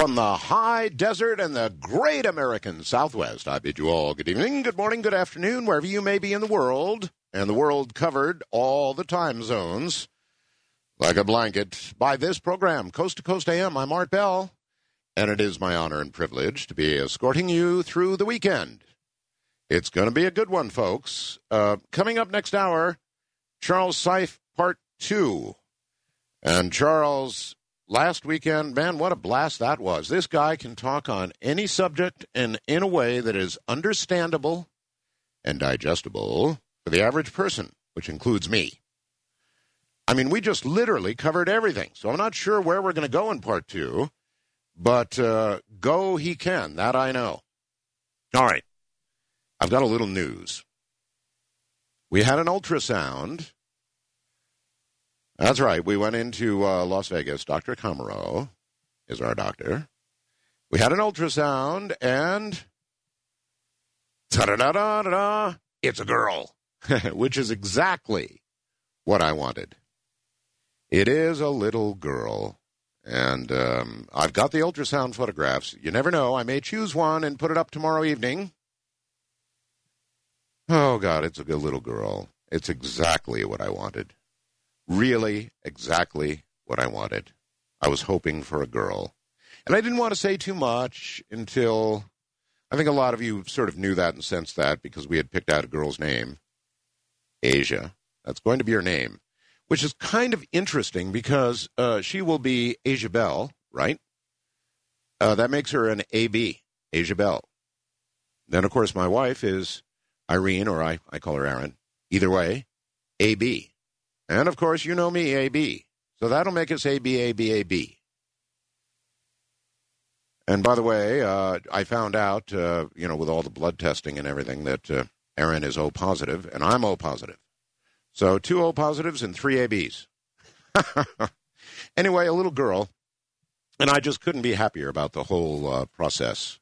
From the high desert and the great American Southwest, I bid you all good evening, good morning, good afternoon, wherever you may be in the world, and the world covered all the time zones like a blanket by this program, Coast to Coast AM. I'm Art Bell, and it is my honor and privilege to be escorting you through the weekend. It's going to be a good one, folks. Uh, coming up next hour, Charles Seife, Part 2. And Charles last weekend, man, what a blast that was. This guy can talk on any subject and in a way that is understandable and digestible for the average person, which includes me. I mean, we just literally covered everything. So I'm not sure where we're going to go in part two, but uh, go he can. That I know. All right. I've got a little news. We had an ultrasound that's right. We went into uh, Las Vegas. Dr. Camaro is our doctor. We had an ultrasound, and ta-da-da-da-da, it's a girl, which is exactly what I wanted. It is a little girl, and um, I've got the ultrasound photographs. You never know. I may choose one and put it up tomorrow evening. Oh, God, it's a good little girl. It's exactly what I wanted really exactly what I wanted. I was hoping for a girl. And I didn't want to say too much until I think a lot of you sort of knew that and sensed that because we had picked out a girl's name, Asia. That's going to be her name, which is kind of interesting because uh, she will be Asia Bell, right? Uh, that makes her an AB, Asia Bell. Then, of course, my wife is Irene, or I, I call her Airyn. Either way, AB. And of course, you know me, AB. So that'll make us AB, AB, AB. And by the way, uh, I found out, uh, you know, with all the blood testing and everything, that uh, Airyn is O positive, and I'm O positive. So two O positives and three ABs. anyway, a little girl, and I just couldn't be happier about the whole uh, process.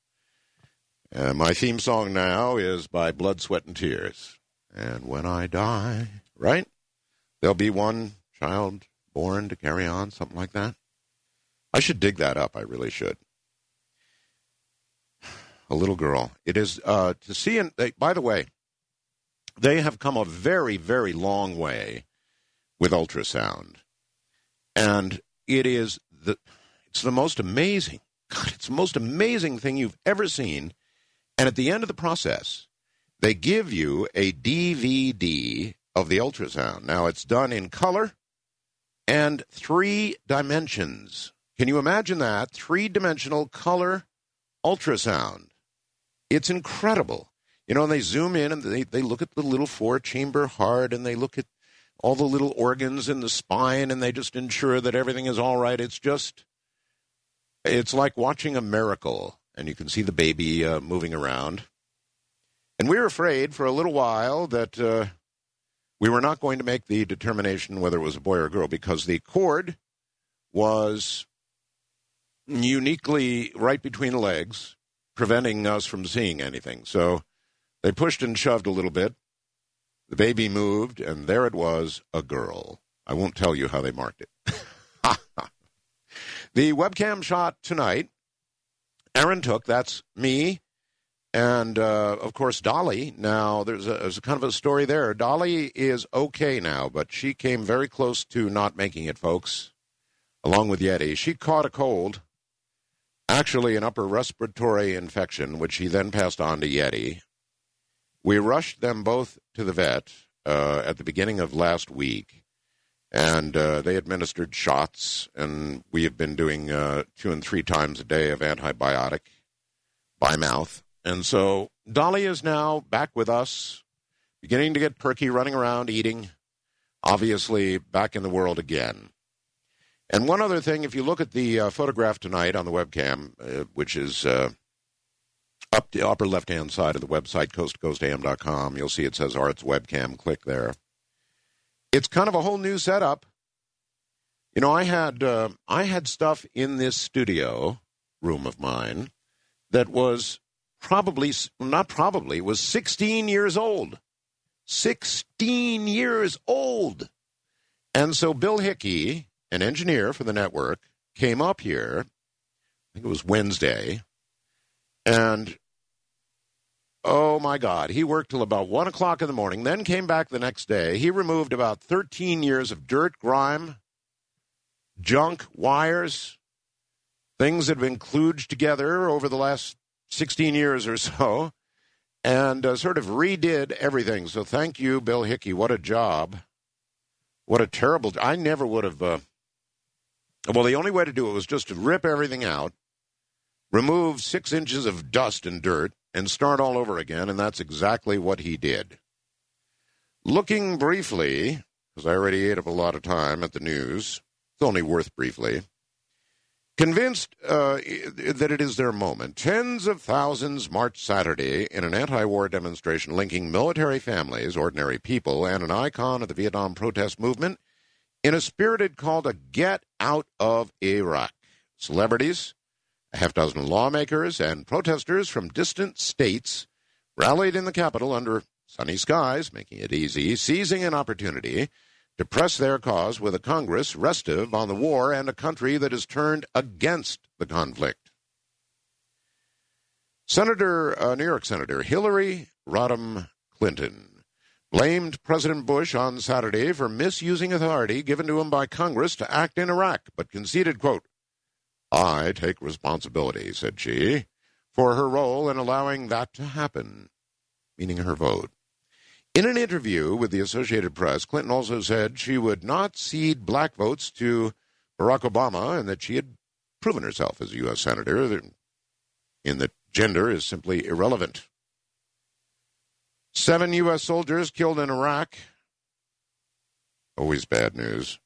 Uh, my theme song now is by Blood, Sweat, and Tears. And when I die, right? There'll be one child born to carry on, something like that. I should dig that up. I really should. A little girl. It is uh, to see. And they, by the way, they have come a very, very long way with ultrasound, and it is the. It's the most amazing. God, it's the most amazing thing you've ever seen. And at the end of the process, they give you a DVD of the ultrasound. Now, it's done in color and three dimensions. Can you imagine that? Three dimensional color ultrasound. It's incredible. You know, and they zoom in and they, they look at the little four chamber heart and they look at all the little organs in the spine and they just ensure that everything is all right. It's just, it's like watching a miracle. And you can see the baby uh, moving around. And we were afraid for a little while that uh, we were not going to make the determination whether it was a boy or a girl because the cord was uniquely right between the legs, preventing us from seeing anything. So they pushed and shoved a little bit. The baby moved, and there it was a girl. I won't tell you how they marked it. the webcam shot tonight, Airyn took, that's me and uh, of course, Dolly. Now, there's a, there's a kind of a story there. Dolly is okay now, but she came very close to not making it, folks, along with Yeti. She caught a cold, actually, an upper respiratory infection, which she then passed on to Yeti. We rushed them both to the vet uh, at the beginning of last week, and uh, they administered shots, and we have been doing uh, two and three times a day of antibiotic by mouth and so Dolly is now back with us, beginning to get perky, running around, eating, obviously back in the world again. And one other thing, if you look at the uh, photograph tonight on the webcam, uh, which is uh, up the upper left hand side of the website, coastcoastam.com, you'll see it says Arts Webcam. Click there. It's kind of a whole new setup. You know, I had uh, I had stuff in this studio room of mine that was probably, not probably, was 16 years old. 16 years old. And so Bill Hickey, an engineer for the network, came up here. I think it was Wednesday. And oh my God, he worked till about 1 o'clock in the morning, then came back the next day. He removed about 13 years of dirt, grime, junk, wires, things that have been kludged together over the last 16 years or so, and uh, sort of redid everything. So thank you, Bill Hickey. What a job. What a terrible. I never would have. Uh, well, the only way to do it was just to rip everything out, remove six inches of dust and dirt, and start all over again, and that's exactly what he did. Looking briefly, because I already ate up a lot of time at the news, it's only worth briefly. Convinced uh, that it is their moment, tens of thousands marched Saturday in an anti war demonstration linking military families, ordinary people, and an icon of the Vietnam protest movement in a spirited call to get out of Iraq. Celebrities, a half dozen lawmakers, and protesters from distant states rallied in the capital under sunny skies, making it easy, seizing an opportunity to press their cause with a Congress restive on the war and a country that has turned against the conflict. Senator, uh, New York Senator Hillary Rodham Clinton blamed President Bush on Saturday for misusing authority given to him by Congress to act in Iraq, but conceded, quote, I take responsibility, said she, for her role in allowing that to happen, meaning her vote. In an interview with the Associated Press, Clinton also said she would not cede black votes to Barack Obama and that she had proven herself as a U.S. Senator in that gender is simply irrelevant. Seven U.S. soldiers killed in Iraq. Always bad news.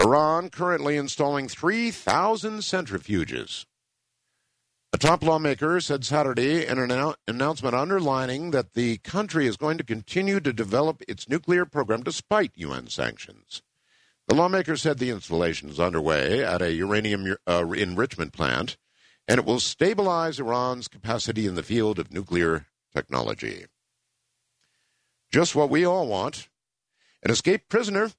Iran currently installing 3,000 centrifuges a top lawmaker said Saturday in an announcement underlining that the country is going to continue to develop its nuclear program despite UN sanctions. The lawmaker said the installation is underway at a uranium uh, enrichment plant and it will stabilize Iran's capacity in the field of nuclear technology. Just what we all want. An escaped prisoner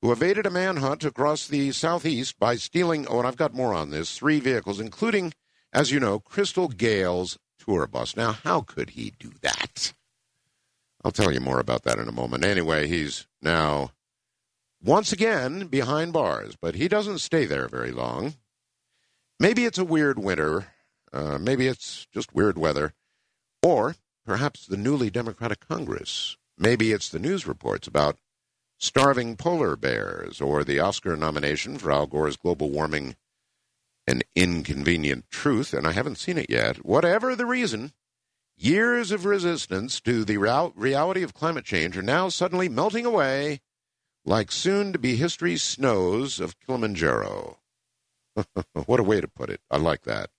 who evaded a manhunt across the southeast by stealing, oh, and I've got more on this, three vehicles, including as you know, Crystal Gayle's tour bus. Now, how could he do that? I'll tell you more about that in a moment. Anyway, he's now once again behind bars, but he doesn't stay there very long. Maybe it's a weird winter. Uh, maybe it's just weird weather. Or perhaps the newly Democratic Congress. Maybe it's the news reports about starving polar bears or the Oscar nomination for Al Gore's global warming an inconvenient truth, and I haven't seen it yet. Whatever the reason, years of resistance to the reality of climate change are now suddenly melting away like soon to be history's snows of Kilimanjaro. what a way to put it. I like that.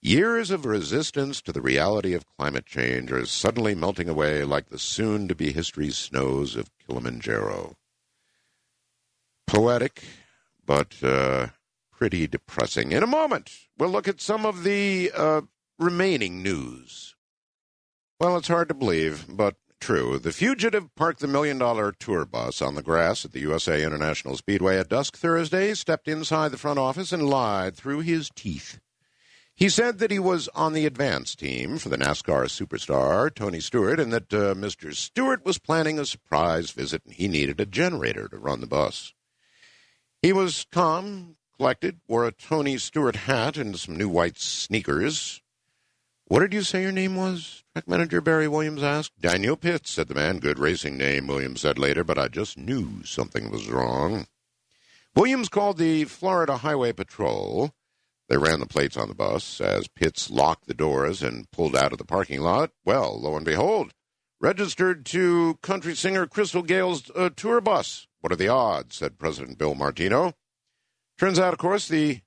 Years of resistance to the reality of climate change are suddenly melting away like the soon to be history's snows of Kilimanjaro. Poetic, but uh, pretty depressing. In a moment, we'll look at some of the uh, remaining news. Well, it's hard to believe, but true. The fugitive parked the million dollar tour bus on the grass at the USA International Speedway at dusk Thursday, stepped inside the front office, and lied through his teeth. He said that he was on the advance team for the NASCAR superstar, Tony Stewart, and that uh, Mr. Stewart was planning a surprise visit and he needed a generator to run the bus. He was calm, collected, wore a Tony Stewart hat and some new white sneakers. What did you say your name was? Track manager Barry Williams asked. Daniel Pitts, said the man. Good racing name, Williams said later, but I just knew something was wrong. Williams called the Florida Highway Patrol. They ran the plates on the bus as Pitts locked the doors and pulled out of the parking lot. Well, lo and behold, registered to country singer Crystal Gayle's uh, tour bus. What are the odds? said President Bill Martino. Turns out, of course, the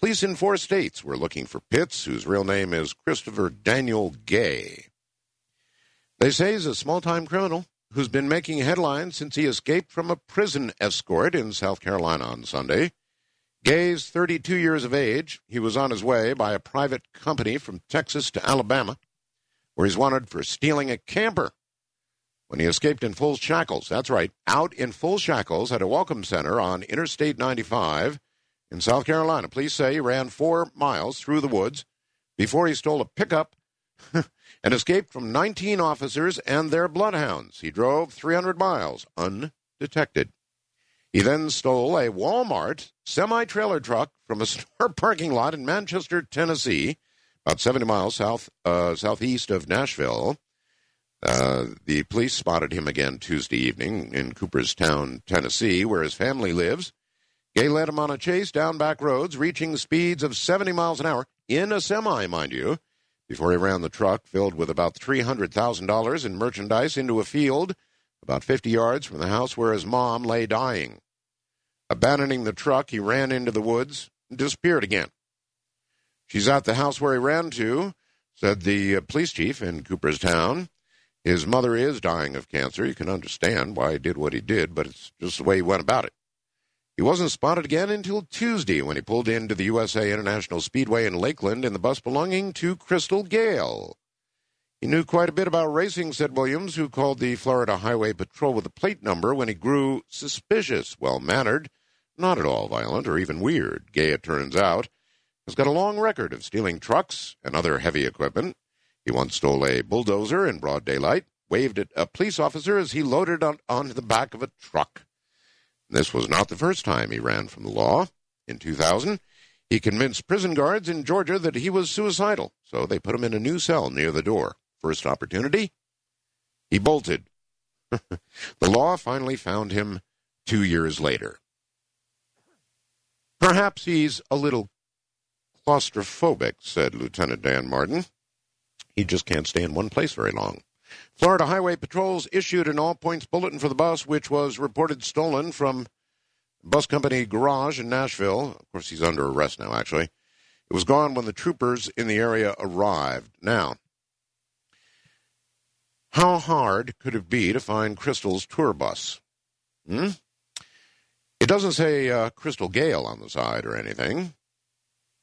police in four states were looking for Pitts, whose real name is Christopher Daniel Gay. They say he's a small time criminal who's been making headlines since he escaped from a prison escort in South Carolina on Sunday. Gay's 32 years of age. He was on his way by a private company from Texas to Alabama, where he's wanted for stealing a camper when he escaped in full shackles. That's right, out in full shackles at a welcome center on Interstate 95 in South Carolina. Police say he ran four miles through the woods before he stole a pickup and escaped from 19 officers and their bloodhounds. He drove 300 miles undetected. He then stole a Walmart semi trailer truck from a store parking lot in Manchester, Tennessee, about 70 miles south uh, southeast of Nashville. Uh, the police spotted him again Tuesday evening in Coopertown, Tennessee, where his family lives. Gay led him on a chase down back roads, reaching speeds of 70 miles an hour in a semi, mind you, before he ran the truck filled with about $300,000 in merchandise into a field about 50 yards from the house where his mom lay dying. Abandoning the truck, he ran into the woods and disappeared again. She's at the house where he ran to, said the uh, police chief in Coopertown. His mother is dying of cancer. You can understand why he did what he did, but it's just the way he went about it. He wasn't spotted again until Tuesday when he pulled into the USA International Speedway in Lakeland in the bus belonging to Crystal Gayle. He knew quite a bit about racing, said Williams, who called the Florida Highway Patrol with a plate number when he grew suspicious, well mannered, not at all violent or even weird. Gay, it turns out, has got a long record of stealing trucks and other heavy equipment. He once stole a bulldozer in broad daylight, waved at a police officer as he loaded it on onto the back of a truck. This was not the first time he ran from the law. In 2000, he convinced prison guards in Georgia that he was suicidal, so they put him in a new cell near the door. First opportunity, he bolted. the law finally found him two years later. Perhaps he's a little claustrophobic, said Lieutenant Dan Martin. He just can't stay in one place very long. Florida Highway Patrols issued an all points bulletin for the bus, which was reported stolen from bus company garage in Nashville. Of course, he's under arrest now, actually. It was gone when the troopers in the area arrived. Now, how hard could it be to find Crystal's tour bus? Hmm? It doesn't say uh, Crystal Gayle on the side or anything.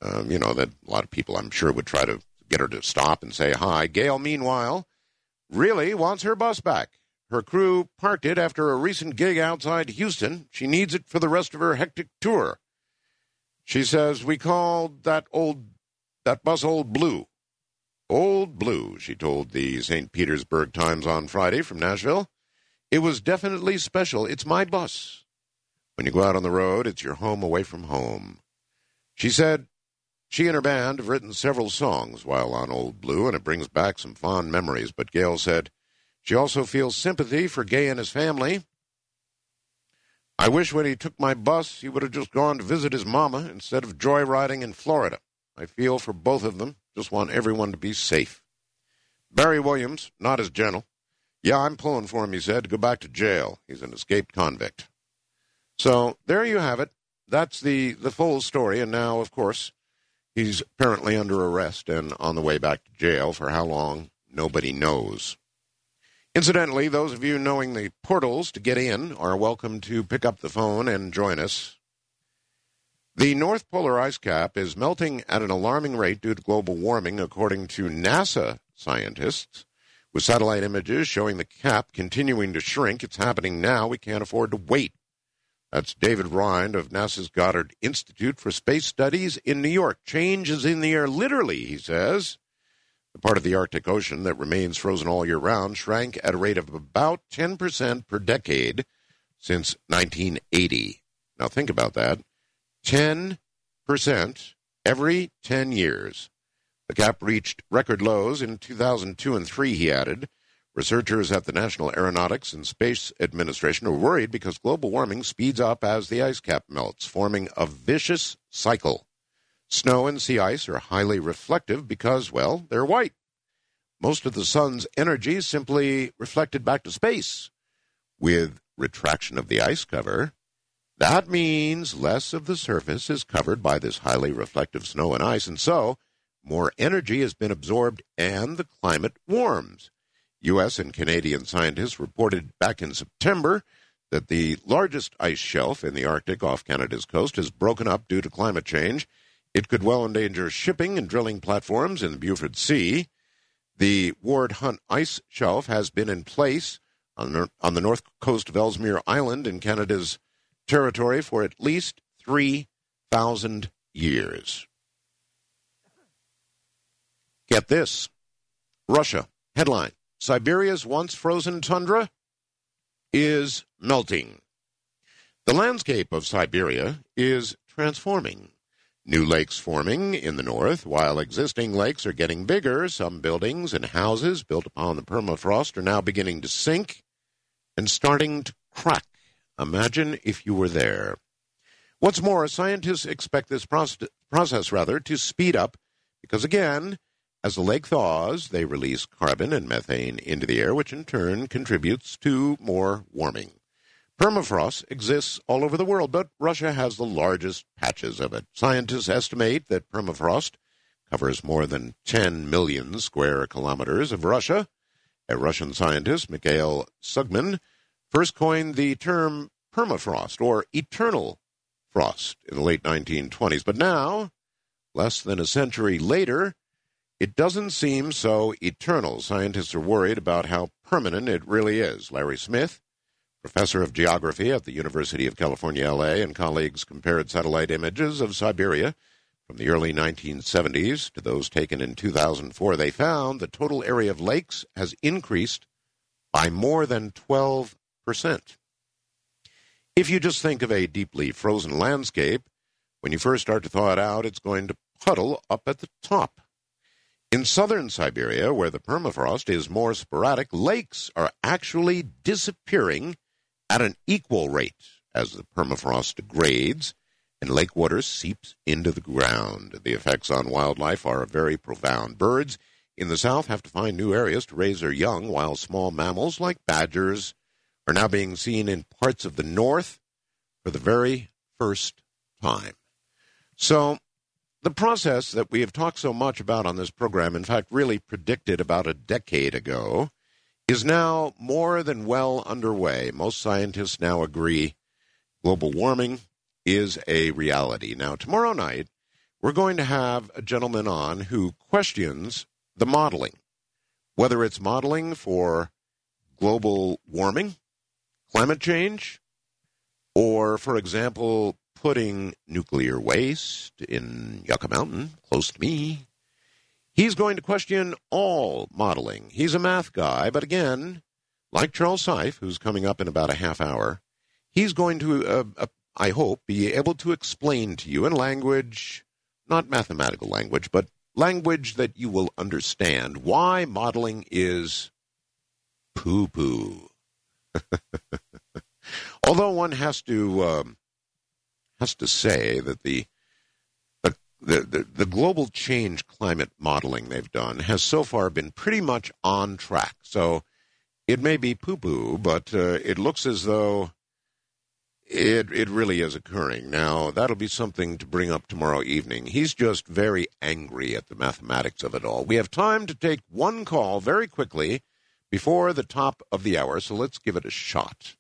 Um, you know, that a lot of people, I'm sure, would try to get her to stop and say hi. Gayle, meanwhile, really wants her bus back. Her crew parked it after a recent gig outside Houston. She needs it for the rest of her hectic tour. She says, We called that old that bus old blue. Old Blue, she told the St. Petersburg Times on Friday from Nashville. It was definitely special. It's my bus. When you go out on the road, it's your home away from home. She said she and her band have written several songs while on Old Blue, and it brings back some fond memories. But Gayle said she also feels sympathy for Gay and his family. I wish when he took my bus, he would have just gone to visit his mama instead of joyriding in Florida. I feel for both of them. Just want everyone to be safe. Barry Williams, not as gentle. Yeah, I'm pulling for him, he said, to go back to jail. He's an escaped convict. So there you have it. That's the, the full story. And now, of course, he's apparently under arrest and on the way back to jail. For how long, nobody knows. Incidentally, those of you knowing the portals to get in are welcome to pick up the phone and join us. The North Polar ice cap is melting at an alarming rate due to global warming, according to NASA scientists. With satellite images showing the cap continuing to shrink, it's happening now. We can't afford to wait. That's David Rind of NASA's Goddard Institute for Space Studies in New York. Change is in the air, literally, he says. The part of the Arctic Ocean that remains frozen all year round shrank at a rate of about 10% per decade since 1980. Now, think about that. 10% every 10 years. The gap reached record lows in 2002 and 3, he added. Researchers at the National Aeronautics and Space Administration are worried because global warming speeds up as the ice cap melts, forming a vicious cycle. Snow and sea ice are highly reflective because, well, they're white. Most of the sun's energy is simply reflected back to space. With retraction of the ice cover, that means less of the surface is covered by this highly reflective snow and ice, and so more energy has been absorbed and the climate warms. U.S. and Canadian scientists reported back in September that the largest ice shelf in the Arctic off Canada's coast has broken up due to climate change. It could well endanger shipping and drilling platforms in the Beaufort Sea. The Ward Hunt ice shelf has been in place on the, on the north coast of Ellesmere Island in Canada's territory for at least three thousand years. Get this Russia, headline Siberia's once frozen tundra is melting. The landscape of Siberia is transforming. New lakes forming in the north, while existing lakes are getting bigger. Some buildings and houses built upon the permafrost are now beginning to sink and starting to crack. Imagine if you were there. What's more, scientists expect this process rather to speed up because again, as the lake thaws, they release carbon and methane into the air, which in turn contributes to more warming. Permafrost exists all over the world, but Russia has the largest patches of it. Scientists estimate that permafrost covers more than 10 million square kilometers of Russia. A Russian scientist, Mikhail Sumgin, first coined the term permafrost or eternal frost in the late 1920s. But now, less than a century later, it doesn't seem so eternal. Scientists are worried about how permanent it really is. Larry Smith, professor of geography at the University of California, LA, and colleagues compared satellite images of Siberia from the early 1970s to those taken in 2004. They found the total area of lakes has increased by more than 12%. If you just think of a deeply frozen landscape, when you first start to thaw it out, it's going to puddle up at the top. In southern Siberia, where the permafrost is more sporadic, lakes are actually disappearing at an equal rate as the permafrost degrades and lake water seeps into the ground. The effects on wildlife are very profound. Birds in the south have to find new areas to raise their young, while small mammals like badgers are now being seen in parts of the north for the very first time. So, the process that we have talked so much about on this program, in fact, really predicted about a decade ago, is now more than well underway. Most scientists now agree global warming is a reality. Now, tomorrow night, we're going to have a gentleman on who questions the modeling, whether it's modeling for global warming, climate change, or, for example, putting nuclear waste in Yucca Mountain, close to me. He's going to question all modeling. He's a math guy, but again, like Charles Seife, who's coming up in about a half hour, he's going to, uh, uh, I hope, be able to explain to you in language, not mathematical language, but language that you will understand why modeling is poo poo. Although one has to um, has to say that the the, the, the, global change climate modeling they've done has so far been pretty much on track. So it may be poo poo, but uh, it looks as though it, it really is occurring. Now, that'll be something to bring up tomorrow evening. He's just very angry at the mathematics of it all. We have time to take one call very quickly before the top of the hour, so let's give it a shot.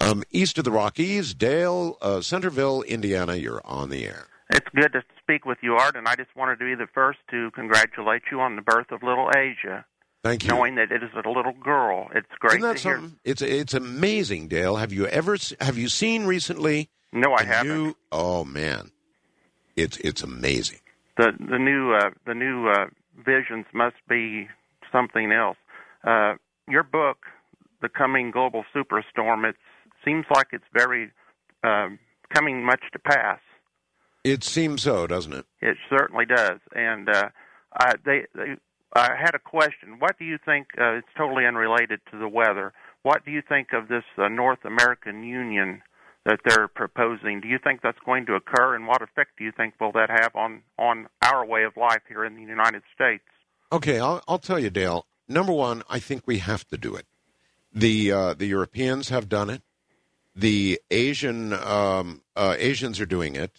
Um, east of the Rockies, Dale, uh, Centerville, Indiana, you're on the air. It's good to speak with you, Art, and I just wanted to be the first to congratulate you on the birth of little Asia. Thank you. Knowing that it is a little girl, it's great Isn't that to hear. Something? It's it's amazing, Dale. Have you ever have you seen recently? No, I haven't. New, oh man, it's it's amazing. The the new uh, the new uh, visions must be something else. Uh, your book, The Coming Global Superstorm, it seems like it's very uh, coming much to pass. It seems so, doesn't it? It certainly does. And uh, I, they, they, I had a question. What do you think? Uh, it's totally unrelated to the weather. What do you think of this uh, North American Union that they're proposing? Do you think that's going to occur, and what effect do you think will that have on on our way of life here in the United States? Okay, I'll, I'll tell you, Dale. Number one, I think we have to do it. The uh, the Europeans have done it. The Asian um, uh, Asians are doing it.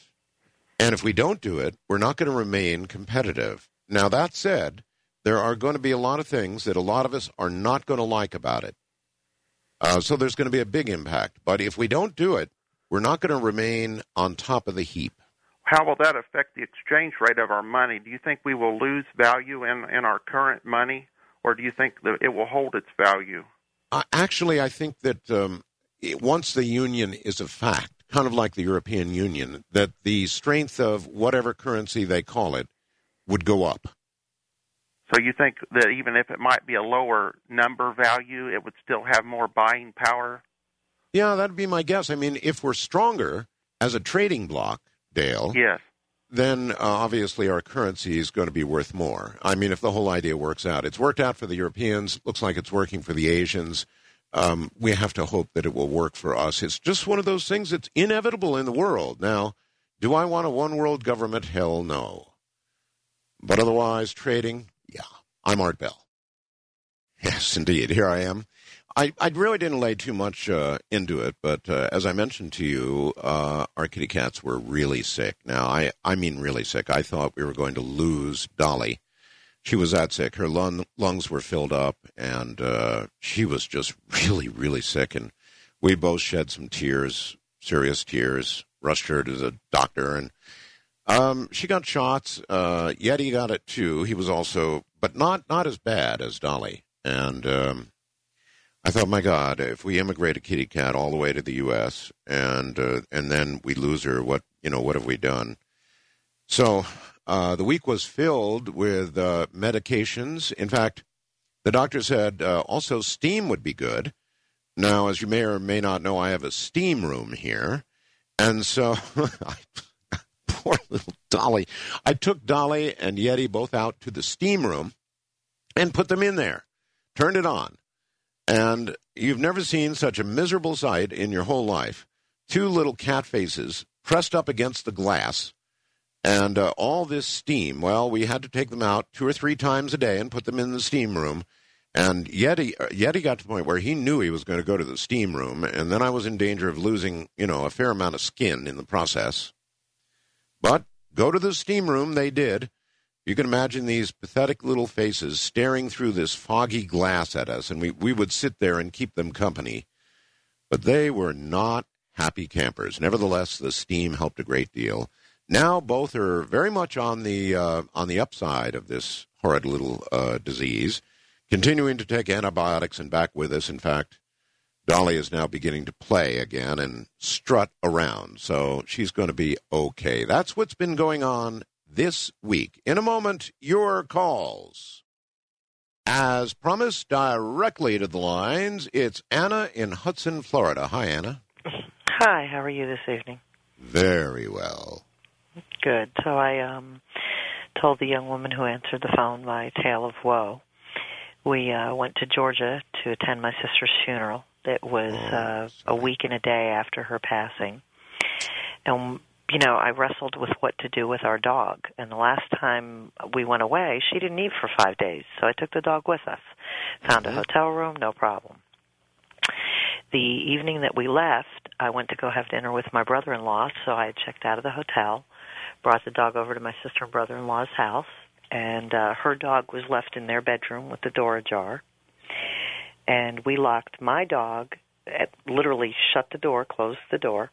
And if we don't do it, we're not going to remain competitive. Now, that said, there are going to be a lot of things that a lot of us are not going to like about it. Uh, so there's going to be a big impact. But if we don't do it, we're not going to remain on top of the heap. How will that affect the exchange rate of our money? Do you think we will lose value in, in our current money, or do you think that it will hold its value? Uh, actually, I think that um, once the union is a fact, kind of like the European Union, that the strength of whatever currency they call it would go up. So you think that even if it might be a lower number value, it would still have more buying power? Yeah, that'd be my guess. I mean, if we're stronger as a trading bloc, Dale. Yes. Then uh, obviously our currency is going to be worth more. I mean, if the whole idea works out, it's worked out for the Europeans. Looks like it's working for the Asians. Um, we have to hope that it will work for us. It's just one of those things that's inevitable in the world. Now, do I want a one world government? Hell no. But otherwise, trading, yeah. I'm Art Bell. Yes, indeed. Here I am. I, I really didn't lay too much uh, into it, but uh, as I mentioned to you, uh, our kitty cats were really sick. Now, I, I mean really sick. I thought we were going to lose Dolly. She was that sick. Her lung, lungs were filled up, and uh, she was just really, really sick. And we both shed some tears, serious tears, rushed her to the doctor, and um, she got shots. Uh, Yeti got it too. He was also, but not not as bad as Dolly. And um, I thought, my God, if we immigrate a kitty cat all the way to the U.S. and uh, and then we lose her, what you know, what have we done? So uh, the week was filled with uh, medications. In fact, the doctor said uh, also steam would be good. Now, as you may or may not know, I have a steam room here, and so poor little Dolly. I took Dolly and Yeti both out to the steam room and put them in there, turned it on and you've never seen such a miserable sight in your whole life. Two little cat faces pressed up against the glass, and uh, all this steam. Well, we had to take them out two or three times a day and put them in the steam room. And Yeti, uh, Yeti got to the point where he knew he was going to go to the steam room, and then I was in danger of losing, you know, a fair amount of skin in the process. But go to the steam room, they did. You can imagine these pathetic little faces staring through this foggy glass at us, and we, we would sit there and keep them company. But they were not happy campers. Nevertheless, the steam helped a great deal. Now both are very much on the uh, on the upside of this horrid little uh, disease, continuing to take antibiotics and back with us. In fact, Dolly is now beginning to play again and strut around, so she's going to be okay. That's what's been going on this week. In a moment, your calls. As promised, directly to the lines, it's Anna in Hudson, Florida. Hi, Anna. Hi, how are you this evening? Very well. Good. So I um told the young woman who answered the phone my tale of woe. We uh went to Georgia to attend my sister's funeral. It was Oh, uh a week and a day after her passing. And you know, I wrestled with what to do with our dog. And the last time we went away, she didn't eat for five days. So I took the dog with us. Found a Mhm. hotel room, no problem. The evening that we left, I went to go have dinner with my brother in law, so I checked out of the hotel, brought the dog over to my sister and brother in law's house, and uh, her dog was left in their bedroom with the door ajar. And we locked my dog, at, literally shut the door, closed the door,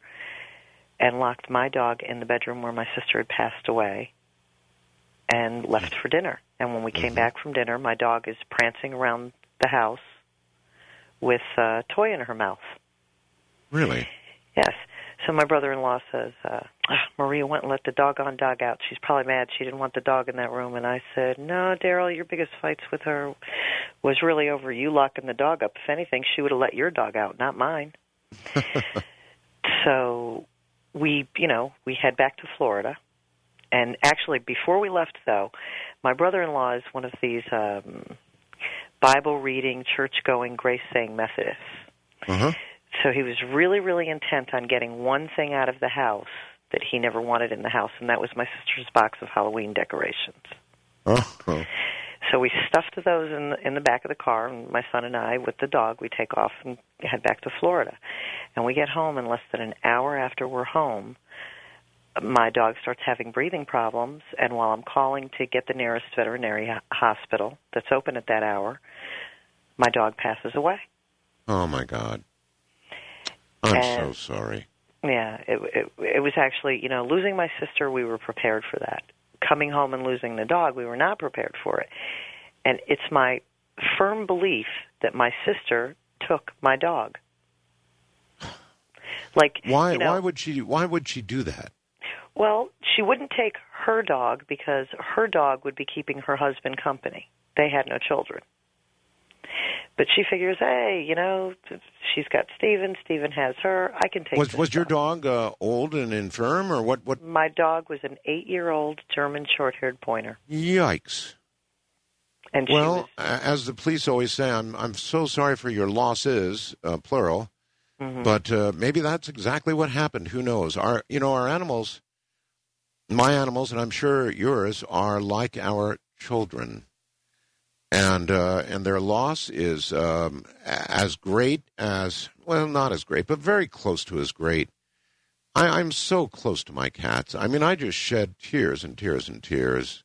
and locked my dog in the bedroom where my sister had passed away and left for dinner. And when we came Mhm. back from dinner, my dog is prancing around the house with a toy in her mouth. Really? Yes. So my brother-in-law says, uh, ah, Maria went and let the doggone dog out. She's probably mad she didn't want the dog in that room. And I said, no, Daryl, your biggest fights with her was really over you locking the dog up. If anything, she would have let your dog out, not mine. so we, you know, we head back to Florida. And actually, before we left, though, my brother-in-law is one of these um, Bible reading, church-going, grace-saying Methodists. Uh huh. So he was really, really intent on getting one thing out of the house that he never wanted in the house, and that was my sister's box of Halloween decorations. Oh. So we stuffed those in the, in the back of the car, and my son and I, with the dog, we take off and head back to Florida. And we get home, and less than an hour after we're home, my dog starts having breathing problems. And while I'm calling to get the nearest veterinary hospital that's open at that hour, my dog passes away. Oh my God. I'm And- so sorry. Yeah, it, it it was actually, you know, losing my sister, we were prepared for that. Coming home and losing the dog, we were not prepared for it. And it's my firm belief that my sister took my dog. Like Why? you know, why would she? Why would she do that? Well, she wouldn't take her dog because her dog would be keeping her husband company. They had no children. But she figures, hey, you know, she's got Steven. Steven has her. I can take. Was this was your dog uh, old and infirm, or what? What? My dog was an eight-year-old German short-haired pointer, Yikes! and she Well, was. as the police always say, I'm I'm so sorry for your losses, uh, plural. mhm. But uh, maybe that's exactly what happened. Who knows? Our you know our animals, my animals, and I'm sure yours are like our children, and uh, and their loss is um, as great as well, not as great, but very close to as great. I, I'm so close to my cats. I mean, I just shed tears and tears and tears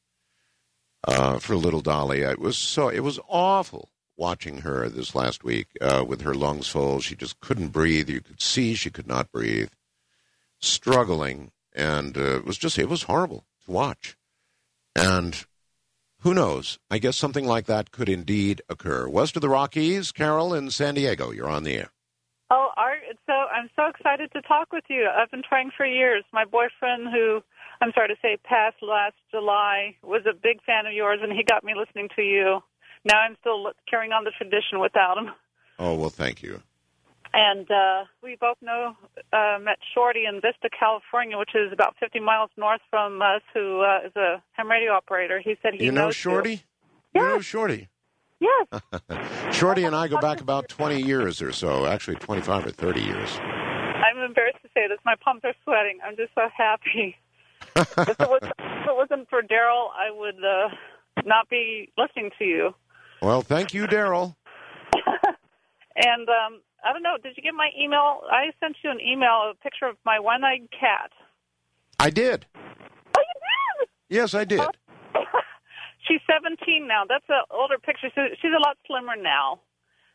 uh, for little Dolly. It was so it was awful watching her this last week uh, with her lungs full. She just couldn't breathe. You could see she could not breathe, struggling, and uh, it was just it was horrible to watch. And who knows? I guess something like that could indeed occur. West of the Rockies, Carol in San Diego. You're on the air. Oh, Art, so I'm so excited to talk with you. I've been trying for years. My boyfriend, who I'm sorry to say passed last July, was a big fan of yours, and he got me listening to you. Now I'm still carrying on the tradition without him. Oh well, thank you. And uh, we both know uh, met Shorty in Vista, California, which is about 50 miles north from us, who uh, is a ham radio operator. He said he you know Shorty? You know Shorty. Yes. Shorty and I go back about 20 years or so, actually 25 or 30 years. I'm embarrassed to say this. My palms are sweating. I'm just so happy. if, it was, if it wasn't for Daryl, I would uh, not be listening to you. Well, thank you, Daryl. And um, I don't know. Did you get my email? I sent you an email, a picture of my one-eyed cat. I did. Oh, you did? Yes, I did. She's 17 now. That's an older picture. She's she's a lot slimmer now.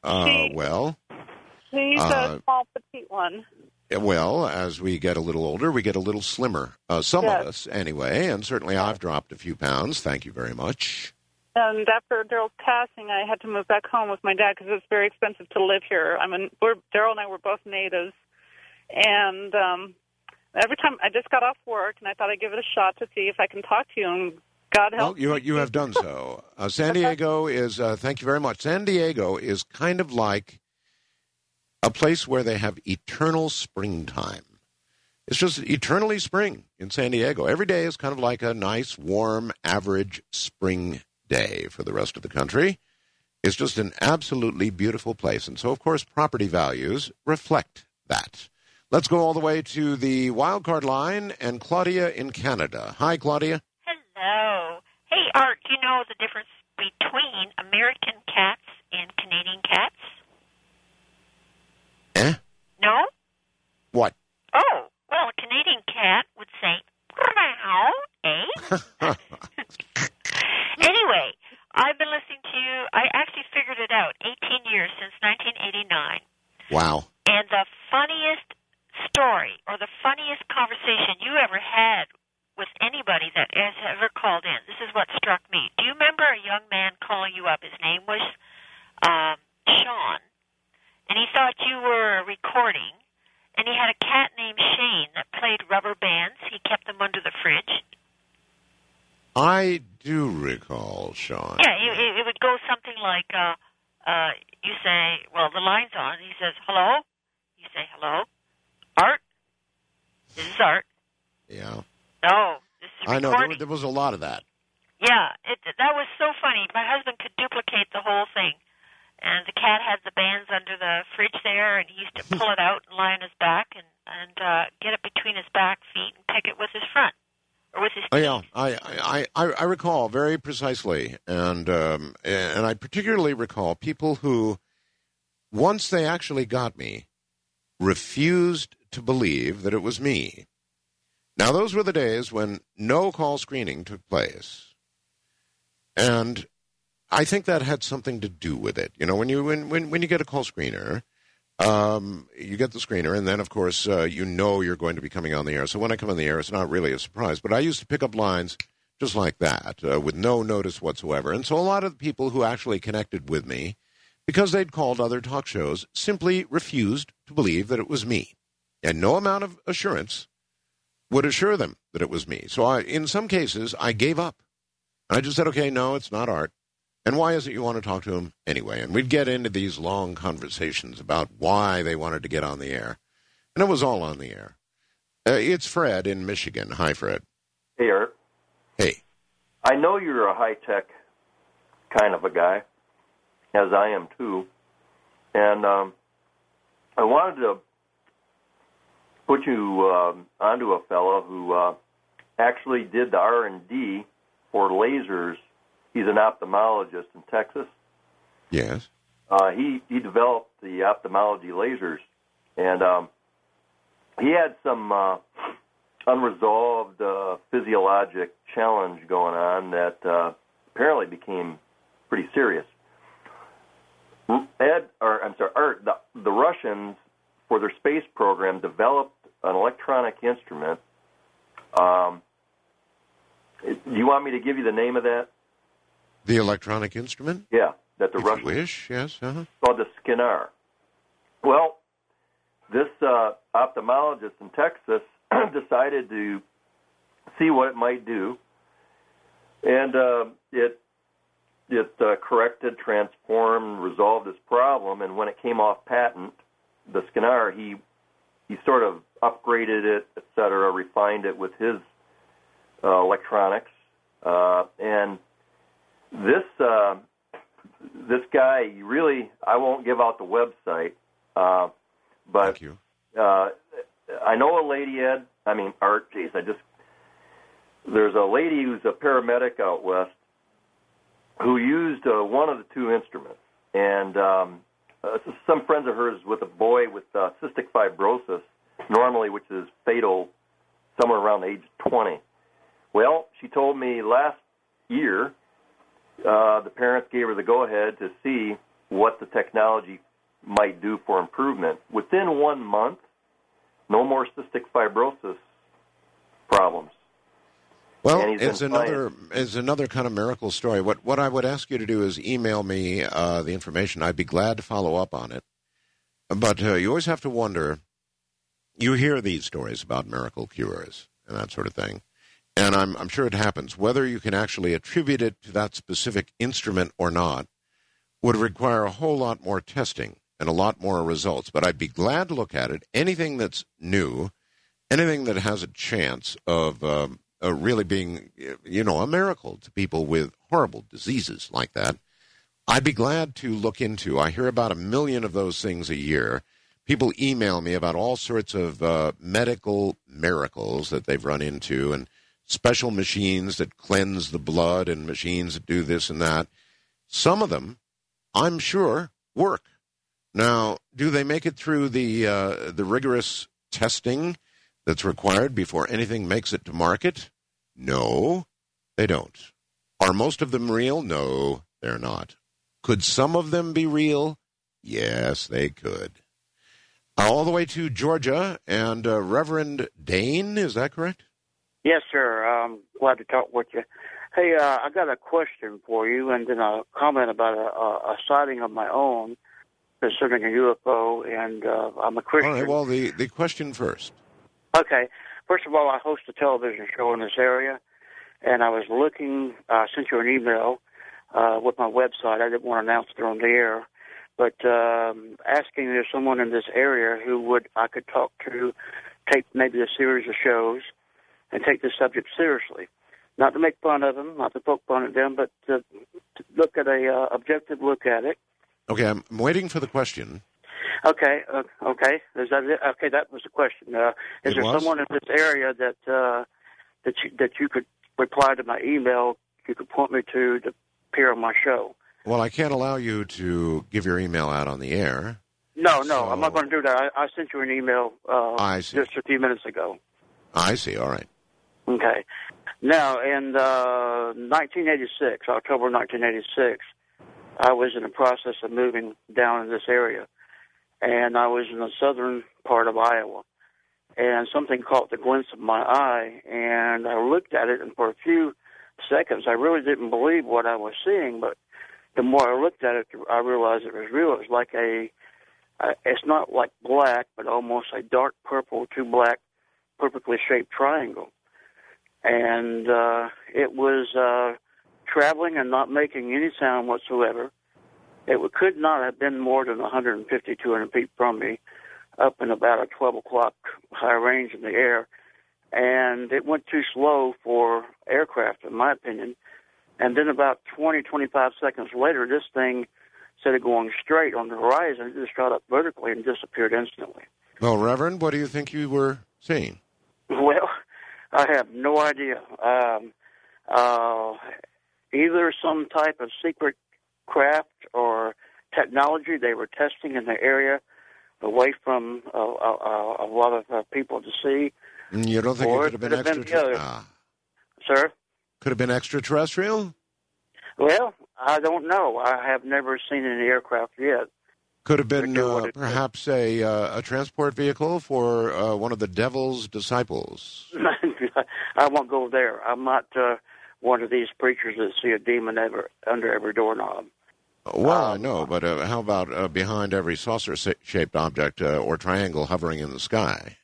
Uh, She- well, She's Uh, a small, petite one. well, as we get a little older, we get a little slimmer. Uh, some of us, anyway, and certainly I've dropped a few pounds. Thank you very much. And after Daryl's passing, I had to move back home with my dad because it's very expensive to live here. I mean, we're Daryl and I were both natives, and um, every time I just got off work, and I thought I'd give it a shot to see if I can talk to you. And God help Well, you you have done so. Uh, San Diego is. Uh, thank you very much. San Diego is kind of like a place where they have eternal springtime. It's just eternally spring in San Diego. Every day is kind of like a nice, warm, average spring day for the rest of the country. It's just an absolutely beautiful place. And so, of course, property values reflect that. Let's go all the way to the wildcard line and Claudia in Canada. Hi, Claudia. Hello. Hey, Art, do you know the difference between American cats and Canadian cats? Eh? No? What? Oh, well, a Canadian cat would say, meow, eh? anyway, I've been listening to you. I actually figured it out 18 years since 1989. wow. And the funniest story or the funniest conversation you ever had with anybody that has ever called in, this is what struck me. Do you remember a young man calling you up? His name was um, Sean. And he thought you were recording. And he had a cat named Shane that played rubber bands. He kept them under the fridge. I do recall, Sean. Yeah, it, it, it would go something like, uh, uh, you say, well, the line's on. He says, hello? You say, hello? Art? This is Art. Yeah. No, this is I know. There, there was a lot of that. Yeah, it, that was so funny. My husband could duplicate the whole thing. And the cat had the bands under the fridge there, and he used to pull it out and lie on his back and and uh, get it between his back feet and pick it with his front or. Oh, yeah. I, I, I, I recall very precisely. And, um, and I particularly recall people who, once they actually got me, refused to believe that it was me. Now, those were the days when no call screening took place. And I think that had something to do with it. You know, when you when when, when you get a call screener, um, you get the screener, and then of course uh, you know you're going to be coming on the air. So when I come on the air, it's not really a surprise. But I used to pick up lines just like that uh, with no notice whatsoever. And so a lot of the people who actually connected with me, because they'd called other talk shows, simply refused to believe that it was me. And no amount of assurance would assure them that it was me. So I, in some cases, I gave up. I just said, okay, no, it's not art. And why is it you want to talk to him anyway? And we'd get into these long conversations about why they wanted to get on the air. And it was all on the air. Uh, it's Fred in Michigan. Hi, Fred. Hey, Art. Hey. I know you're a high tech kind of a guy, as I am too. And um, I wanted to put you um, onto a fellow who uh, actually did the R and D for lasers. He's an ophthalmologist in Texas. Yes. Uh, he he developed the ophthalmology lasers, and um, he had some uh, unresolved uh, physiologic challenge going on that uh, apparently became pretty serious. Ed, or I'm sorry, Art, the, the Russians for their space program developed an electronic instrument. Um, do you want me to give you the name of that? The electronic instrument? Yeah, that the if Russians wish, yes. Uh-huh. called the SCENAR. Well, this uh, ophthalmologist in Texas decided to see what it might do, and uh, it it uh, corrected, transformed, resolved this problem. And when it came off patent, the SCENAR he he sort of upgraded it, et cetera, refined it with his uh, electronics, uh, and this uh, this guy really I won't give out the website, uh, but Thank you. uh, I know a lady, Ed. I mean, Art. Geez, I just there's a lady who's a paramedic out west who used uh, one of the two instruments, and um, uh, some friends of hers with a boy with uh, cystic fibrosis, normally, which is fatal somewhere around age 20. Well, she told me last year uh, the parents gave her the go ahead to see what the technology might do for improvement. Within one month, no more cystic fibrosis problems. Well, it's another it's another kind of miracle story. What what I would ask you to do is email me uh, the information. I'd be glad to follow up on it. But uh, you always have to wonder. You hear these stories about miracle cures and that sort of thing, and I'm I'm sure it happens. Whether you can actually attribute it to that specific instrument or not would require a whole lot more testing and a lot more results. But I'd be glad to look at it. Anything that's new, anything that has a chance of um, uh, really being, you know, a miracle to people with horrible diseases like that. I'd be glad to look into. I hear about a million of those things a year. People email me about all sorts of uh, medical miracles that they've run into and special machines that cleanse the blood and machines that do this and that. Some of them, I'm sure, work. Now, do they make it through the uh, the rigorous testing that's required before anything makes it to market? No, they don't. Are most of them real? No, they're not. Could some of them be real? Yes, they could. All the way to Georgia and uh, Reverend Dane, is that correct? Yes, sir. I'm glad to talk with you. Hey, uh, I got a question for you, and then a comment about a, a, a sighting of my own concerning a UFO, and uh, I'm a Christian. All right, well, the, the question first. Okay. First of all, I host a television show in this area, and I was looking. I uh, sent you an email uh, with my website. I didn't want to announce it on the air, but um, asking if there's someone in this area who would I could talk to, take maybe a series of shows, and take this subject seriously. Not to make fun of them, not to poke fun at them, but to, to look at a uh, objective look at it. Okay, I'm waiting for the question. Okay, uh, okay. Is that it? Okay, that was the question. Uh, is It there was? someone in this area that uh, that you, that you could reply to my email? You could point me to to appear on my show. Well, I can't allow you to give your email out on the air. No, no, I'm not going to do that. I, I sent you an email uh, I see. just a few minutes ago. I see. All right. Okay. Now, in uh, 1986, October 1986, I was in the process of moving down in this area, and I was in the southern part of Iowa, and something caught the glance of my eye, and I looked at it, and for a few seconds, I really didn't believe what I was seeing, but the more I looked at it, I realized it was real. It was like a uh, it's not like black, but almost a dark purple to black, perfectly shaped triangle. And uh, it was uh, traveling and not making any sound whatsoever. It could not have been more than 150, 200 feet from me, up in about a 12 o'clock high range in the air. And it went too slow for aircraft, in my opinion. And then about 20, 25 seconds later, this thing, instead of going straight on the horizon, it just shot up vertically and disappeared instantly. Well, Reverend, what do you think you were seeing? Well, I have no idea. Um, uh, either some type of secret craft or technology they were testing in the area away from uh, uh, a lot of uh, people to see. You don't think Or it could have been the other. extraterrestrial? Ah, Sir? could have been extraterrestrial? Well, I don't know. I have never seen any aircraft yet. Could have been uh, perhaps a uh, a transport vehicle for uh, one of the devil's disciples. I won't go there. I'm not uh, one of these preachers that see a demon ever under every doorknob. Well, I Um, know, but uh, how about uh, behind every saucer-shaped object uh, or triangle hovering in the sky?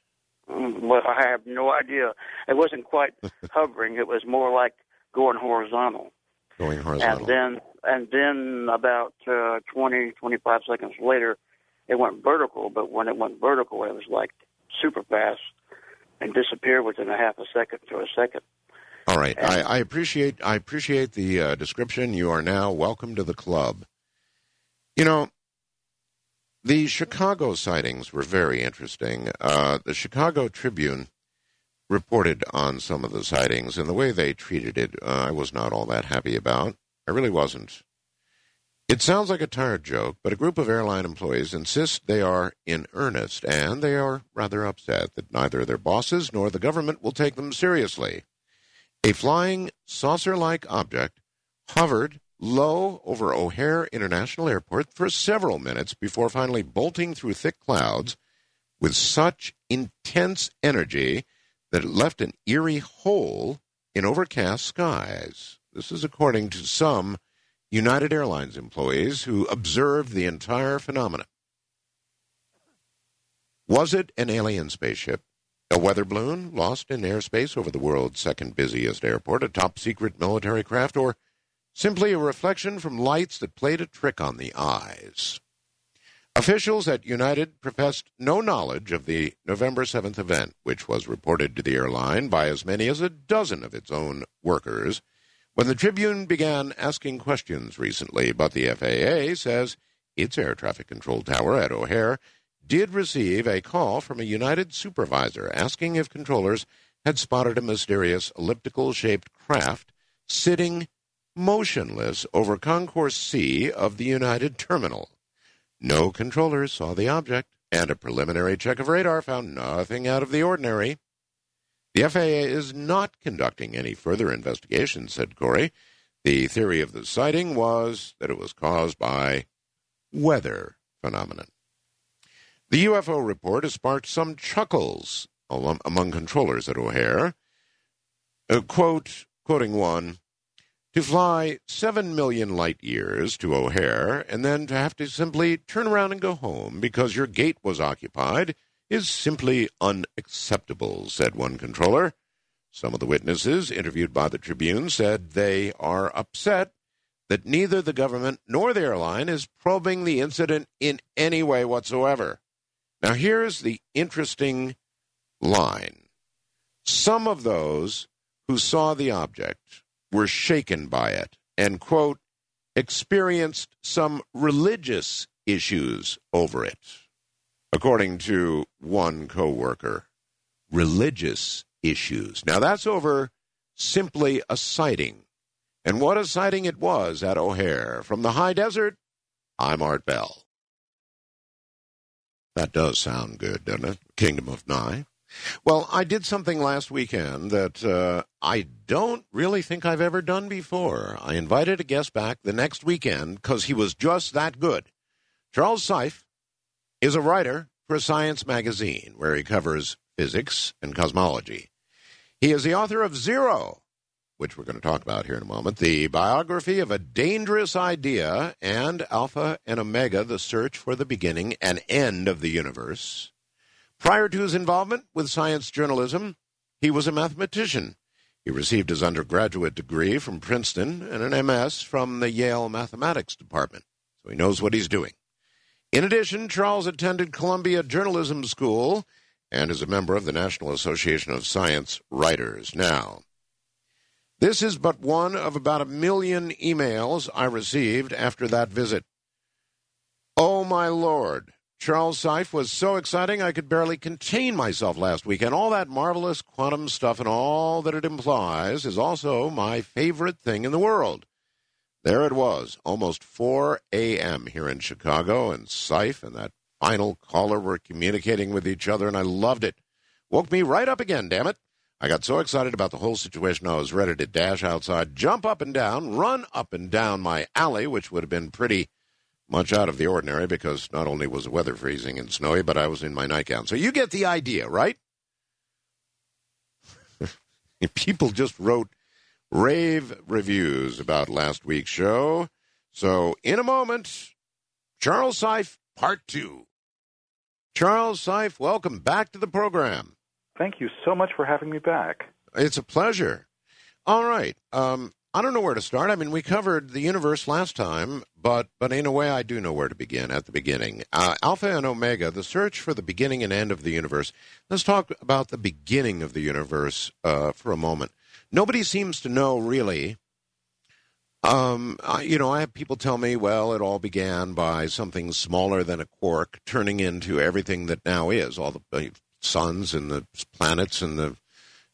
Mm, Well, I have no idea. It wasn't quite hovering. It was more like going horizontal. Going horizontal. And then, and then about uh, 20, 25 seconds later, it went vertical. But when it went vertical, it was like super fast and disappeared within a half a second to a second. All right, I, I appreciate I appreciate the uh, description. You are now welcome to the club. You know, the Chicago sightings were very interesting. Uh, the Chicago Tribune reported on some of the sightings, and the way they treated it, uh, I was not all that happy about. I really wasn't. It sounds like a tired joke, but a group of airline employees insist they are in earnest, and they are rather upset that neither their bosses nor the government will take them seriously. A flying saucer like object hovered low over O'Hare International Airport for several minutes before finally bolting through thick clouds with such intense energy that it left an eerie hole in overcast skies. This is according to some United Airlines employees who observed the entire phenomenon. Was it an alien spaceship? A weather balloon lost in airspace over the world's second busiest airport, a top secret military craft, or simply a reflection from lights that played a trick on the eyes? Officials at United professed no knowledge of the November 7th event, which was reported to the airline by as many as a dozen of its own workers. When the Tribune began asking questions recently, but the FAA says its air traffic control tower at O'Hare did receive a call from a United supervisor asking if controllers had spotted a mysterious elliptical shaped craft sitting motionless over Concourse C of the United terminal. No controllers saw the object, and a preliminary check of radar found nothing out of the ordinary. The FAA is not conducting any further investigation, said Cory. The theory of the sighting was that it was caused by weather phenomenon. The UFO report has sparked some chuckles among controllers at O'Hare. Uh, quote, quoting one, to fly 7 million light years to O'Hare and then to have to simply turn around and go home because your gate was occupied is simply unacceptable, said one controller. Some of the witnesses interviewed by the Tribune said they are upset that neither the government nor the airline is probing the incident in any way whatsoever. Now, here's the interesting line. Some of those who saw the object were shaken by it and, quote, experienced some religious issues over it. According to one coworker, religious issues. Now, that's over simply a sighting. And what a sighting it was at O'Hare. From the high desert, I'm Art Bell. That does sound good, doesn't it? Kingdom of Nye. Well, I did something last weekend that uh, I don't really think I've ever done before. I invited a guest back the next weekend because he was just that good. Charles Seife is a writer for Science Magazine, where he covers physics and cosmology. He is the author of Zero which we're going to talk about here in a moment, the biography of a dangerous idea and Alpha and Omega, the search for the beginning and end of the universe. Prior to his involvement with science journalism, he was a mathematician. He received his undergraduate degree from Princeton and an MS from the Yale Mathematics Department, so he knows what he's doing. In addition, Charles attended Columbia Journalism School and is a member of the National Association of Science Writers. Now, this is but one of about a million emails I received after that visit. Oh, my Lord. Charles Seife was so exciting I could barely contain myself last week, and all that marvelous quantum stuff and all that it implies is also my favorite thing in the world. There it was, almost 4 a.m. here in Chicago, and Seife and that final caller were communicating with each other, and I loved it. Woke me right up again, damn it. I got so excited about the whole situation, I was ready to dash outside, jump up and down, run up and down my alley, which would have been pretty much out of the ordinary because not only was the weather freezing and snowy, but I was in my nightgown. So you get the idea, right? People just wrote rave reviews about last week's show. So in a moment, Charles Seife, part two. Charles Seife, welcome back to the program. Thank you so much for having me back. It's a pleasure. All right. Um, I don't know where to start. I mean, we covered the universe last time, but but in a way, I do know where to begin. At the beginning, uh, Alpha and Omega, the search for the beginning and end of the universe. Let's talk about the beginning of the universe uh, for a moment. Nobody seems to know really. Um, I, you know, I have people tell me, well, it all began by something smaller than a quark turning into everything that now is, all the uh, suns and the planets and the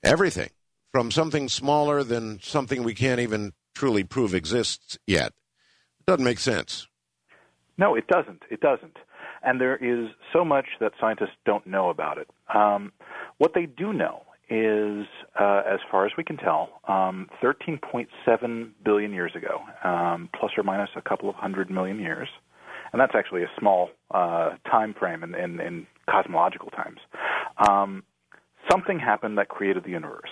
everything from something smaller than something we can't even truly prove exists yet. It doesn't make sense. No, it doesn't. It doesn't. And there is so much that scientists don't know about it. Um, what they do know is, uh, as far as we can tell, um, 13.7 billion years ago, um, plus or minus a couple of hundred million years. And that's actually a small uh, time frame in, in, in cosmological times. Um, something happened that created the universe.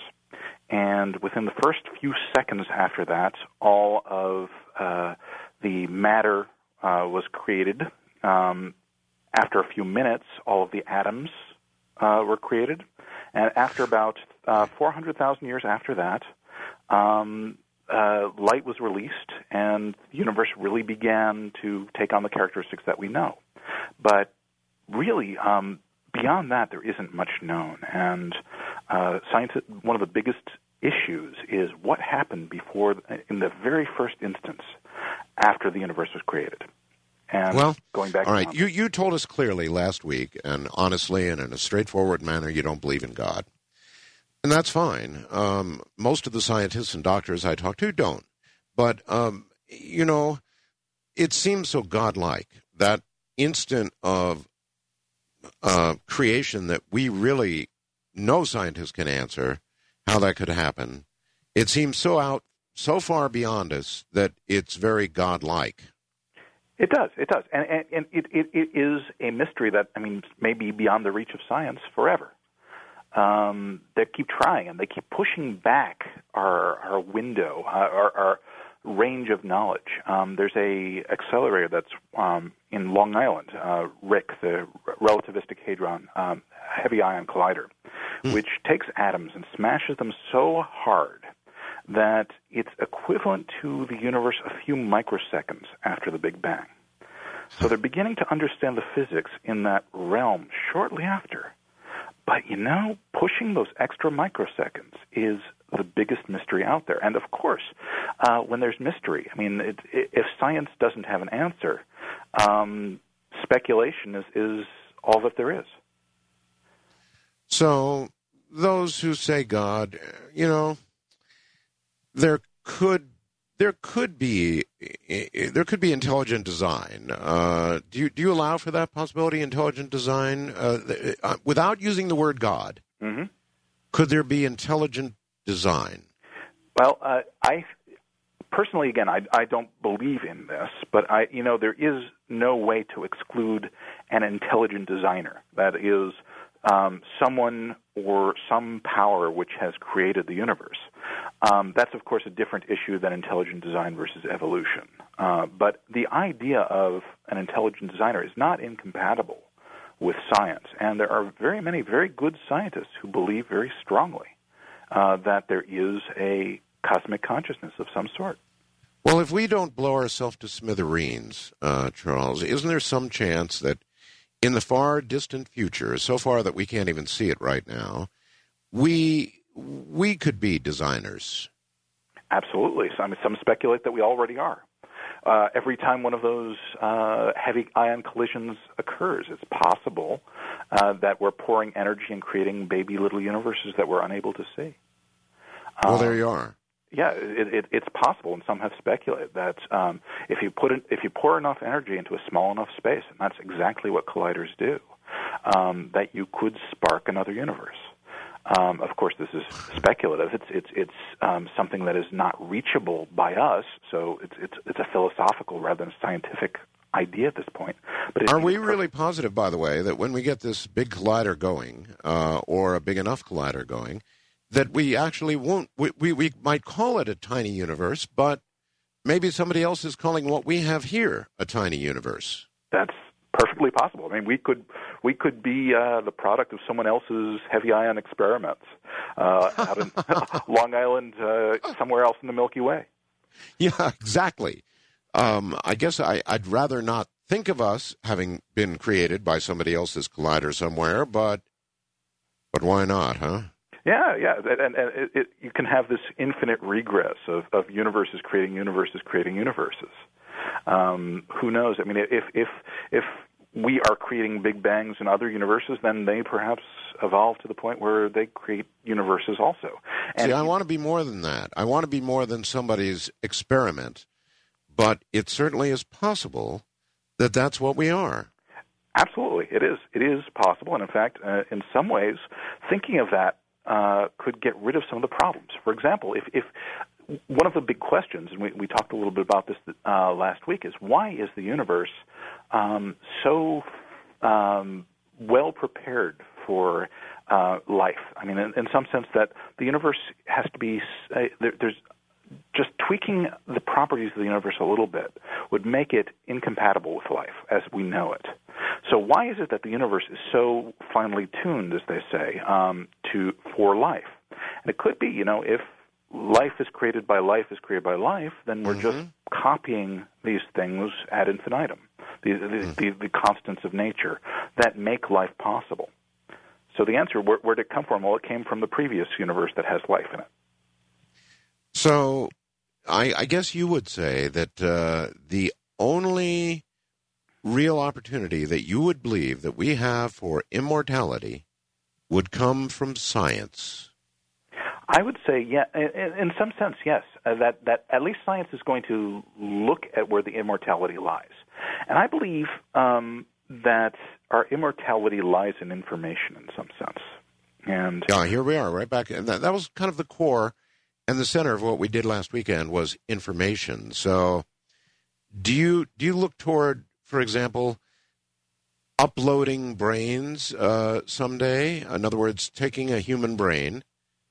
And within the first few seconds after that, all of uh, the matter uh, was created. Um, after a few minutes, all of the atoms uh, were created. And after about uh, 400,000 years after that, um, uh, light was released, and the universe really began to take on the characteristics that we know. But really, um, beyond that, there isn't much known. And uh, science, one of the biggest issues is what happened before, in the very first instance, after the universe was created. And well, going back. All right, you you told us clearly last week, and honestly, and in a straightforward manner, you don't believe in God, and that's fine. Um, most of the scientists and doctors I talk to don't, but um, you know, it seems so godlike that instant of uh, creation that we really no scientist can answer how that could happen. It seems so out, so far beyond us that it's very godlike. It does. It does, and and, and it, it it is a mystery that I mean may be beyond the reach of science forever. Um, they keep trying and they keep pushing back our our window, our, our range of knowledge. Um, there's a accelerator that's um, in Long Island, uh, RHIC, the Relativistic Hadron um, Heavy Ion Collider, mm. which takes atoms and smashes them so hard that it's equivalent to the universe a few microseconds after the Big Bang. So they're beginning to understand the physics in that realm shortly after. But you know, pushing those extra microseconds is the biggest mystery out there. And of course, uh, when there's mystery, I mean, it, it, if science doesn't have an answer, um, speculation is, is all that there is. So, those who say God, you know, there could there could be there could be intelligent design. Uh, do you do you allow for that possibility? Intelligent design uh, uh, without using the word God. Mm-hmm. Could there be intelligent design? Well, uh, I personally, again, I, I don't believe in this, but I, you know, there is no way to exclude an intelligent designer that is um, someone or some power which has created the universe. Um, that's, of course, a different issue than intelligent design versus evolution. Uh, but the idea of an intelligent designer is not incompatible with science. And there are very many very good scientists who believe very strongly uh, that there is a cosmic consciousness of some sort. Well, if we don't blow ourselves to smithereens, uh, Charles, isn't there some chance that in the far distant future, so far that we can't even see it right now, we we could be designers. Absolutely. Some some speculate that we already are. Uh, every time one of those uh, heavy ion collisions occurs, it's possible uh, that we're pouring energy and creating baby little universes that we're unable to see. Well, there you are. Yeah, it, it, it's possible, and some have speculated that um, if you put it, if you pour enough energy into a small enough space, and that's exactly what colliders do, um, that you could spark another universe. Um, of course, this is speculative. It's it's it's um, something that is not reachable by us. So it's it's it's a philosophical rather than scientific idea at this point. But are we really positive, by the way, that when we get this big collider going, uh, or a big enough collider going, that we actually won't? We, we we might call it a tiny universe, but maybe somebody else is calling what we have here a tiny universe. That's perfectly possible. I mean, we could we could be uh, the product of someone else's heavy ion experiments uh, out in Long Island, uh, somewhere else in the Milky Way. Yeah, exactly. Um, I guess I, I'd rather not think of us having been created by somebody else's collider somewhere, but but why not, huh? Yeah, yeah, and, and it, it, you can have this infinite regress of, of universes creating universes creating universes. Um, who knows? I mean, if if if we are creating big bangs in other universes, then they perhaps evolve to the point where they create universes also. And See, I want to be more than that. I want to be more than somebody's experiment, but it certainly is possible that that's what we are. Absolutely, it is. It is possible, and in fact, uh, in some ways, thinking of that uh, could get rid of some of the problems. For example, if, if one of the big questions, and we, we talked a little bit about this uh, last week, is why is the universe um, so um, well prepared for uh, life? I mean, in, in, some sense, that the universe has to be uh, there, there's just tweaking the properties of the universe a little bit would make it incompatible with life as we know it. So why is it that the universe is so finely tuned, as they say, um, to for life? And it could be, you know, if life is created by life is created by life, then we're mm-hmm. just copying these things ad infinitum, the, the, mm-hmm. the, the, constants of nature that make life possible. So the answer, where, where did it come from? Well, it came from the previous universe that has life in it. So I, I guess you would say that uh, the only real opportunity that you would believe that we have for immortality would come from science. I would say, yeah, in, some sense, yes. Uh, that that at least science is going to look at where the immortality lies, and I believe um, that our immortality lies in information in some sense. And yeah, here we are, right back. And that, that was kind of the core and the center of what we did last weekend was information. So, do you do you look toward, for example, uploading brains uh, someday? In other words, taking a human brain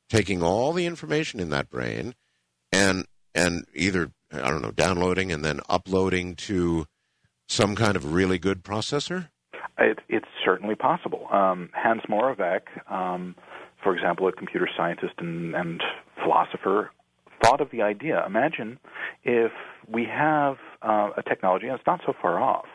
taking all the information in that brain and and either I don't know downloading and then uploading to some kind of really good processor? It, it's certainly possible. Um, Hans Moravec, um, for example, a computer scientist and, and philosopher, thought of the idea. Imagine if we have uh, a technology, and it's not so far off,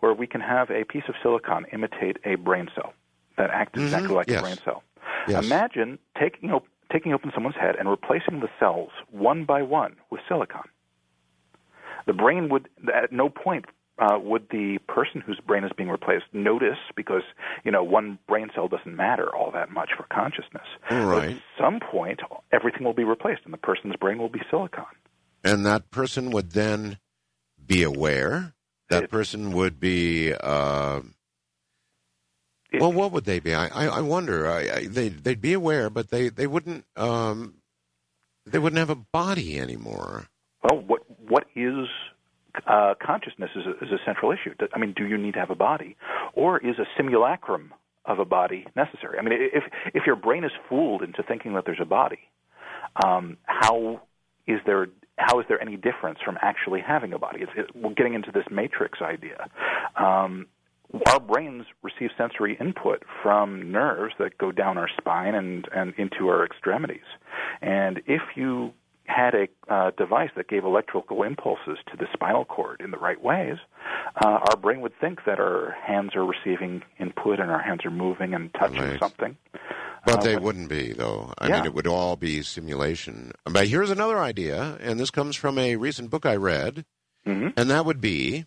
where we can have a piece of silicon imitate a brain cell that acts mm-hmm. exactly like yes. a brain cell. Yes. Imagine taking, you know, taking open someone's head and replacing the cells one by one with silicon. The brain would, at no point uh, would the person whose brain is being replaced notice because you know one brain cell doesn't matter all that much for consciousness. Right. At some point, everything will be replaced, and the person's brain will be silicon. And that person would then be aware. That it, person would be uh, it, well, what would they be? I, I, I wonder. I, I, they they'd be aware, but they they wouldn't um, they wouldn't have a body anymore. Well, what what is uh, consciousness is a, is a central issue. I mean, do you need to have a body, or is a simulacrum of a body necessary. I mean, if if your brain is fooled into thinking that there's a body, um, how is there how is there any difference from actually having a body? It's, it, we're getting into this matrix idea. Um, our brains receive sensory input from nerves that go down our spine and, and into our extremities. And if you had a uh, device that gave electrical impulses to the spinal cord in the right ways, uh, our brain would think that our hands are receiving input and our hands are moving and touching Right. something. But Uh, they but- wouldn't be, though. I Yeah. mean, it would all be simulation. But here's another idea, and this comes from a recent book I read, Mhm. and that would be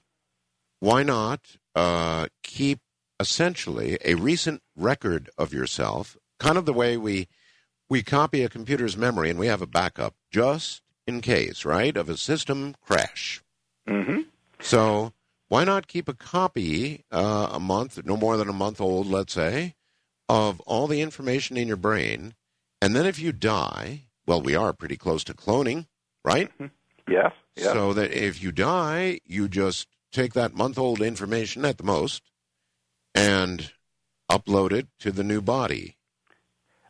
why not uh, keep essentially a recent record of yourself, kind of the way we we copy a computer's memory and we have a backup just in case, right, of a system crash. Mm-hmm. So why not keep a copy uh, a month, no more than a month old, let's say, of all the information in your brain, and then if you die, well, we are pretty close to cloning, right? Yes. Yes. So that if you die, you just take that month old information at the most and upload it to the new body.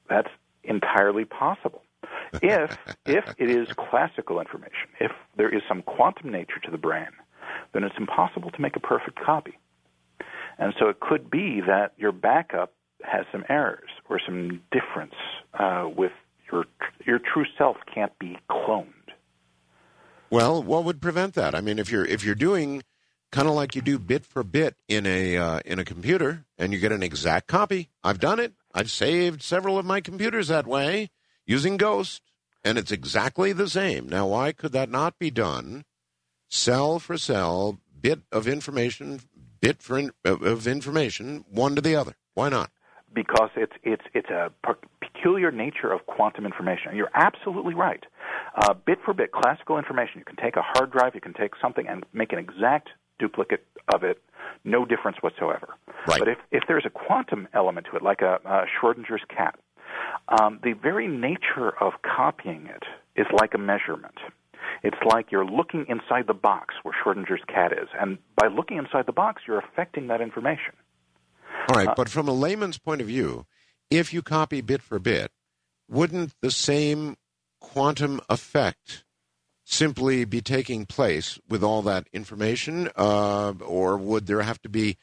That's entirely possible. If if it is classical information, if there is some quantum nature to the brain, then it's impossible to make a perfect copy. And so it could be that your backup has some errors or some difference uh, with your your true self can't be cloned. Well, what would prevent that? I mean, if you're if you're doing kind of like you do bit for bit in a uh, in a computer, and you get an exact copy. I've done it. I've saved several of my computers that way using Ghost, and it's exactly the same. Now, why could that not be done? Cell for cell, bit of information, bit for in, of- information, one to the other. Why not? because it's it's it's a peculiar nature of quantum information. You're absolutely right. Uh, bit for bit, classical information. You can take a hard drive, you can take something and make an exact duplicate of it, no difference whatsoever. Right. But if if there's a quantum element to it, like a, a Schrodinger's cat, um, the very nature of copying it is like a measurement. It's like you're looking inside the box where Schrodinger's cat is, and by looking inside the box, you're affecting that information. All right, but from a layman's point of view, if you copy bit for bit, wouldn't the same quantum effect simply be taking place with all that information, uh, or would there have to be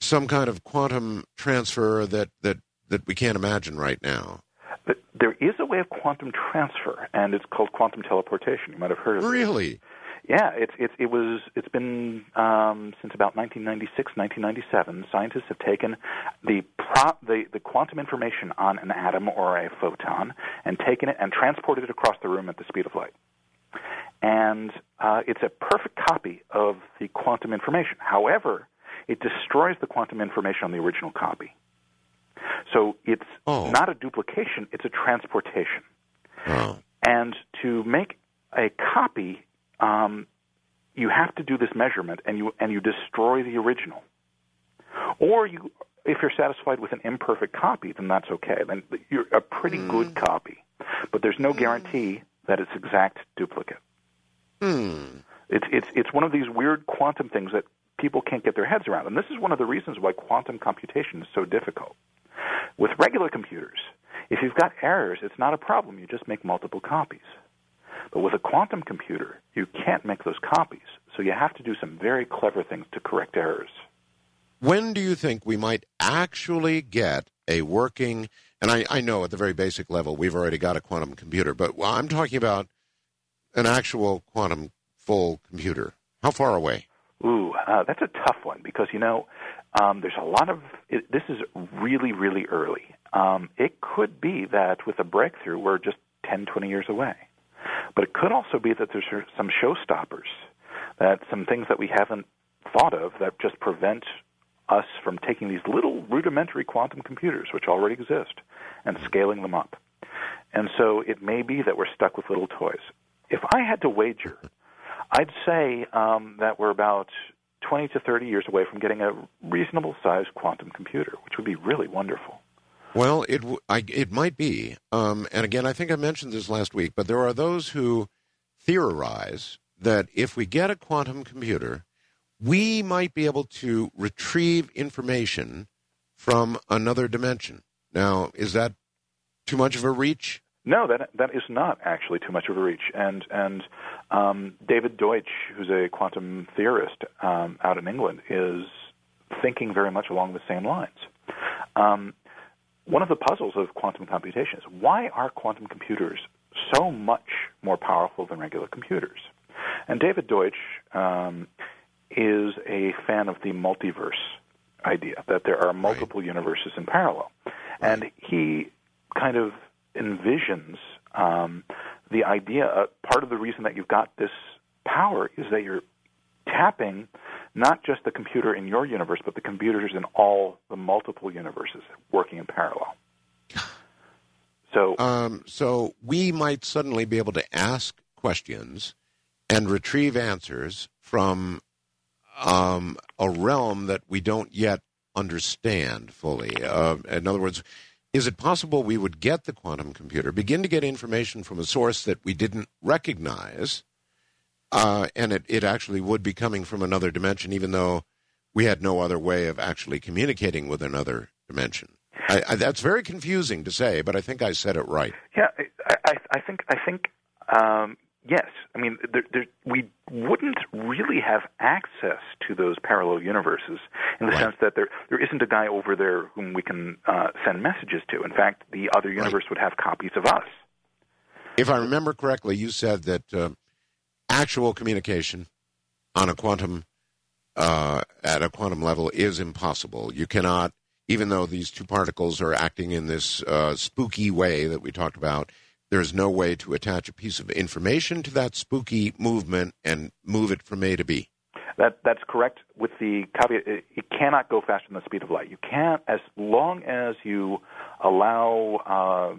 some kind of quantum transfer that that that we can't imagine right now? But there is a way of quantum transfer, and it's called quantum teleportation. You might have heard of it. Really? Yeah, it's it's it was it's been um, since about 1996, 1997. Scientists have taken the pro, the the quantum information on an atom or a photon and taken it and transported it across the room at the speed of light. And uh, it's a perfect copy of the quantum information. However, it destroys the quantum information on the original copy. So it's Oh. not a duplication; it's a transportation. Oh, And to make a copy, um, you have to do this measurement, and you and you destroy the original. Or you, if you're satisfied with an imperfect copy, then that's okay. Then you're a pretty good copy, but there's no guarantee that it's exact duplicate. hmm. It's it's it's one of these weird quantum things that people can't get their heads around, and this is one of the reasons why quantum computation is so difficult. With regular computers, if you've got errors, it's not a problem. You just make multiple copies. But with a quantum computer, you can't make those copies, so you have to do some very clever things to correct errors. When do you think we might actually get a working? And I, I know at the very basic level we've already got a quantum computer, but I'm talking about an actual quantum full computer. How far away? Ooh, uh, that's a tough one because you know um, there's a lot of it, this is really really early. Um, it could be that with a breakthrough we're just 10, 20 years away, but it could also be that there's some showstoppers, that some things that we haven't thought of that just prevent us from taking these little rudimentary quantum computers, which already exist, and scaling them up. And so it may be that we're stuck with little toys. If I had to wager, I'd say um, that we're about 20 to 30 years away from getting a reasonable sized quantum computer, which would be really wonderful. Well, it w- I, it might be. Um, and again, I think I mentioned this last week, but there are those who theorize that if we get a quantum computer, we might be able to retrieve information from another dimension. Now, is that too much of a reach? No, that that is not actually too much of a reach. And and um, David Deutsch, who's a quantum theorist um, out in England, is thinking very much along the same lines. Um, one of the puzzles of quantum computation is why are quantum computers so much more powerful than regular computers? And David Deutsch um, is a fan of the multiverse idea that there are multiple right. universes in parallel, right. and he kind of envisions um, the idea. Uh, part of the reason that you've got this power is that you're tapping not just the computer in your universe, but the computers in all the multiple universes working in parallel. So, um, so we might suddenly be able to ask questions and retrieve answers from um, a realm that we don't yet understand fully. Uh, in other words, is it possible we would get the quantum computer, begin to get information from a source that we didn't recognize, uh, and it, it actually would be coming from another dimension, even though we had no other way of actually communicating with another dimension? I, I, that's very confusing to say, but I think I said it right. Yeah, I, I think I think um, yes, I mean, there, there, we wouldn't really have access to those parallel universes in the right. sense that there there isn't a guy over there whom we can uh, send messages to. In fact, the other universe right. would have copies of us. If I remember correctly, you said that uh, actual communication on a quantum uh, at a quantum level is impossible. You cannot, even though these two particles are acting in this uh, spooky way that we talked about there is no way to attach a piece of information to that spooky movement and move it from A to B. That that's correct. With the caveat, it, it cannot go faster than the speed of light. You can't, as long as you allow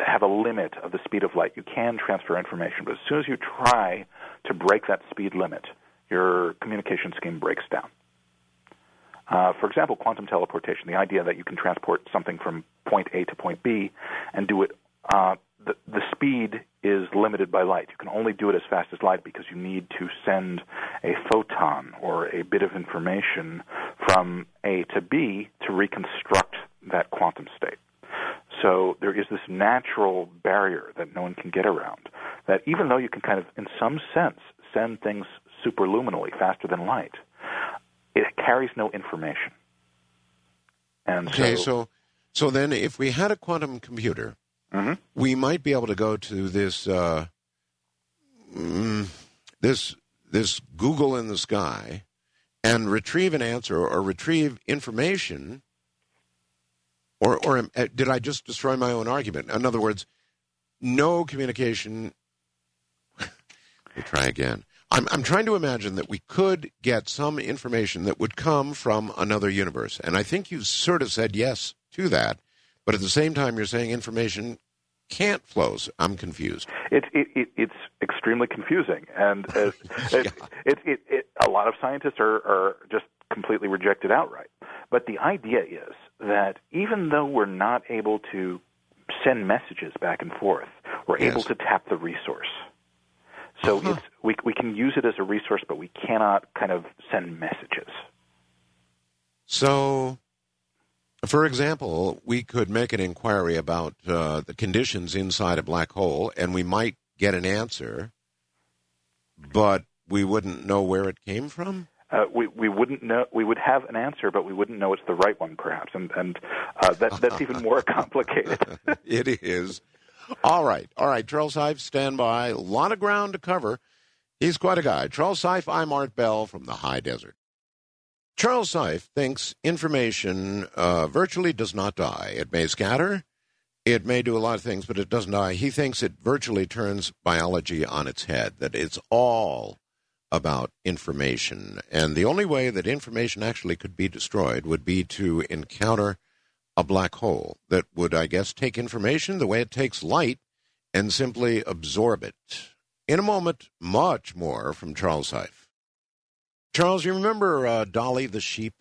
uh, have a limit of the speed of light. You can transfer information, but as soon as you try to break that speed limit, your communication scheme breaks down. Uh, for example, quantum teleportation, the idea that you can transport something from point A to point B and do it uh, the, the speed is limited by light. You can only do it as fast as light because you need to send a photon or a bit of information from A to B to reconstruct that quantum state. So there is this natural barrier that no one can get around. That even though you can kind of, in some sense, send things superluminally faster than light, it carries no information. And okay, so, so so then if we had a quantum computer mm-hmm. we might be able to go to this uh, mm, this this Google in the sky and retrieve an answer or retrieve information. Or, or uh, did I just destroy my own argument? In other words, no communication. we try again. I'm, I'm trying to imagine that we could get some information that would come from another universe. And I think you sort of said yes to that. But at the same time, you're saying information can't flows. I'm confused. It, it, it, it's extremely confusing, and uh, yeah. it, it, it, a lot of scientists are, are just completely rejected outright. But the idea is that even though we're not able to send messages back and forth, we're yes. able to tap the resource. So uh-huh. it's, we, we can use it as a resource, but we cannot kind of send messages. So for example, we could make an inquiry about uh, the conditions inside a black hole, and we might get an answer, but we wouldn't know where it came from. Uh, we we wouldn't know. We would have an answer, but we wouldn't know it's the right one, perhaps, and and uh, that that's even more complicated. it is. All right, all right. Charles Seife, stand by. A lot of ground to cover. He's quite a guy. Charles Seife, I'm Art Bell from the High Desert. Charles Seife thinks information uh, virtually does not die. It may scatter, it may do a lot of things, but it doesn't die. He thinks it virtually turns biology on its head, that it's all about information. And the only way that information actually could be destroyed would be to encounter a black hole that would, I guess, take information the way it takes light and simply absorb it. In a moment, much more from Charles Seife. Charles, you remember uh, Dolly the sheep?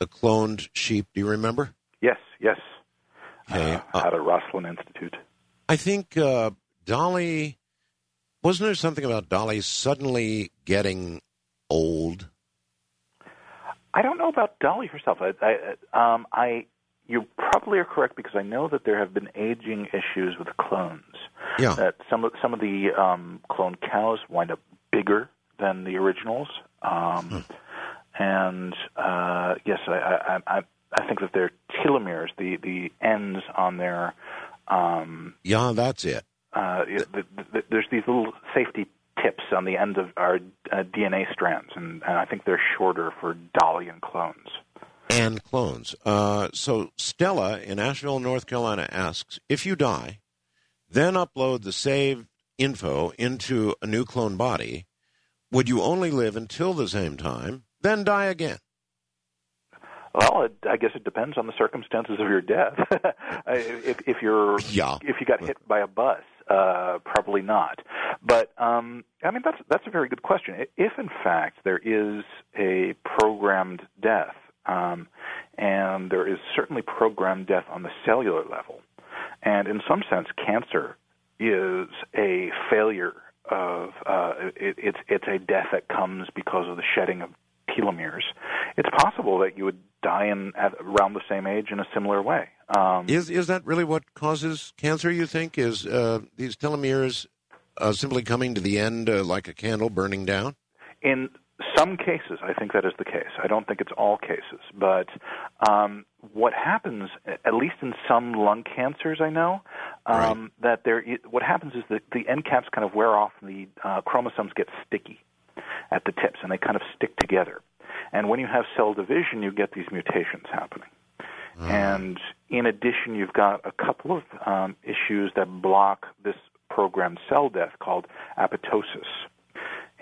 The cloned sheep, do you remember? Yes, yes. Okay. Uh, uh, at a Roslin Institute. I think uh, Dolly, wasn't there something about Dolly suddenly getting old? I don't know about Dolly herself. I, I, um, I, you probably are correct because I know that there have been aging issues with clones. Yeah. That some of some of the um, clone cows wind up bigger than the originals. Um, Hmm. And uh, yes, I, I, I, I think that their telomeres, the the ends on their um, Yeah, that's it. uh, the, the, there's these little safety tips on the end of our uh, DNA strands, and, and I think they're shorter for Dolly and clones. And clones. Uh, so Stella in Asheville, North Carolina asks if you die, then upload the saved info into a new clone body, would you only live until the same time, then die again? Well, it, I guess it depends on the circumstances of your death. if, if you're Yeah. if you got hit by a bus, uh, probably not. But um, I mean, that's that's a very good question. If in fact there is a programmed death, um, and there is certainly programmed death on the cellular level, and in some sense, cancer is a failure of uh, it, it's it's a death that comes because of the shedding of telomeres. It's possible that you would die in at around the same age in a similar way. Um, Is is that really what causes cancer? You think is uh, these telomeres uh, simply coming to the end uh, like a candle burning down? In some cases, I think that is the case. I don't think it's all cases, but um, what happens, at least in some lung cancers, I know um, that there. What happens is that the end caps kind of wear off, and the uh, chromosomes get sticky at the tips, and they kind of stick together. And when you have cell division, you get these mutations happening. And in addition, you've got a couple of um, issues that block this programmed cell death called apoptosis.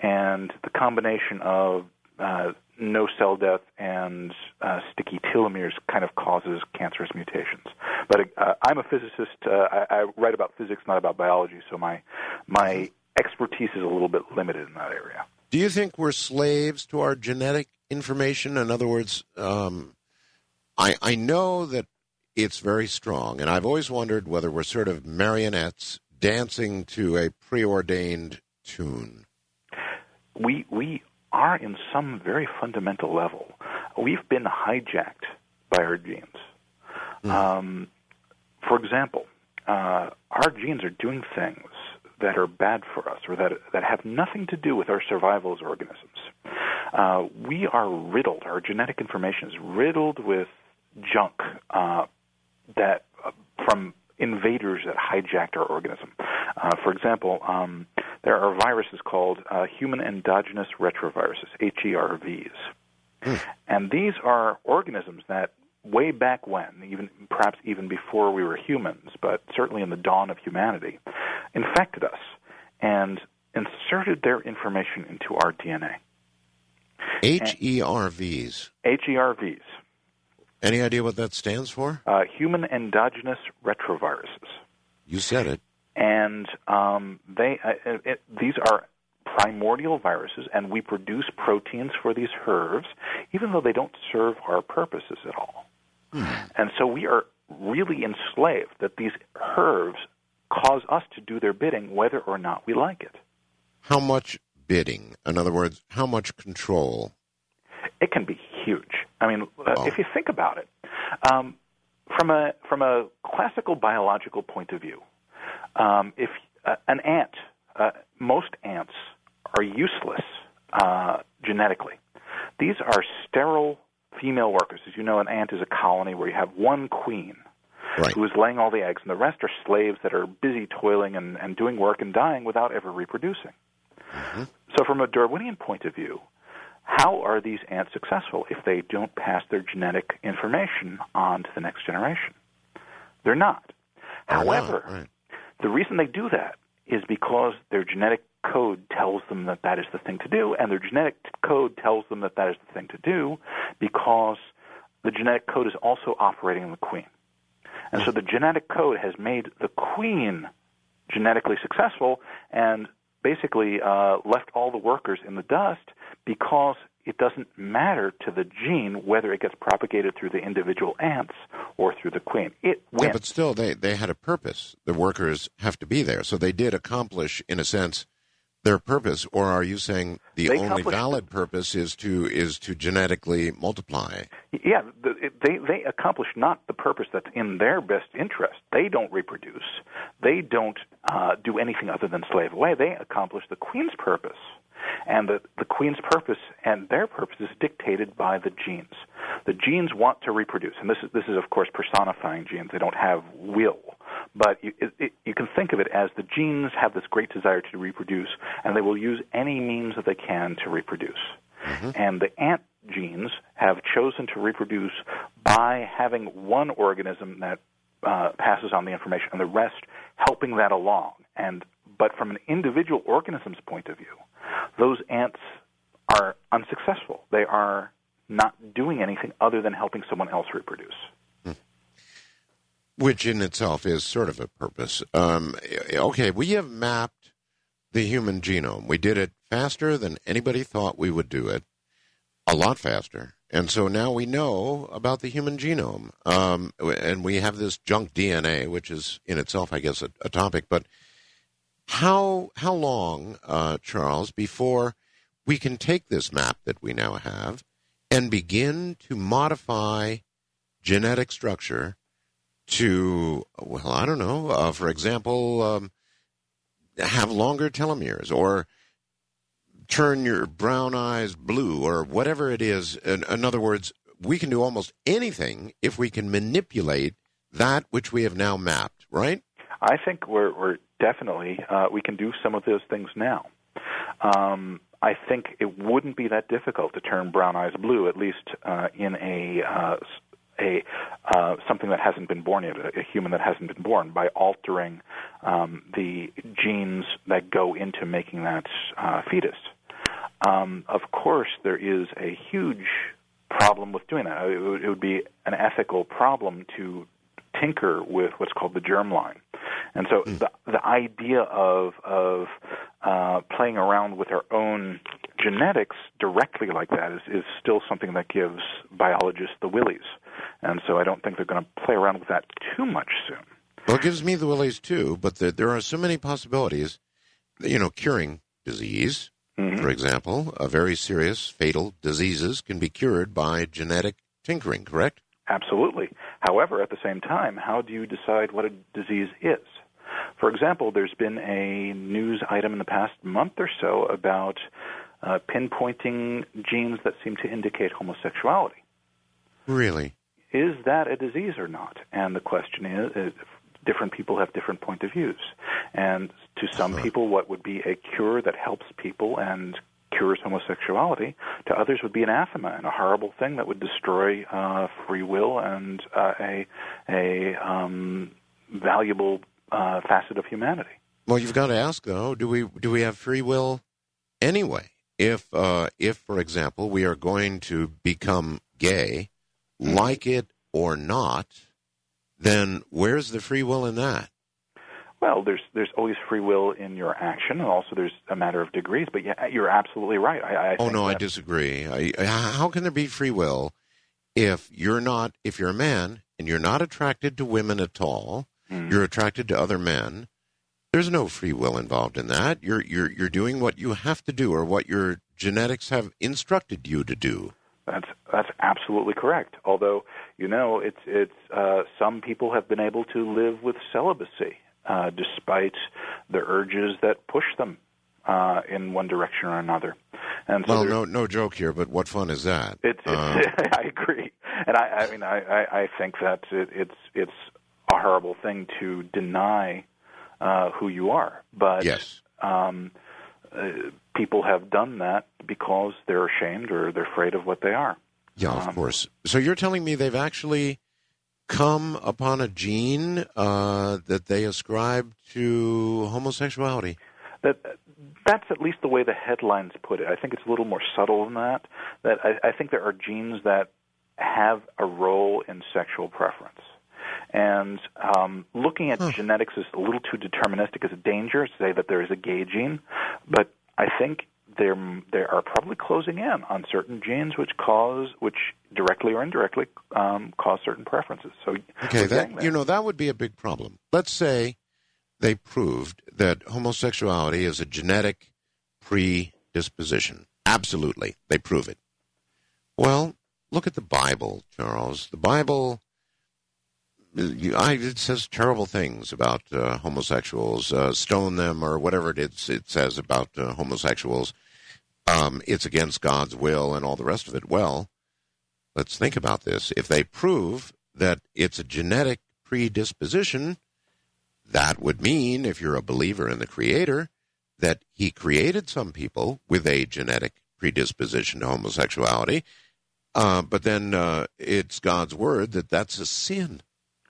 And the combination of uh, no cell death and uh, sticky telomeres kind of causes cancerous mutations. But uh, I'm a physicist. Uh, I, I write about physics, not about biology, so my my expertise is a little bit limited in that area. Do you think we're slaves to our genetic information? In other words, um, I I know that it's very strong, and I've always wondered whether we're sort of marionettes dancing to a preordained tune. We we are in some very fundamental level. We've been hijacked by our genes. Um, for example, uh, our genes are doing things that are bad for us, or that that have nothing to do with our survival as organisms. Uh, we are riddled. Our genetic information is riddled with junk uh, that uh, from invaders that hijacked our organism. Uh, for example, um, there are viruses called uh, human endogenous retroviruses, HERVs. And these are organisms that way back when, even perhaps even before we were humans, but certainly in the dawn of humanity, infected us and inserted their information into our DNA. HERVs. HERVs, Any idea what that stands for? uh, human endogenous retroviruses. You said it. and um, they uh, it, these are primordial viruses, and we produce proteins for these HERVs, even though they don't serve our purposes at all. And so we are really enslaved that these HERVs cause us to do their bidding, whether or not we like it. How much bidding? In other words, how much control? it can be huge. I mean, uh, Oh. if you think about it, um, from a from a classical biological point of view, um, if uh, an ant, uh, most ants are useless uh, genetically. These are sterile female workers. As you know, an ant is a colony where you have one queen Right. who is laying all the eggs, and the rest are slaves that are busy toiling and, and doing work and dying without ever reproducing. So, from a Darwinian point of view, how are these ants successful if they don't pass their genetic information on to the next generation? They're not. However, right. the reason they do that is because their genetic code tells them that that is the thing to do, and their genetic code tells them that that is the thing to do because the genetic code is also operating in the queen. And so the genetic code has made the queen genetically successful and basically uh, left all the workers in the dust because it doesn't matter to the gene whether it gets propagated through the individual ants or through the queen. It wins. Yeah, but still, they, they had a purpose. The workers have to be there. So they did accomplish, in a sense, their purpose, or are you saying the They only valid purpose is to is to genetically multiply? Yeah, they they accomplish not the purpose that's in their best interest. They don't reproduce. They don't uh, do anything other than slave away. They accomplish the queen's purpose, and the the queen's purpose and their purpose is dictated by the genes. The genes want to reproduce, and this is this is of course personifying genes. They don't have will, but you, it, it, you can think of it as the genes have this great desire to reproduce, and they will use any means that they can to reproduce. And the ant genes have chosen to reproduce by having one organism that uh, passes on the information, and the rest helping that along. And but from an individual organism's point of view, those ants are unsuccessful. They are not doing anything other than helping someone else reproduce. which in itself is sort of a purpose. Um, okay, we have mapped the human genome. We did it faster than anybody thought we would do it, a lot faster. And so now we know about the human genome. Um, and we have this junk DNA, which is in itself, I guess, a, a topic. But how, how long, uh, Charles, before we can take this map that we now have and begin to modify genetic structure to, well, I don't know, uh, for example, um, have longer telomeres or turn your brown eyes blue or whatever it is. In, in other words, we can do almost anything if we can manipulate that which we have now mapped, right? I think we're, we're definitely uh, we can do some of those things now. Um, I think it wouldn't be that difficult to turn brown eyes blue, at least uh, in a uh, a uh, something that hasn't been born yet, a, human that hasn't been born, by altering um, the genes that go into making that uh, fetus. Um, of course, there is a huge problem with doing that. It would, it would be an ethical problem to tinker with what's called the germline. And so the the idea of of uh, playing around with our own genetics directly like that is, is still something that gives biologists the willies. And so I don't think they're going to play around with that too much soon. Well, it gives me the willies too, but there, there are so many possibilities. You know, curing disease, Mhm. for example, a very serious, fatal diseases can be cured by genetic tinkering, correct? Absolutely. However, at the same time, how do you decide what a disease is? For example, there's been a news item in the past month or so about uh, pinpointing genes that seem to indicate homosexuality. Really? Is that a disease or not? And the question is, is different people have different point of views. And to some Uh-huh. people, what would be a cure that helps people and cures homosexuality, to others would be anathema and a horrible thing that would destroy uh, free will and uh, a a um, valuable uh, facet of humanity. Well, you've got to ask though: Do we do we have free will anyway? If uh, if, for example, we are going to become gay, like it or not, then where's the free will in that? Well, there's there's always free will in your action, and also there's a matter of degrees. But yeah, you're absolutely right. I, I Oh no, I disagree. I, how can there be free will if you're not if you're a man and you're not attracted to women at all? Mhm. You're attracted to other men. There's no free will involved in that. You're you're you're doing what you have to do or what your genetics have instructed you to do. That's that's absolutely correct. Although you know, it's it's uh, some people have been able to live with celibacy uh, despite the urges that push them uh, in one direction or another. And so Well, no no joke here, but what fun is that? It's, it's Uh, I agree, and I, I mean, I, I, I think that it, it's it's a horrible thing to deny uh, who you are, but yes. um, uh, people have done that because they're ashamed or they're afraid of what they are. Yeah, of Um, course. So you're telling me they've actually come upon a gene uh, that they ascribe to homosexuality. That that's at least the way the headlines put it. I think it's a little more subtle than that. That I, I think there are genes that have a role in sexual preference. And um, looking at Huh. genetics is a little too deterministic as a danger to say that there is a gay gene, but I think they're they are probably closing in on certain genes which cause which directly or indirectly um, cause certain preferences. So Okay, that you know that would be a big problem. Let's say they proved that homosexuality is a genetic predisposition. Absolutely. They prove it. Well, look at the Bible, Charles. The Bible it says terrible things about uh, homosexuals, uh, stone them, or whatever it is it says about uh, homosexuals. Um, it's against God's will and all the rest of it. Well, let's think about this. If they prove that it's a genetic predisposition, that would mean, if you're a believer in the Creator, that He created some people with a genetic predisposition to homosexuality. Uh, but then uh, it's God's word that that's a sin.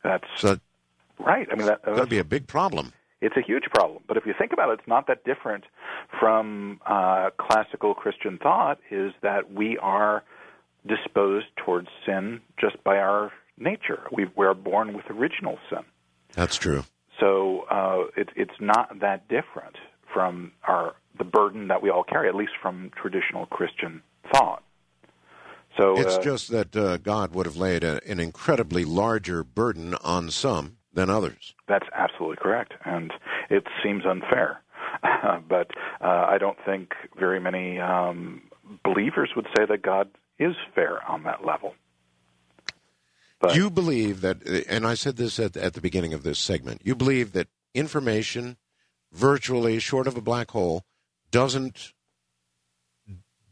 That's so, right. I mean, that, that'd be a big problem. It's a huge problem. But if you think about it, it's not that different from uh, classical Christian thought. Is that we are disposed towards sin just by our nature. We we are born with original sin. That's true. So uh, it, it's not that different from our the burden that we all carry, at least from traditional Christian thought. So it's uh, just that uh, God would have laid a, an incredibly larger burden on some than others. That's absolutely correct, and it seems unfair. but uh, I don't think very many um, believers would say that God is fair on that level. But, you believe that, and I said this at, at the beginning of this segment. You believe that information, virtually short of a black hole, doesn't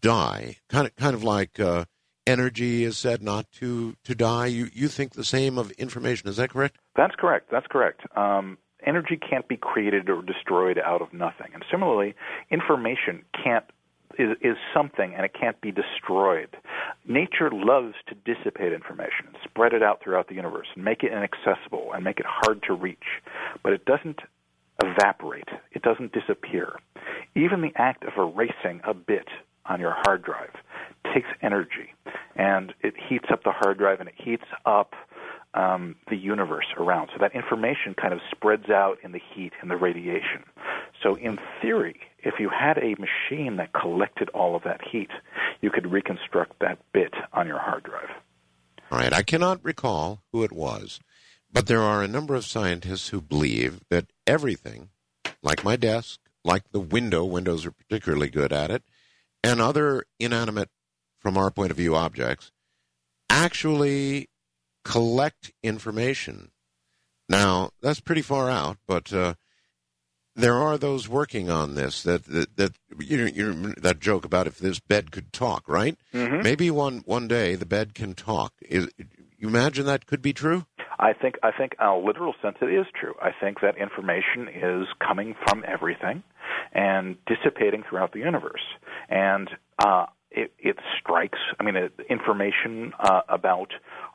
die. Kind of, kind of like uh, energy is said not to, to die. You, you think the same of information. Is that correct? That's correct. That's correct. Um, energy can't be created or destroyed out of nothing. And similarly, information can't is, is something and it can't be destroyed. Nature loves to dissipate information and spread it out throughout the universe and make it inaccessible and make it hard to reach. But it doesn't evaporate. It doesn't disappear. Even the act of erasing a bit on your hard drive takes energy and it heats up the hard drive and it heats up um, the universe around. So that information kind of spreads out in the heat and the radiation. So, in theory, if you had a machine that collected all of that heat, you could reconstruct that bit on your hard drive. All right. I cannot recall who it was, but there are a number of scientists who believe that everything, like my desk, like the window, windows are particularly good at it, and other inanimate from our point of view objects actually collect information. Now, that's pretty far out, but uh, there are those working on this that that, that you know, you know, that joke about if this bed could talk, right? Mm-hmm. Maybe one one day the bed can talk. Is you imagine that could be true? I think I think in a literal sense it is true. I think that information is coming from everything and dissipating throughout the universe. And uh, it, it strikes. I mean, it, information uh, about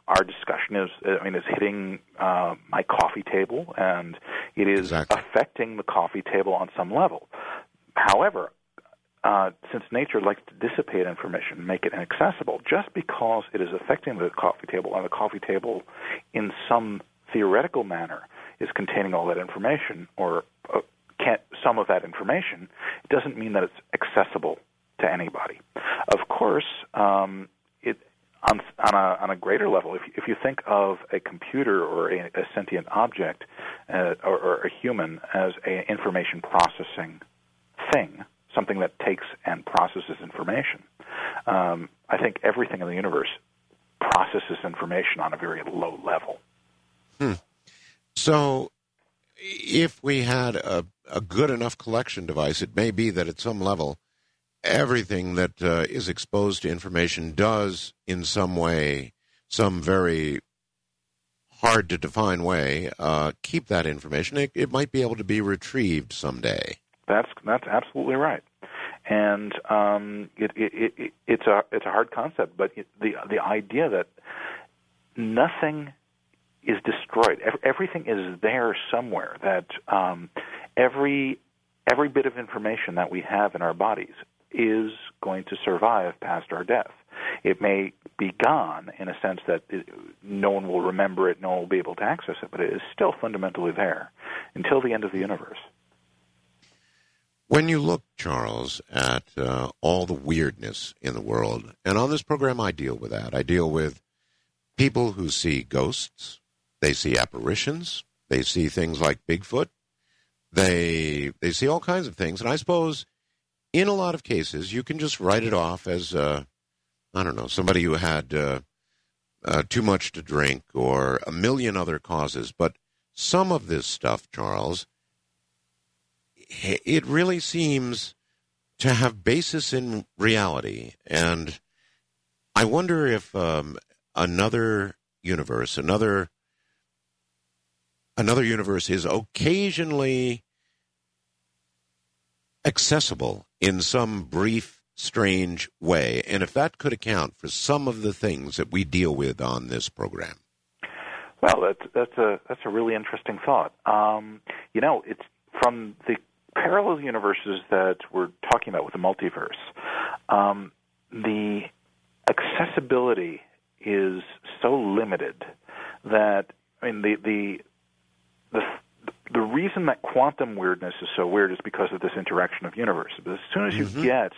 our discussion is, I mean, is hitting uh, my coffee table, and it is exactly. affecting the coffee table on some level. However, uh, since nature likes to dissipate information, make it inaccessible, just because it is affecting the coffee table, and the coffee table, in some theoretical manner, is containing all that information, or uh, some of that information, it doesn't mean that it's accessible to anybody. Of course, um, it on, on, a, on a greater level, if, if you think of a computer or a, a sentient object uh, or, or, a human as an information processing something that takes and processes information, um, I think everything in the universe processes information on a very low level. Hmm. So, if we had a, a good enough collection device, it may be that at some level everything that uh, is exposed to information does, in some way, some very hard to define way, uh, keep that information. It, it, might be able to be retrieved someday. That's that's absolutely right, and um, it, it, it, it's a it's a hard concept, but the the idea that nothing is destroyed, everything is there somewhere. That um, every every bit of information that we have in our bodies is going to survive past our death. It may be gone in a sense that it, no one will remember it, no one will be able to access it, but it is still fundamentally there until the end of the universe. When you look, Charles, at uh, all the weirdness in the world, and on this program I deal with that. I deal with people who see ghosts, they see apparitions, they see things like Bigfoot, they they see all kinds of things, and I suppose in a lot of cases, you can just write it off as, uh, I don't know, somebody who had uh, uh, too much to drink or a million other causes. But some of this stuff, Charles, it really seems to have basis in reality. And I wonder if um, another universe, another another universe is occasionally accessible in some brief, strange way, and if that could account for some of the things that we deal with on this program. Well, that's that's a that's a really interesting thought. Um, you know, it's from the parallel universes that we're talking about with the multiverse. Um, the accessibility is so limited that I mean the the the the reason that quantum weirdness is so weird is because of this interaction of universes. But as soon as you mm-hmm. get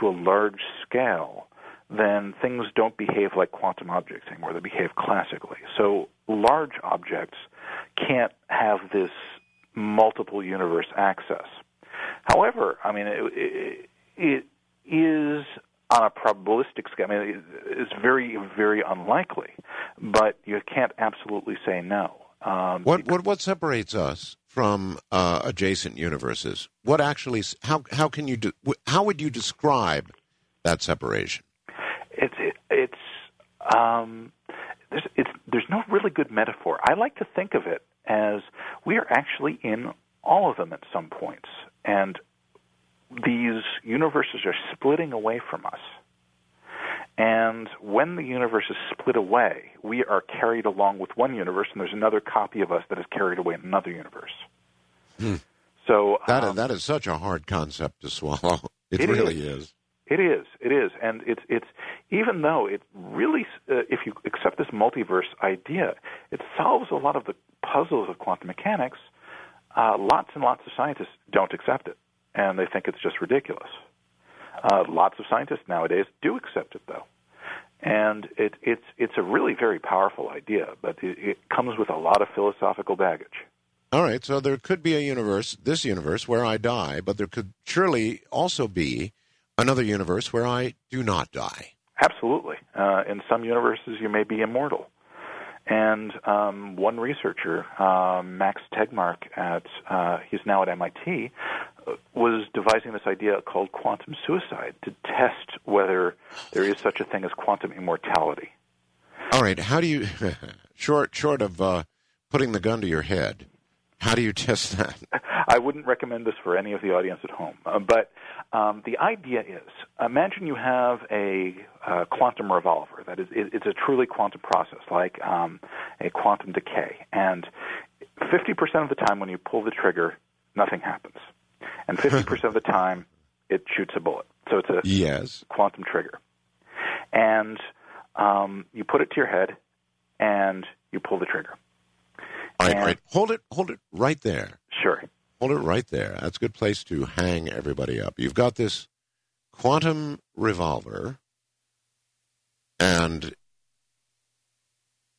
to a large scale, then things don't behave like quantum objects anymore. They behave classically. So large objects can't have this multiple universe access. However, I mean, it, it, is on a probabilistic scale. I mean, it's very, very unlikely, but you can't absolutely say no. Um, what what what separates us from uh, adjacent universes? What actually? How how can you do? How would you describe that separation? It's it, it's um, there's it's there's no really good metaphor. I like to think of it as we are actually in all of them at some points, and these universes are splitting away from us. And when the universe is split away, we are carried along with one universe, and there's another copy of us that is carried away in another universe. Hmm. So that um, is, that is such a hard concept to swallow. It, it really is. is. It is. It is, and it's it's even though it really, uh, if you accept this multiverse idea, it solves a lot of the puzzles of quantum mechanics. Uh, lots and lots of scientists don't accept it, and they think it's just ridiculous. Uh, lots of scientists nowadays do accept it, though, and it, it's it's a really very powerful idea, but it, it comes with a lot of philosophical baggage. All right, so there could be a universe, this universe, where I die, but there could surely also be another universe where I do not die. Absolutely. Uh, in some universes, you may be immortal. And um, one researcher, uh, Max Tegmark, at uh, he's now at MIT, uh, was devising this idea called quantum suicide to test whether there is such a thing as quantum immortality. All right, how do you, short short of uh, putting the gun to your head, how do you test that? I wouldn't recommend this for any of the audience at home. Uh, but um, the idea is imagine you have a uh, quantum revolver. That is, it, it's a truly quantum process, like um, a quantum decay. And 50% of the time when you pull the trigger, nothing happens. And 50% of the time, it shoots a bullet. So it's a yes. quantum trigger. And um, you put it to your head, and you pull the trigger. All right, all right. Hold it, hold it right there. Sure. Hold it right there. That's a good place to hang everybody up. You've got this quantum revolver, and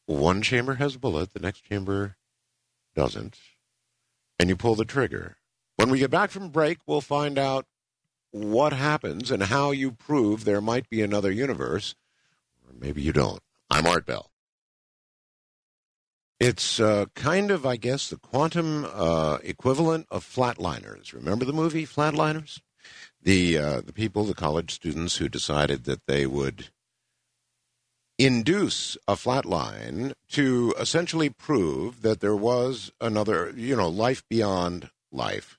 one chamber has a bullet, the next chamber doesn't, and you pull the trigger. When we get back from break, we'll find out what happens and how you prove there might be another universe, or maybe you don't. I'm Art Bell. It's uh, kind of, I guess, the quantum uh, equivalent of flatliners. Remember the movie Flatliners? The uh, the people, the college students who decided that they would induce a flatline to essentially prove that there was another, you know, life beyond life.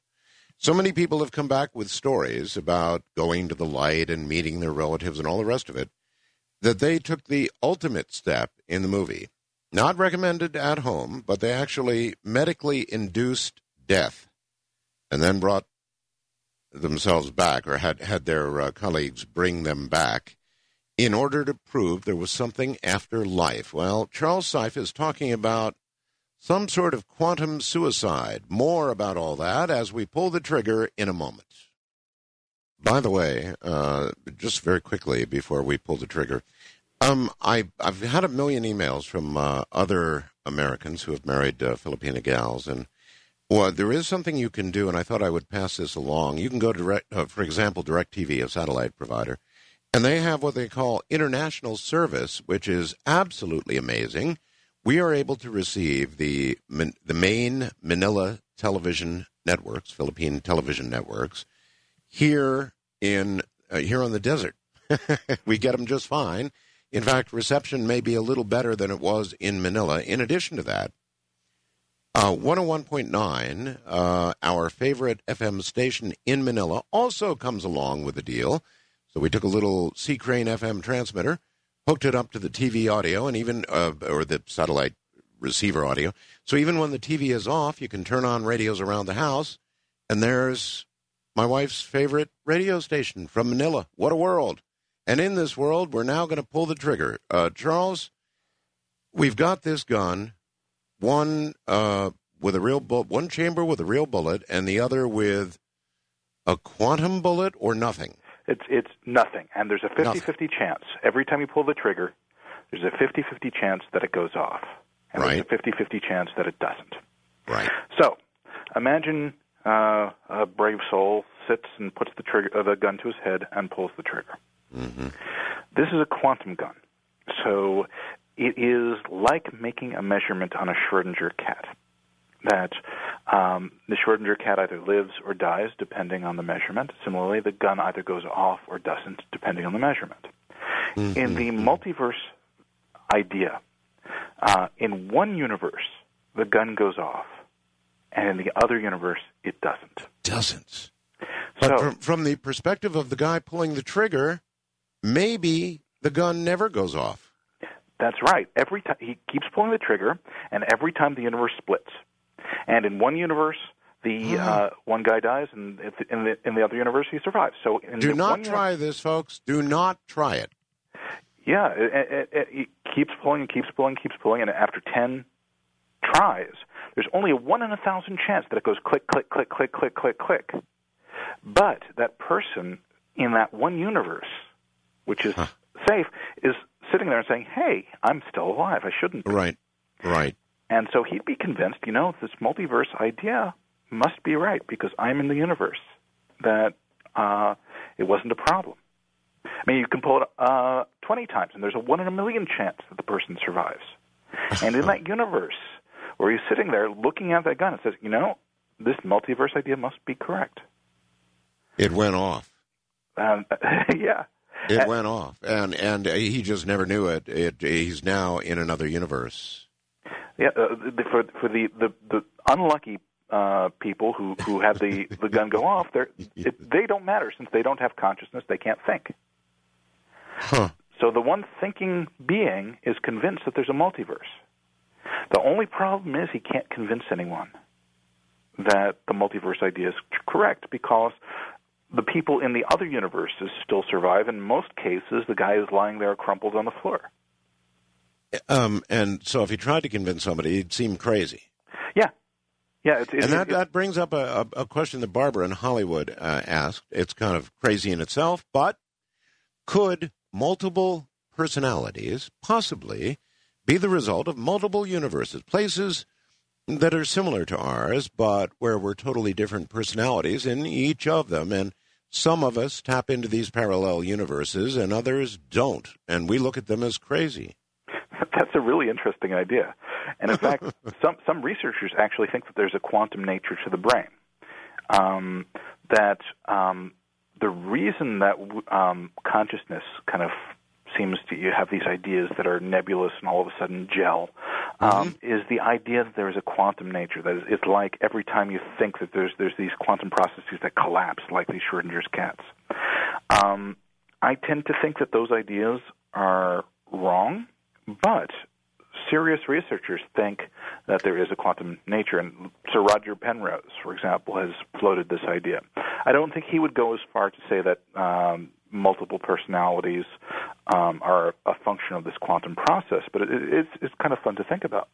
So many people have come back with stories about going to the light and meeting their relatives and all the rest of it that they took the ultimate step in the movie not recommended at home, but they actually medically induced death and then brought themselves back or had, had their uh, colleagues bring them back in order to prove there was something after life. Well, Charles Seife is talking about some sort of quantum suicide. More about all that as we pull the trigger in a moment. By the way, uh, just very quickly before we pull the trigger, um, I I've had a million emails from uh, other Americans who have married uh, Filipina gals, and Well, there is something you can do, and I thought I would pass this along. You can go direct, uh, for example, DirecTV, a satellite provider, and they have what they call international service, which is absolutely amazing. We are able to receive the the main Manila television networks, Philippine television networks, here in uh, here on the desert. we get them just fine. In fact, reception may be a little better than it was in Manila. In addition to that, uh, 101.9, uh, our favorite FM station in Manila, also comes along with the deal. So we took a little C. Crane FM transmitter, hooked it up to the TV audio, and even uh, or the satellite receiver audio. So even when the TV is off, you can turn on radios around the house, and there's my wife's favorite radio station from Manila. What a world! And in this world, we're now going to pull the trigger. Uh, Charles, we've got this gun, one uh, with a real bullet, one chamber with a real bullet, and the other with a quantum bullet or nothing. It's it's nothing, and there's a 50-50 chance every time you pull the trigger. There's a 50-50 chance that it goes off, and right. there's a 50-50 chance that it doesn't. Right. So, imagine uh, a brave soul sits and puts the trigger, uh, the gun to his head and pulls the trigger. Mm-hmm. This is a quantum gun. So it is like making a measurement on a Schrodinger cat. That um, the Schrodinger cat either lives or dies depending on the measurement. Similarly, the gun either goes off or doesn't depending on the measurement. Mm-hmm. In the multiverse idea, uh, in one universe, the gun goes off, and in the other universe, it doesn't. Doesn't. But So- from, from the perspective of the guy pulling the trigger, maybe the gun never goes off. That's right. Every time he keeps pulling the trigger, and every time the universe splits. And in one universe, the uh, one guy dies, and in the in the other universe, he survives. So in Do not try this, folks. Do not try it. Yeah, it, it, it, it keeps pulling and keeps pulling, and keeps pulling, and after ten tries, there's only a one in a thousand chance that it goes click, click, click, click, click, click, click. But that person in that one universe, which is safe, is sitting there and saying, "Hey, I'm still alive. I shouldn't." be." Right. Right. And so he'd be convinced, you know, this multiverse idea must be right because I'm in the universe. That uh, it wasn't a problem. I mean, you can pull it uh, 20 times, and there's a one in a million chance that the person survives. And in that universe, where he's sitting there looking at that gun, it says, you know, this multiverse idea must be correct. It went off. Um, yeah. It went off, and and he just never knew it. It he's now in another universe. Yeah, uh, the, for for the the, the unlucky uh, people who who have the the gun go off, they it, they don't matter since they don't have consciousness. They can't think. Huh. So the one thinking being is convinced that there's a multiverse. The only problem is he can't convince anyone that the multiverse idea is correct because the people in the other universes still survive. In most cases, the guy is lying there crumpled on the floor. Um, and so if he tried to convince somebody, he'd seem crazy. Yeah, yeah. It's, it's, and that, that brings up a, a, a question that Barbara in Hollywood uh, asked. It's kind of crazy in itself, but could multiple personalities possibly be the result of multiple universes, places that are similar to ours, but where we're totally different personalities in each of them? And some of us tap into these parallel universes, and others don't, and we look at them as crazy. That's a really interesting idea. And in fact, some some researchers actually think that there's a quantum nature to the brain. Um, that um, the reason that um, consciousness kind of seems to you have these ideas that are nebulous and all of a sudden gel um, is the idea that there is a quantum nature. That is, it's like every time you think that there's there's these quantum processes that collapse, like these Schrodinger's cats. Um, I tend to think that those ideas are wrong, but serious researchers think that there is a quantum nature, and Sir Roger Penrose, for example, has floated this idea. I don't think he would go as far to say that um, multiple personalities um, are a function of this quantum process, but it, it's, it's kind of fun to think about.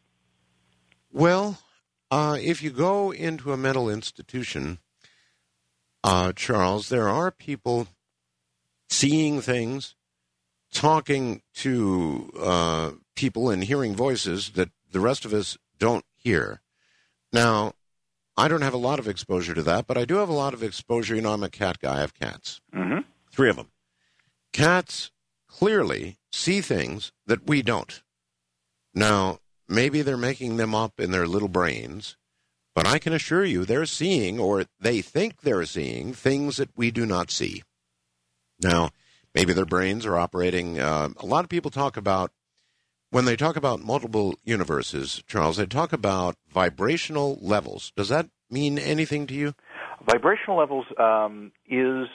Well, uh, if you go into a mental institution, uh, Charles, there are people seeing things, talking to uh, people, and hearing voices that the rest of us don't hear. Now, I don't have a lot of exposure to that, but I do have a lot of exposure. You know, I'm a cat guy. I have cats, Mm-hmm. three of them. Cats clearly see things that we don't. Now, maybe they're making them up in their little brains, but I can assure you they're seeing, or they think they're seeing, things that we do not see. Now, maybe their brains are operating. Uh, a lot of people talk about, when they talk about multiple universes, Charles, they talk about vibrational levels. Does that mean anything to you? Vibrational levels um, is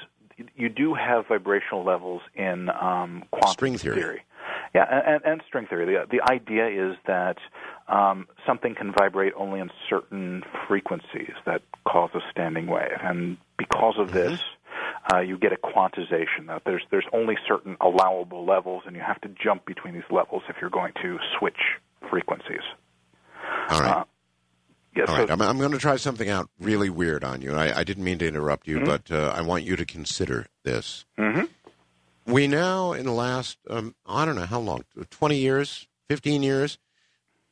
you do have vibrational levels in um, quantum String theory. Yeah, and, and string theory. The, the idea is that um, something can vibrate only in certain frequencies that cause a standing wave, and because of this, uh, you get a quantization. That there's there's only certain allowable levels, and you have to jump between these levels if you're going to switch frequencies. All right. Uh, yeah, All so right, I'm, I'm going to try something out really weird on you. I, I didn't mean to interrupt you, Mhm. but uh, I want you to consider this. Mhm. We now, in the last, um, I don't know how long, 20 years, 15 years,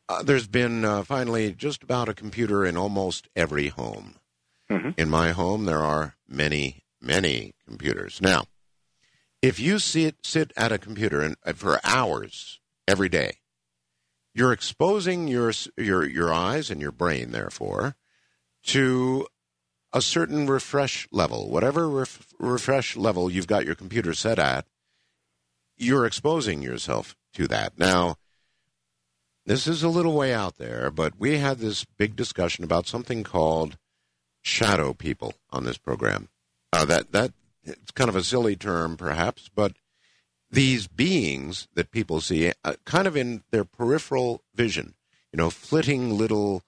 uh, there's been uh, finally just about a computer in almost every home. Mhm. In my home, there are many, many computers. Now, if you sit, sit at a computer and, for hours every day, you're exposing your your your eyes and your brain, therefore, to a certain refresh level, whatever ref, refresh level you've got your computer set at. You're exposing yourself to that. Now, this is a little way out there, but we had this big discussion about something called shadow people on this program. Uh, that that it's kind of a silly term, perhaps, but these beings that people see, uh, kind of in their peripheral vision, you know, flitting little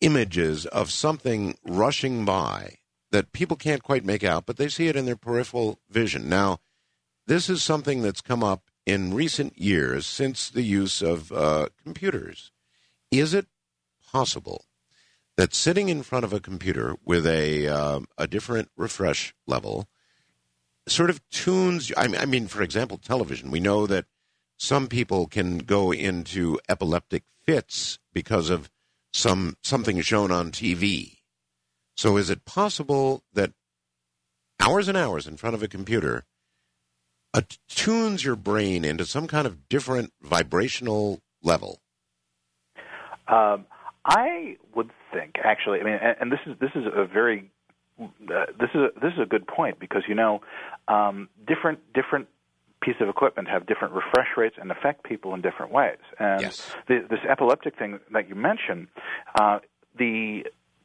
images of something rushing by that people can't quite make out, but they see it in their peripheral vision. Now, this is something that's come up in recent years since the use of uh, computers. Is it possible that sitting in front of a computer with a uh, a different refresh level sort of tunes? I mean, I mean, for example, television. We know that some people can go into epileptic fits because of some something shown on TV. So, is it possible that hours and hours in front of a computer attunes your brain into some kind of different vibrational level? Um, I would think, actually, I mean, and, and this is this is a very uh, this is a, this is a good point because you know um, different different pieces of equipment have different refresh rates and affect people in different ways. And Yes. the, this epileptic thing that you mentioned, uh, the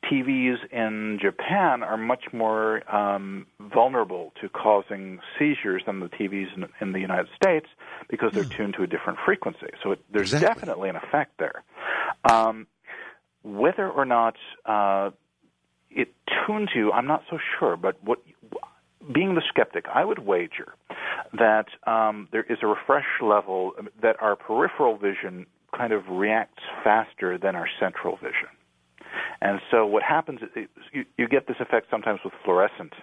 TVs in Japan are much more um, vulnerable to causing seizures than the TVs in, in the United States because they're tuned to a different frequency. So it, there's Exactly. definitely an effect there. Um, whether or not uh, it tunes you, I'm not so sure. But what, being the skeptic, I would wager that um, there is a refresh level that our peripheral vision kind of reacts faster than our central vision. And so what happens is you, you get this effect sometimes with fluorescent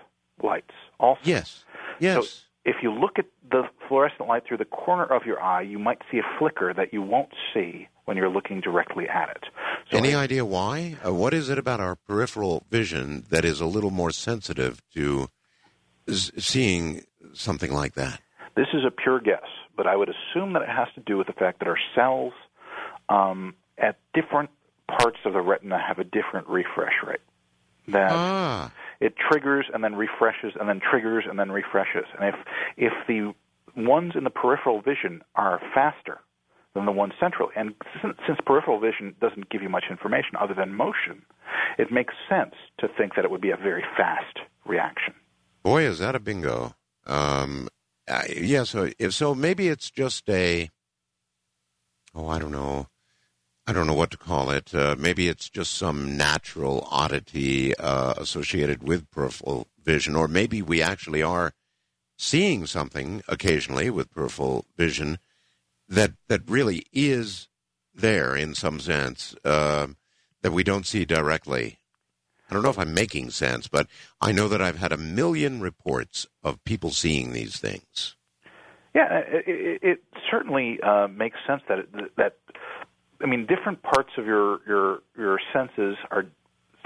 lights also. Yes. Yes. So if you look at the fluorescent light through the corner of your eye, you might see a flicker that you won't see when you're looking directly at it. So Any it- idea why? Uh, what is it about our peripheral vision that is a little more sensitive to s- seeing something like that? This is a pure guess, but I would assume that it has to do with the fact that our cells um, at different parts of the retina have a different refresh rate. That Ah, it triggers and then refreshes and then triggers and then refreshes. And if if the ones in the peripheral vision are faster than the one centrally, and since, peripheral vision doesn't give you much information other than motion, it makes sense to think that it would be a very fast reaction. boy, is that a bingo! Um, yeah. So if so, maybe it's just a. Oh, I don't know. I don't know what to call it. Uh, maybe it's just some natural oddity uh, associated with peripheral vision, or maybe we actually are seeing something occasionally with peripheral vision that that really is there in some sense uh, that we don't see directly. I don't know if I'm making sense, but I know that I've had a million reports of people seeing these things. Yeah, it, it, it certainly uh, makes sense that that I mean different parts of your your your senses are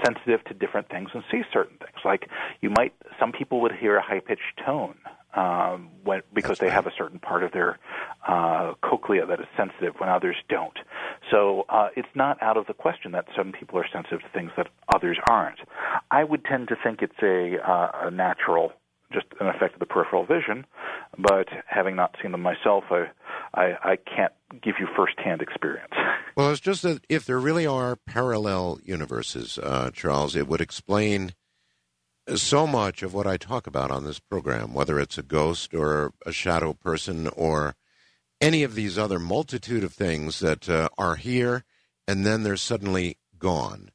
sensitive to different things and see certain things. Like you might, some people would hear a high pitched tone um, when, because they have a certain part of their uh, cochlea that is sensitive when others don't. So uh, it's not out of the question that some people are sensitive to things that others aren't. I would tend to think it's a, uh, a natural, just an effect of the peripheral vision, but having not seen them myself, I, I, I can't give you firsthand experience. Well, it's just that if there really are parallel universes, uh, Charles, it would explain so much of what I talk about on this program, whether it's a ghost or a shadow person or any of these other multitude of things that uh, are here and then they're suddenly gone.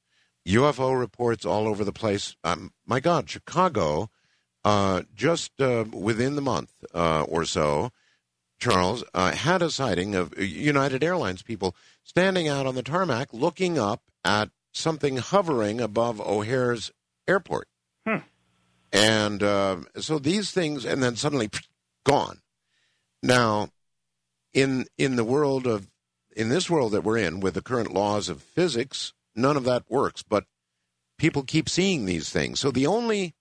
UFO reports all over the place. Um, my God, Chicago, uh, just uh, within the month uh, or so, Charles, uh, had a sighting of United Airlines people standing out on the tarmac looking up at something hovering above O'Hare's airport. And uh, so these things, and then suddenly gone. Now, in in the world of in this world that we're in, with the current laws of physics, none of that works. But people keep seeing these things. So the only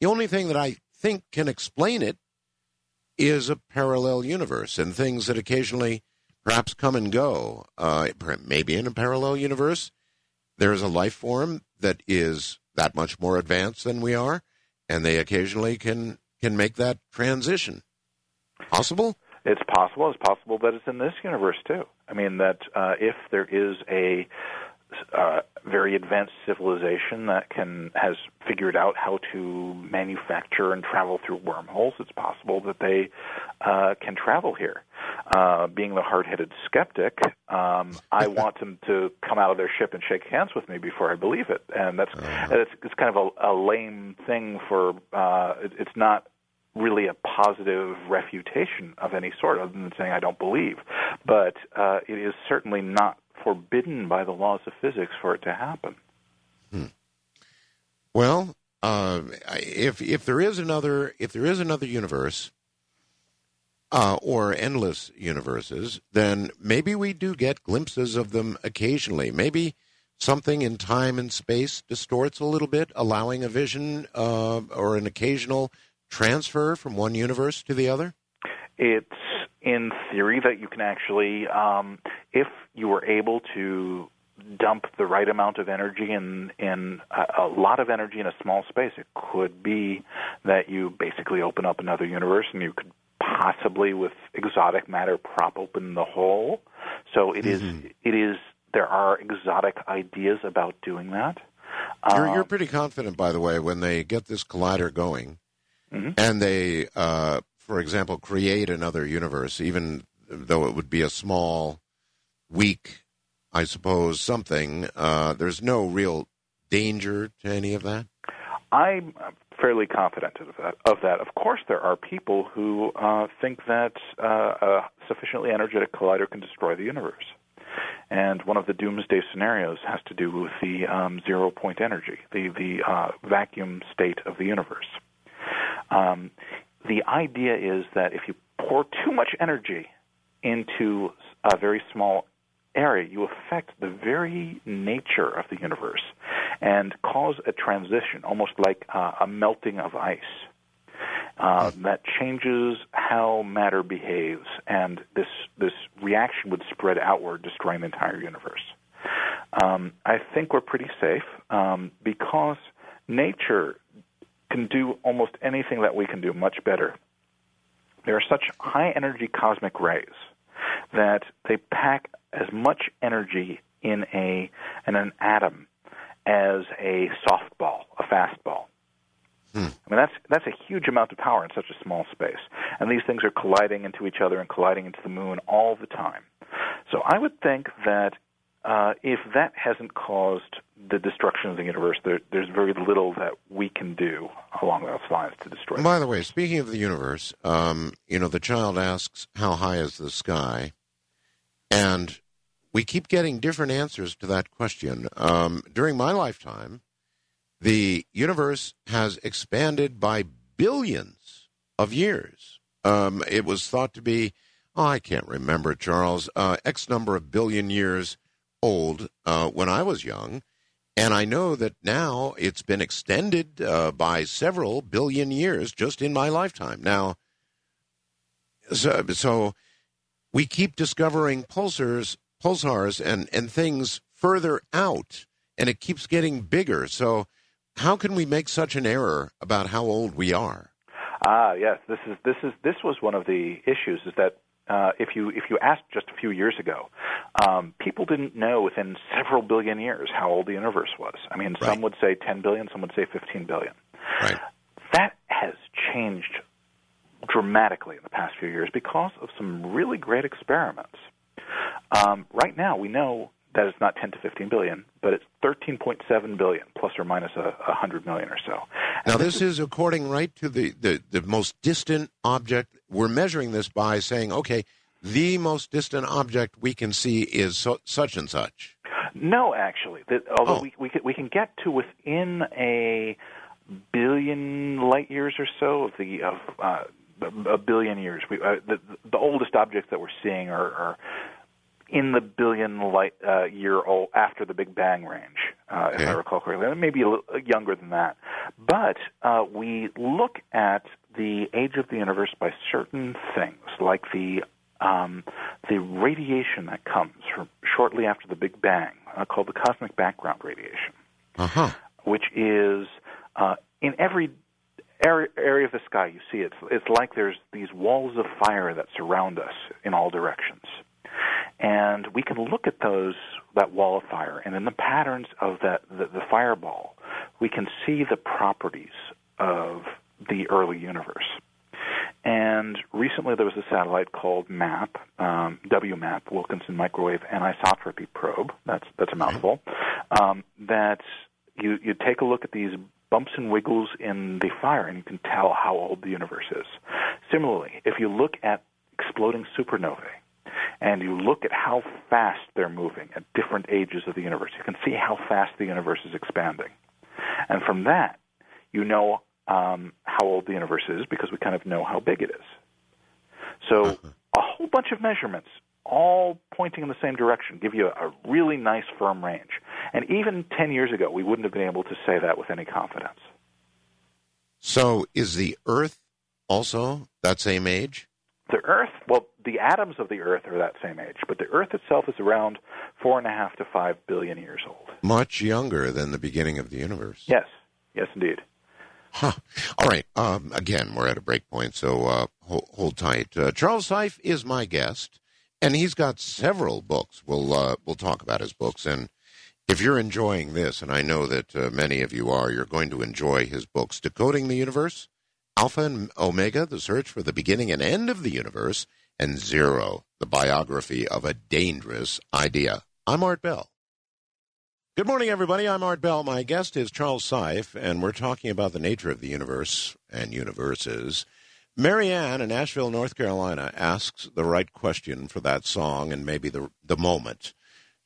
the only thing that I think can explain it is a parallel universe and things that occasionally perhaps come and go. Uh, maybe in a parallel universe, there is a life form that is that much more advanced than we are, and they occasionally can can make that transition. Possible? It's possible. It's possible that it's in this universe too. I mean that uh, if there is a uh, very advanced civilization that can has figured out how to manufacture and travel through wormholes. It's possible that they uh, can travel here. Uh, being the hard-headed skeptic, um, I want them to come out of their ship and shake hands with me before I believe it, and that's uh-huh. it's, it's kind of a, a lame thing for. Uh, it, it's not really a positive refutation of any sort, other than saying I don't believe. But uh, it is certainly not forbidden by the laws of physics for it to happen. Hmm. Well, uh, if if there is another if there is another universe, uh, or endless universes, then maybe we do get glimpses of them occasionally. Maybe something in time and space distorts a little bit, allowing a vision uh, or an occasional transfer from one universe to the other. It's in theory that you can actually, um, if you were able to dump the right amount of energy in in a, a lot of energy in a small space, it could be that you basically open up another universe and you could possibly with exotic matter prop open the hole. So it mm-hmm. is it is there are exotic ideas about doing that. You're, um, you're pretty confident, by the way, when they get this collider going, mm-hmm. and they uh, for example, create another universe, even though it would be a small, weak, I suppose, something, uh, there's no real danger to any of that? I'm fairly confident of that. Of that, of course, there are people who uh, think that uh, a sufficiently energetic collider can destroy the universe. And one of the doomsday scenarios has to do with the um, zero point energy, the the uh, vacuum state of the universe. Um, the idea is that if you pour too much energy into a very small area, you affect the very nature of the universe and cause a transition, almost like uh, a melting of ice. Uh, that changes how matter behaves, and this this reaction would spread outward, destroying the entire universe. Um, I think we're pretty safe um, because nature can do almost anything that we can do much better. There are such high energy cosmic rays that they pack as much energy in a in an atom as a softball, a fastball. Hmm. I mean that's that's a huge amount of power in such a small space. And these things are colliding into each other and colliding into the moon all the time. So I would think that uh, if that hasn't caused the destruction of the universe, there, there's very little that we can do along those lines to destroy. By the way, speaking of the universe, um, you know, the child asks, "How high is the sky?" and we keep getting different answers to that question. Um, during my lifetime, the universe has expanded by billions of years. Um, it was thought to be, oh, I can't remember, Charles, uh, X number of billion years old uh, when I was young, And I know that now it's been extended uh, by several billion years just in my lifetime. Now, so, so we keep discovering pulsars, pulsars, and, and things further out, and it keeps getting bigger. So, how can we make such an error about how old we are? Ah, yes. This is this is this was one of the issues. Is that uh, if you if you asked just a few years ago, um, people didn't know within several billion years how old the universe was. I mean, Right. some would say 10 billion, some would say 15 billion. Right. That has changed dramatically in the past few years because of some really great experiments. Um, right now, we know that it's not 10 to 15 billion, but it's 13.7 billion, plus or minus a, a hundred million or so. Now, this is according right to the, the, the most distant object. We're measuring this by saying, okay, the most distant object we can see is so, such and such. No, actually, that, although Oh. we we can, we can get to within a billion light years or so of the of uh, a billion years. We, uh, the the oldest objects that we're seeing are, are in the billion light uh, year old after the Big Bang range, uh, if I recall correctly. Maybe a little younger than that, but uh, we look at the age of the universe by certain things, like the um, the radiation that comes from shortly after the Big Bang, uh, called the cosmic background radiation, Uh huh. which is uh, in every area, area of the sky you see. It's it's like there's these walls of fire that surround us in all directions, and we can look at those that wall of fire, and in the patterns of that the, the fireball, we can see the properties of the early universe. And recently there was a satellite called MAP, um, WMAP, Wilkinson Microwave Anisotropy Probe. That's that's a mouthful. Um, that you you take a look at these bumps and wiggles in the fire, and you can tell how old the universe is. Similarly, if you look at exploding supernovae, and you look at how fast they're moving at different ages of the universe, you can see how fast the universe is expanding. And from that, you know um, how old the universe is because we kind of know how big it is. So a whole bunch of measurements, all pointing in the same direction, give you a, a really nice firm range. And even 10 years ago, we wouldn't have been able to say that with any confidence. So, is the Earth also that same age? The Earth, well, the atoms of the Earth are that same age, but the Earth itself is around four and a half to five billion years old. Much younger than the beginning of the universe. Yes, yes, indeed. Huh. All right. Um, again, we're at a break point, so uh, hold, hold tight. Uh, Charles Seife is my guest, and he's got several books. We'll uh, we'll talk about his books, and if you're enjoying this, and I know that uh, many of you are, you're going to enjoy his books: "Decoding the Universe," "Alpha and Omega: The Search for the Beginning and End of the Universe," and Zero, The Biography of a Dangerous Idea." I'm Art Bell. Good morning, everybody. I'm Art Bell. My guest is Charles Seife, and we're talking about the nature of the universe and universes. Marianne in Asheville, North Carolina, asks the right question for that song and maybe the the moment.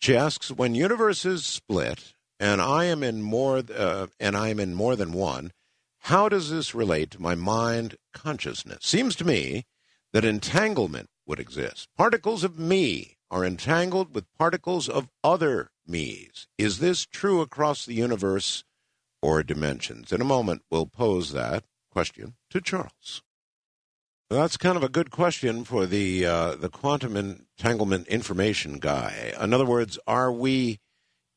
She asks, "When universes split, and I am in more, uh, and I am in more than one, how does this relate to my mind consciousness? Seems to me that entanglement would exist. Particles of me are entangled with particles of other me's. Is this true across the universe or dimensions? In a moment, we'll pose that question to Charles. That's kind of a good question for the uh, the quantum entanglement information guy. In other words, are we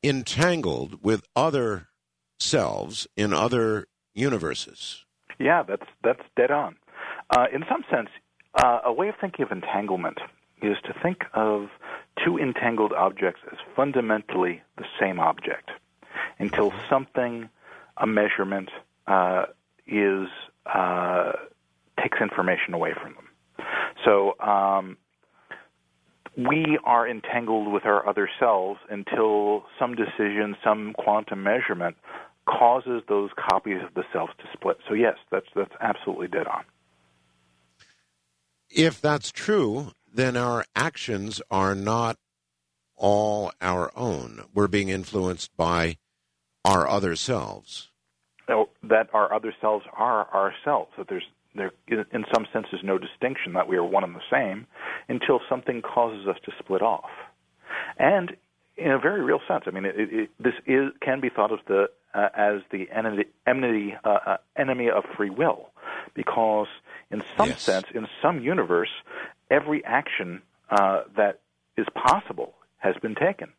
entangled with other selves in other universes? Yeah, that's that's dead on. Uh, in some sense, uh, a way of thinking of entanglement is to think of two entangled objects as fundamentally the same object until something, a measurement, uh, is uh, takes information away from them. So um, we are entangled with our other selves until some decision, some quantum measurement causes those copies of the selves to split. So yes, that's that's absolutely dead on. If that's true, then our actions are not all our own. We're being influenced by our other selves. So that our other selves are ourselves. That there's there in some sense is no distinction that we are one and the same until something causes us to split off. And in a very real sense. I mean, it, it, this is can be thought of the uh, as the enemy enemy, uh, uh, enemy of free will, because in some Yes. sense, in some universe, every action uh, that is possible has been taken.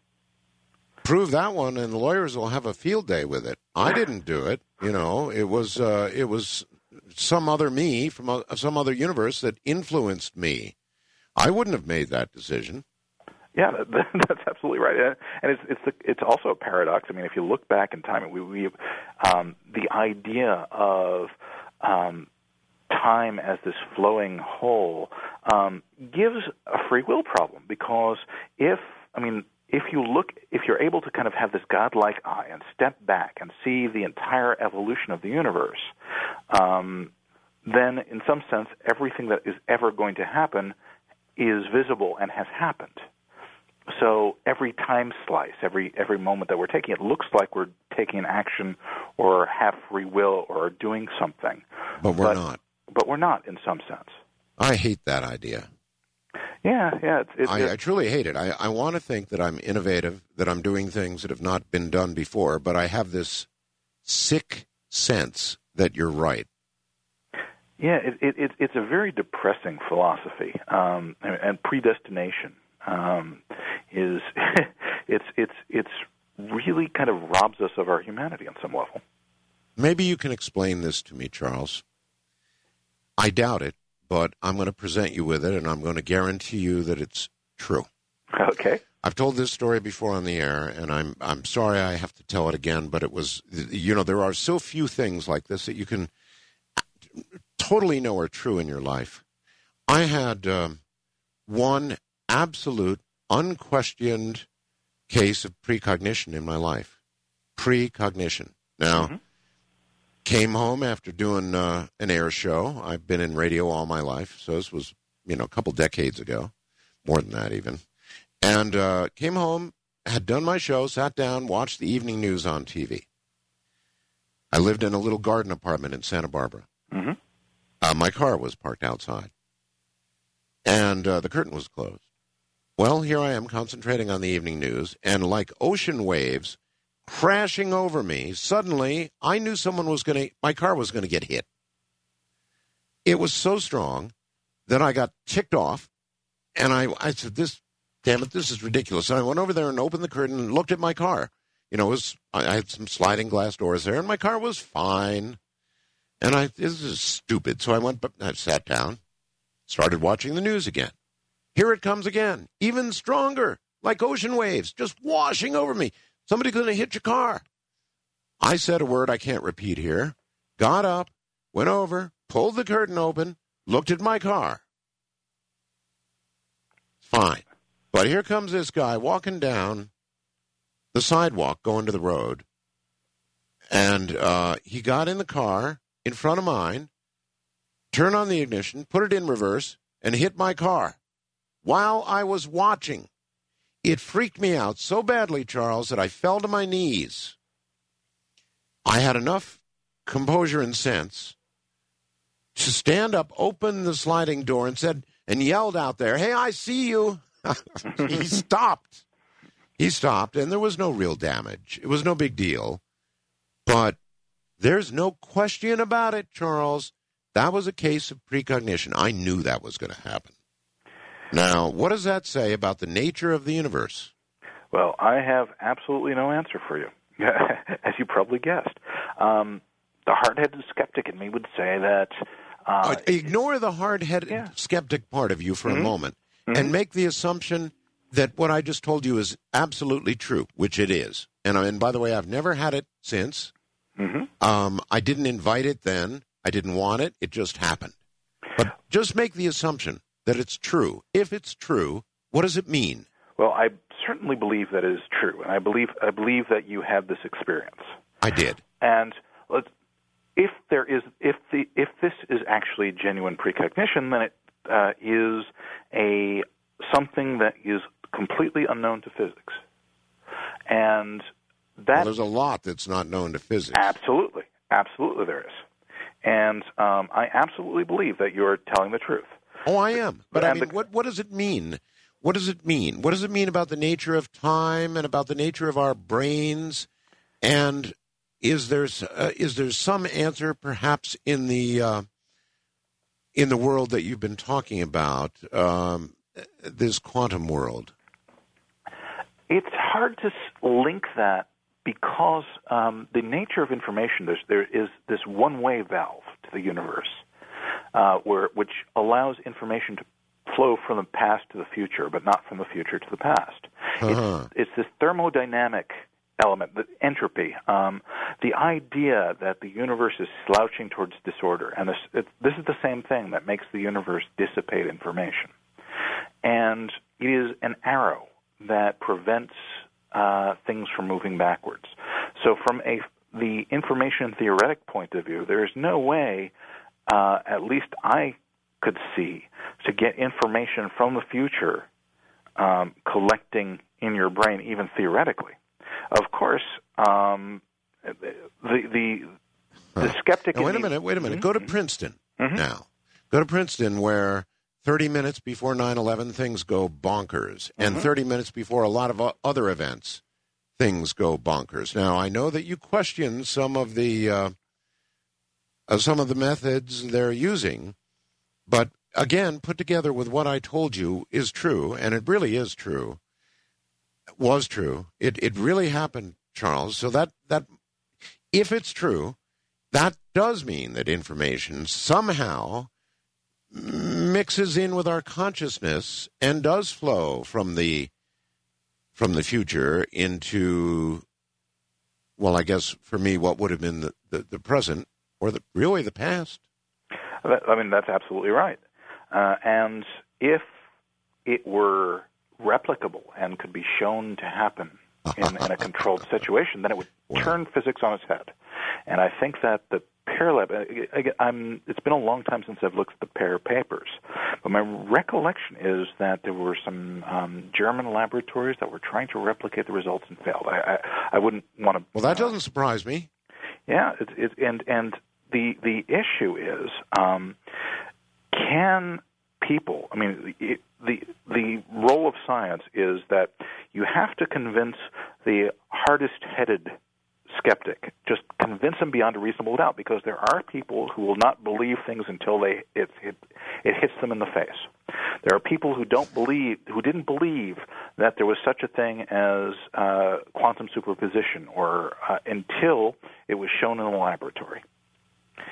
Prove that one, and the lawyers will have a field day with it. I didn't do it. You know, it was uh, it was some other me from a, some other universe that influenced me. I wouldn't have made that decision. Yeah, that, that's absolutely right, and and it's it's the, it's also a paradox. I mean, if you look back in time, we we um, the idea of um, time as this flowing whole um, gives a free will problem because if I mean if you look if you're able to kind of have this godlike eye and step back and see the entire evolution of the universe, um, then in some sense everything that is ever going to happen is visible and has happened. So every time slice, every every moment that we're taking, it looks like we're taking an action or have free will or are doing something, But we're But- not. But we're not in some sense. I hate that idea. Yeah, yeah. It's, it's, I, I truly hate it. I, I want to think that I'm innovative, that I'm doing things that have not been done before, but I have this sick sense that you're right. Yeah, it, it, it, it's a very depressing philosophy, um, and, and predestination um, is it's it's it's really kind of robs us of our humanity on some level. Maybe you can explain this to me, Charles. I doubt it, but I'm going to present you with it, and I'm going to guarantee you that it's true. Okay. I've told this story before on the air, and I'm I'm sorry I have to tell it again. But it was, you know, there are so few things like this that you can totally know are true in your life. I had um, one absolute, unquestioned case of precognition in my life. Precognition. Now, Mhm. Came home after doing uh, an air show. I've been in radio all my life, so this was, you know, a couple decades ago, more than that even. And uh, came home, had done my show, sat down, watched the evening news on TV. I lived in a little garden apartment in Santa Barbara. hmm Uh, my car was parked outside, and uh, the curtain was closed. Well, here I am concentrating on the evening news, and like ocean waves crashing over me, suddenly I knew someone was going to, my car was going to get hit. It was so strong that I got ticked off, and I, I said, "This, damn it, this is ridiculous." And I went over there and opened the curtain and looked at my car. You know, was I had some sliding glass doors there, and my car was fine. And I, this is stupid. So I went, but I sat down, started watching the news again. Here it comes again, even stronger, like ocean waves, just washing over me. Somebody's going to hit your car. I said a word I can't repeat here, got up, went over, pulled the curtain open, looked at my car. Fine. But here comes this guy walking down the sidewalk going to the road. And uh, he got in the car in front of mine, turned on the ignition, put it in reverse, and hit my car while I was watching. It freaked me out so badly, Charles, that I fell to my knees. I had enough composure and sense to stand up, open the sliding door, and said, and yelled out there, Hey, I see you. he stopped. He stopped, and there was no real damage. It was no big deal. But there's no question about it, Charles. That was a case of precognition. I knew that was going to happen. Now, what does that say about the nature of the universe? Well, I have absolutely no answer for you, as you probably guessed. Um, the hard-headed skeptic in me would say that. Uh, Uh, ignore the hard-headed Yeah. skeptic part of you for a Mhm. moment Mhm. and make the assumption that what I just told you is absolutely true, which it is. And, and by the way, I've never had it since. mhm. Um, I didn't invite it then. I didn't want it. It just happened. But just make the assumption that it's true. If it's true, what does it mean? Well, I certainly believe that it is true, and I believe I believe that you have this experience. I did. And if there is, if the if this is actually genuine precognition, then it uh, is a something that is completely unknown to physics, and Well, that there's a lot that's not known to physics. absolutely, absolutely there is, and um, I absolutely believe that you're telling the truth. Oh, I am. But I mean, the- what what does it mean what does it mean? What does it mean about the nature of time and about the nature of our brains? And is there uh, is there some answer, perhaps, in the uh, in the world that you've been talking about, um, this quantum world? It's hard to link that because um, the nature of information, there's, there is this one-way valve to the universe, uh, where which allows information to flow from the past to the future, but not from the future to the past. Uh-huh. It's, it's this thermodynamic element, the entropy, um, the idea that the universe is slouching towards disorder, and this it, this is the same thing that makes the universe dissipate information, and it is an arrow that prevents uh, things from moving backwards. So, from a the information theoretic point of view, there is no way, uh, at least I could see, to get information from the future um, collecting in your brain, even theoretically. Of course, um, the the the skeptic. Now, wait a minute. Wait a minute. Go to Mhm. Princeton Mhm. now. Go to Princeton, where 30 minutes before 9/11 things go bonkers, and Mhm. 30 minutes before a lot of other events things go bonkers. Now, I know that you question some of the uh, some of the methods they're using, but again, put together with what I told you is true, and it really is true. Was true. It it really happened, Charles. So that that if it's true, that does mean that information somehow mixes in with our consciousness and does flow from the from the future into well i guess for me what would have been the, the, the present or the really the past I mean, that's absolutely right. Uh, and if it were replicable and could be shown to happen in, in a controlled situation, then it would turn physics on its head. And I think that the Lab, uh, I'm, it's been a long time since I've looked at the PEAR papers, but my recollection is that there were some um, German laboratories that were trying to replicate the results and failed. I, I, I wouldn't want to. well that doesn't surprise me Yeah, it's it, and and the the issue is, um, can people? I mean, it, the the role of science is that you have to convince the hardest-headed skeptic, just convince them beyond a reasonable doubt, because there are people who will not believe things until they it it, it hits them in the face. There are people who don't believe, who didn't believe that there was such a thing as uh, quantum superposition, or uh, until it was shown in the laboratory.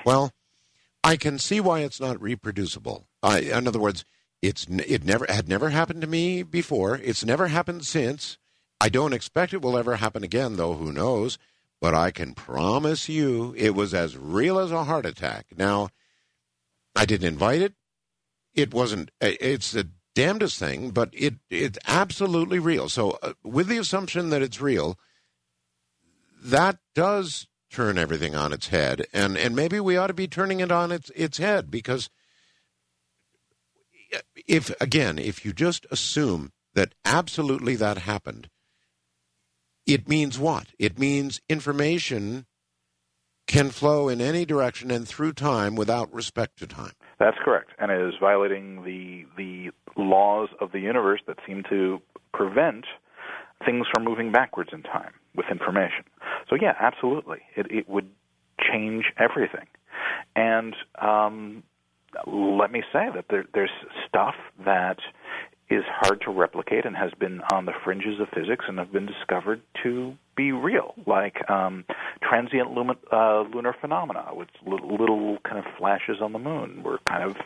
Well i can see why it's not reproducible. I, in other words it's it never had never happened to me before. It's never happened since. I don't expect it will ever happen again though who knows? But i can promise you it was as real as a heart attack. Now i didn't invite it. It wasn't it's the damnedest thing but it it's absolutely real. So uh, with the assumption that it's real that does turn everything on its head. And and maybe we ought to be turning it on its its head because if again if you just assume that absolutely that happened it means what? It means information can flow in any direction and through time without respect to time. That's correct, and it is violating the the laws of the universe that seem to prevent things from moving backwards in time with information. So yeah, absolutely, it it would change everything. And um, let me say that there, there's stuff that is hard to replicate and has been on the fringes of physics and have been discovered to be real, like um, transient lumin- uh, lunar phenomena, with little, little kind of flashes on the moon. Were kind of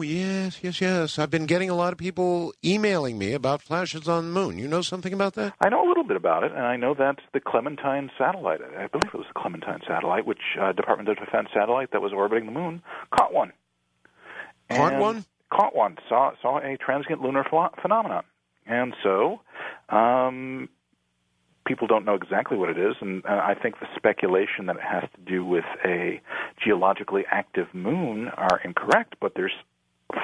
oh yes yes yes i've been getting a lot of people emailing me about flashes on the moon you know something about that I know a little bit about it, and I know that the Clementine satellite, I believe it was the Clementine satellite, which uh, Department of Defense satellite that was orbiting the moon, caught one. Caught And- one? Caught one. Saw saw a transient lunar ph- phenomenon, and so um, people don't know exactly what it is, and uh, I think the speculation that it has to do with a geologically active moon are incorrect. But there's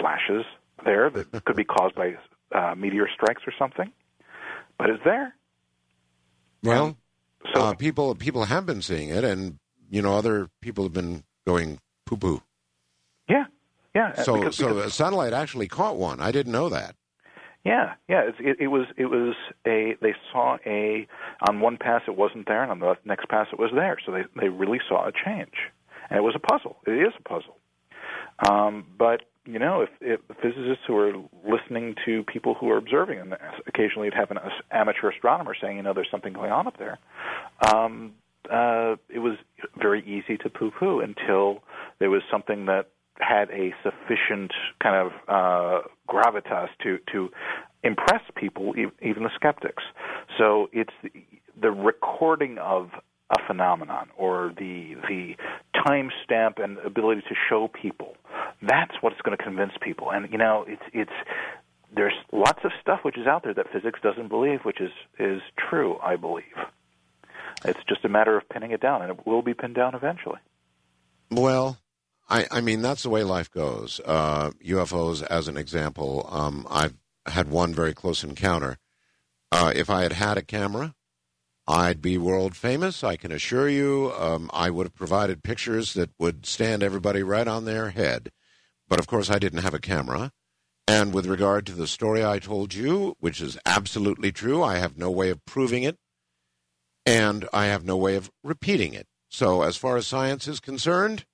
flashes there that could be caused by uh, meteor strikes or something. But it's there. well So uh, people people have been seeing it and you know other people have been going poo poo yeah, yeah. uh, so because, so because- a satellite actually caught one i didn't know that Yeah, yeah. It, it, it was it was a they saw a on one pass it wasn't there, and on the next pass it was there. So they they really saw a change, and it was a puzzle. It is a puzzle. Um, but you know, if, if physicists who are listening to people who are observing, and occasionally you'd have an amateur astronomer saying, you know, there's something going on up there, um, uh, it was very easy to poo-poo until there was something that had a sufficient kind of uh, gravitas to to impress people, even the skeptics. So it's the recording of a phenomenon or the the timestamp and ability to show people. That's what's going to convince people. And you know, it's it's there's lots of stuff which is out there that physics doesn't believe, which is is true, I believe. It's just a matter of pinning it down, and it will be pinned down eventually. Well, I, I mean that's the way life goes. Uh, UFOs, as an example, um, I've had one very close encounter. Uh, if I had had a camera, I'd be world famous. I can assure you. Um, I would have provided pictures that would stand everybody right on their head. But of course, I didn't have a camera. And with regard to the story I told you, which is absolutely true, I have no way of proving it, and I have no way of repeating it. So, as far as science is concerned,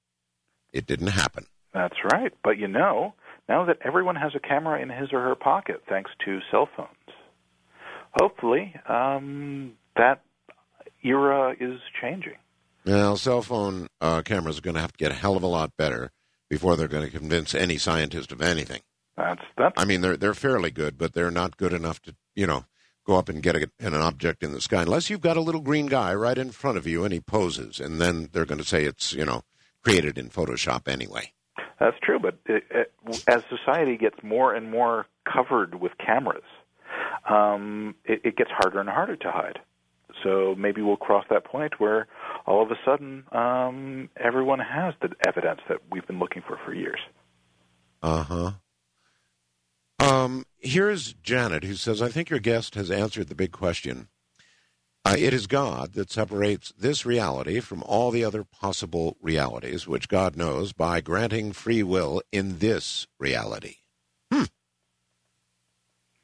it didn't happen. That's right. But you know, now that everyone has a camera in his or her pocket, thanks to cell phones, hopefully um, that era is changing. Now, cell phone uh, cameras are going to have to get a hell of a lot better before they're going to convince any scientist of anything. That's that's. I mean, they're they're fairly good, but they're not good enough to you know go up and get a, an object in the sky unless you've got a little green guy right in front of you and he poses, and then they're going to say it's you know created in Photoshop anyway. That's true, but it, it, as society gets more and more covered with cameras, um, it, it gets harder and harder to hide. So maybe we'll cross that point where all of a sudden um, everyone has the evidence that we've been looking for for years. Uh huh. Um, here's Janet who says, I think your guest has answered the big question. Uh, it is God that separates this reality from all the other possible realities, which God knows by granting free will in this reality. Hmm.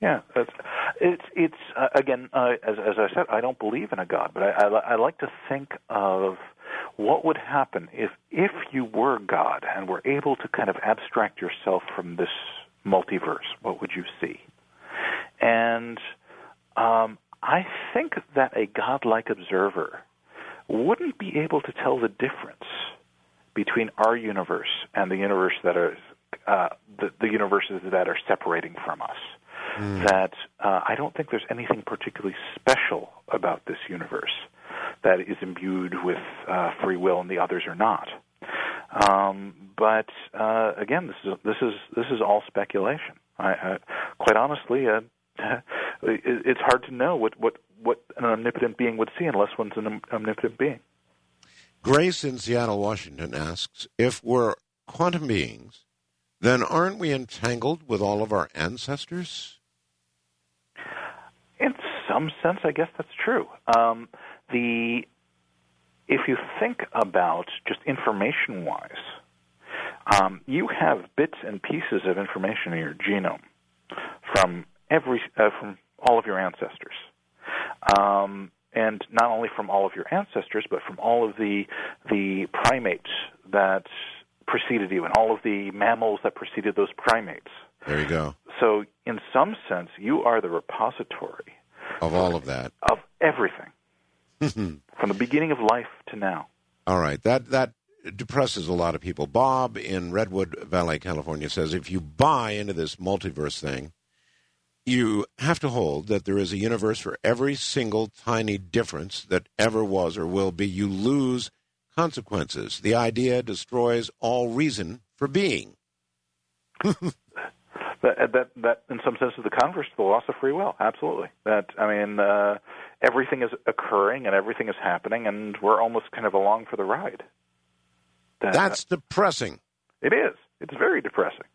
Yeah, that's, it's it's uh, again uh, as as I said, I don't believe in a God, but I, I I like to think of what would happen if if you were God and were able to kind of abstract yourself from this multiverse. What would you see? And um, I think that a godlike observer wouldn't be able to tell the difference between our universe and the universe that are uh, the, the universes that are separating from us. Mm. That uh, I don't think there's anything particularly special about this universe that is imbued with uh, free will, and the others are not. Um, but uh, again, this is this is this is all speculation. I, I, quite honestly, uh, it's hard to know what, what, what an omnipotent being would see unless one's an omnipotent being. Grace in Seattle, Washington asks If we're quantum beings, then aren't we entangled with all of our ancestors? In some sense, I guess that's true. Um, the if you think about just information wise, um, you have bits and pieces of information in your genome from every uh, from all of your ancestors, um, and not only from all of your ancestors, but from all of the the primates that preceded you, and all of the mammals that preceded those primates. There you go. So, in some sense, you are the repository of all of that, of everything, from the beginning of life to now. All right, that that depresses a lot of people. Bob in Redwood Valley, California, says if you buy into this multiverse thing, you have to hold that there is a universe for every single tiny difference that ever was or will be. You lose consequences. The idea destroys all reason for being. that, that, that, in some sense, is the converse to the loss of free will. Absolutely. That, I mean, uh, everything is occurring and everything is happening, and we're almost kind of along for the ride. That, That's depressing. It is. It's very depressing.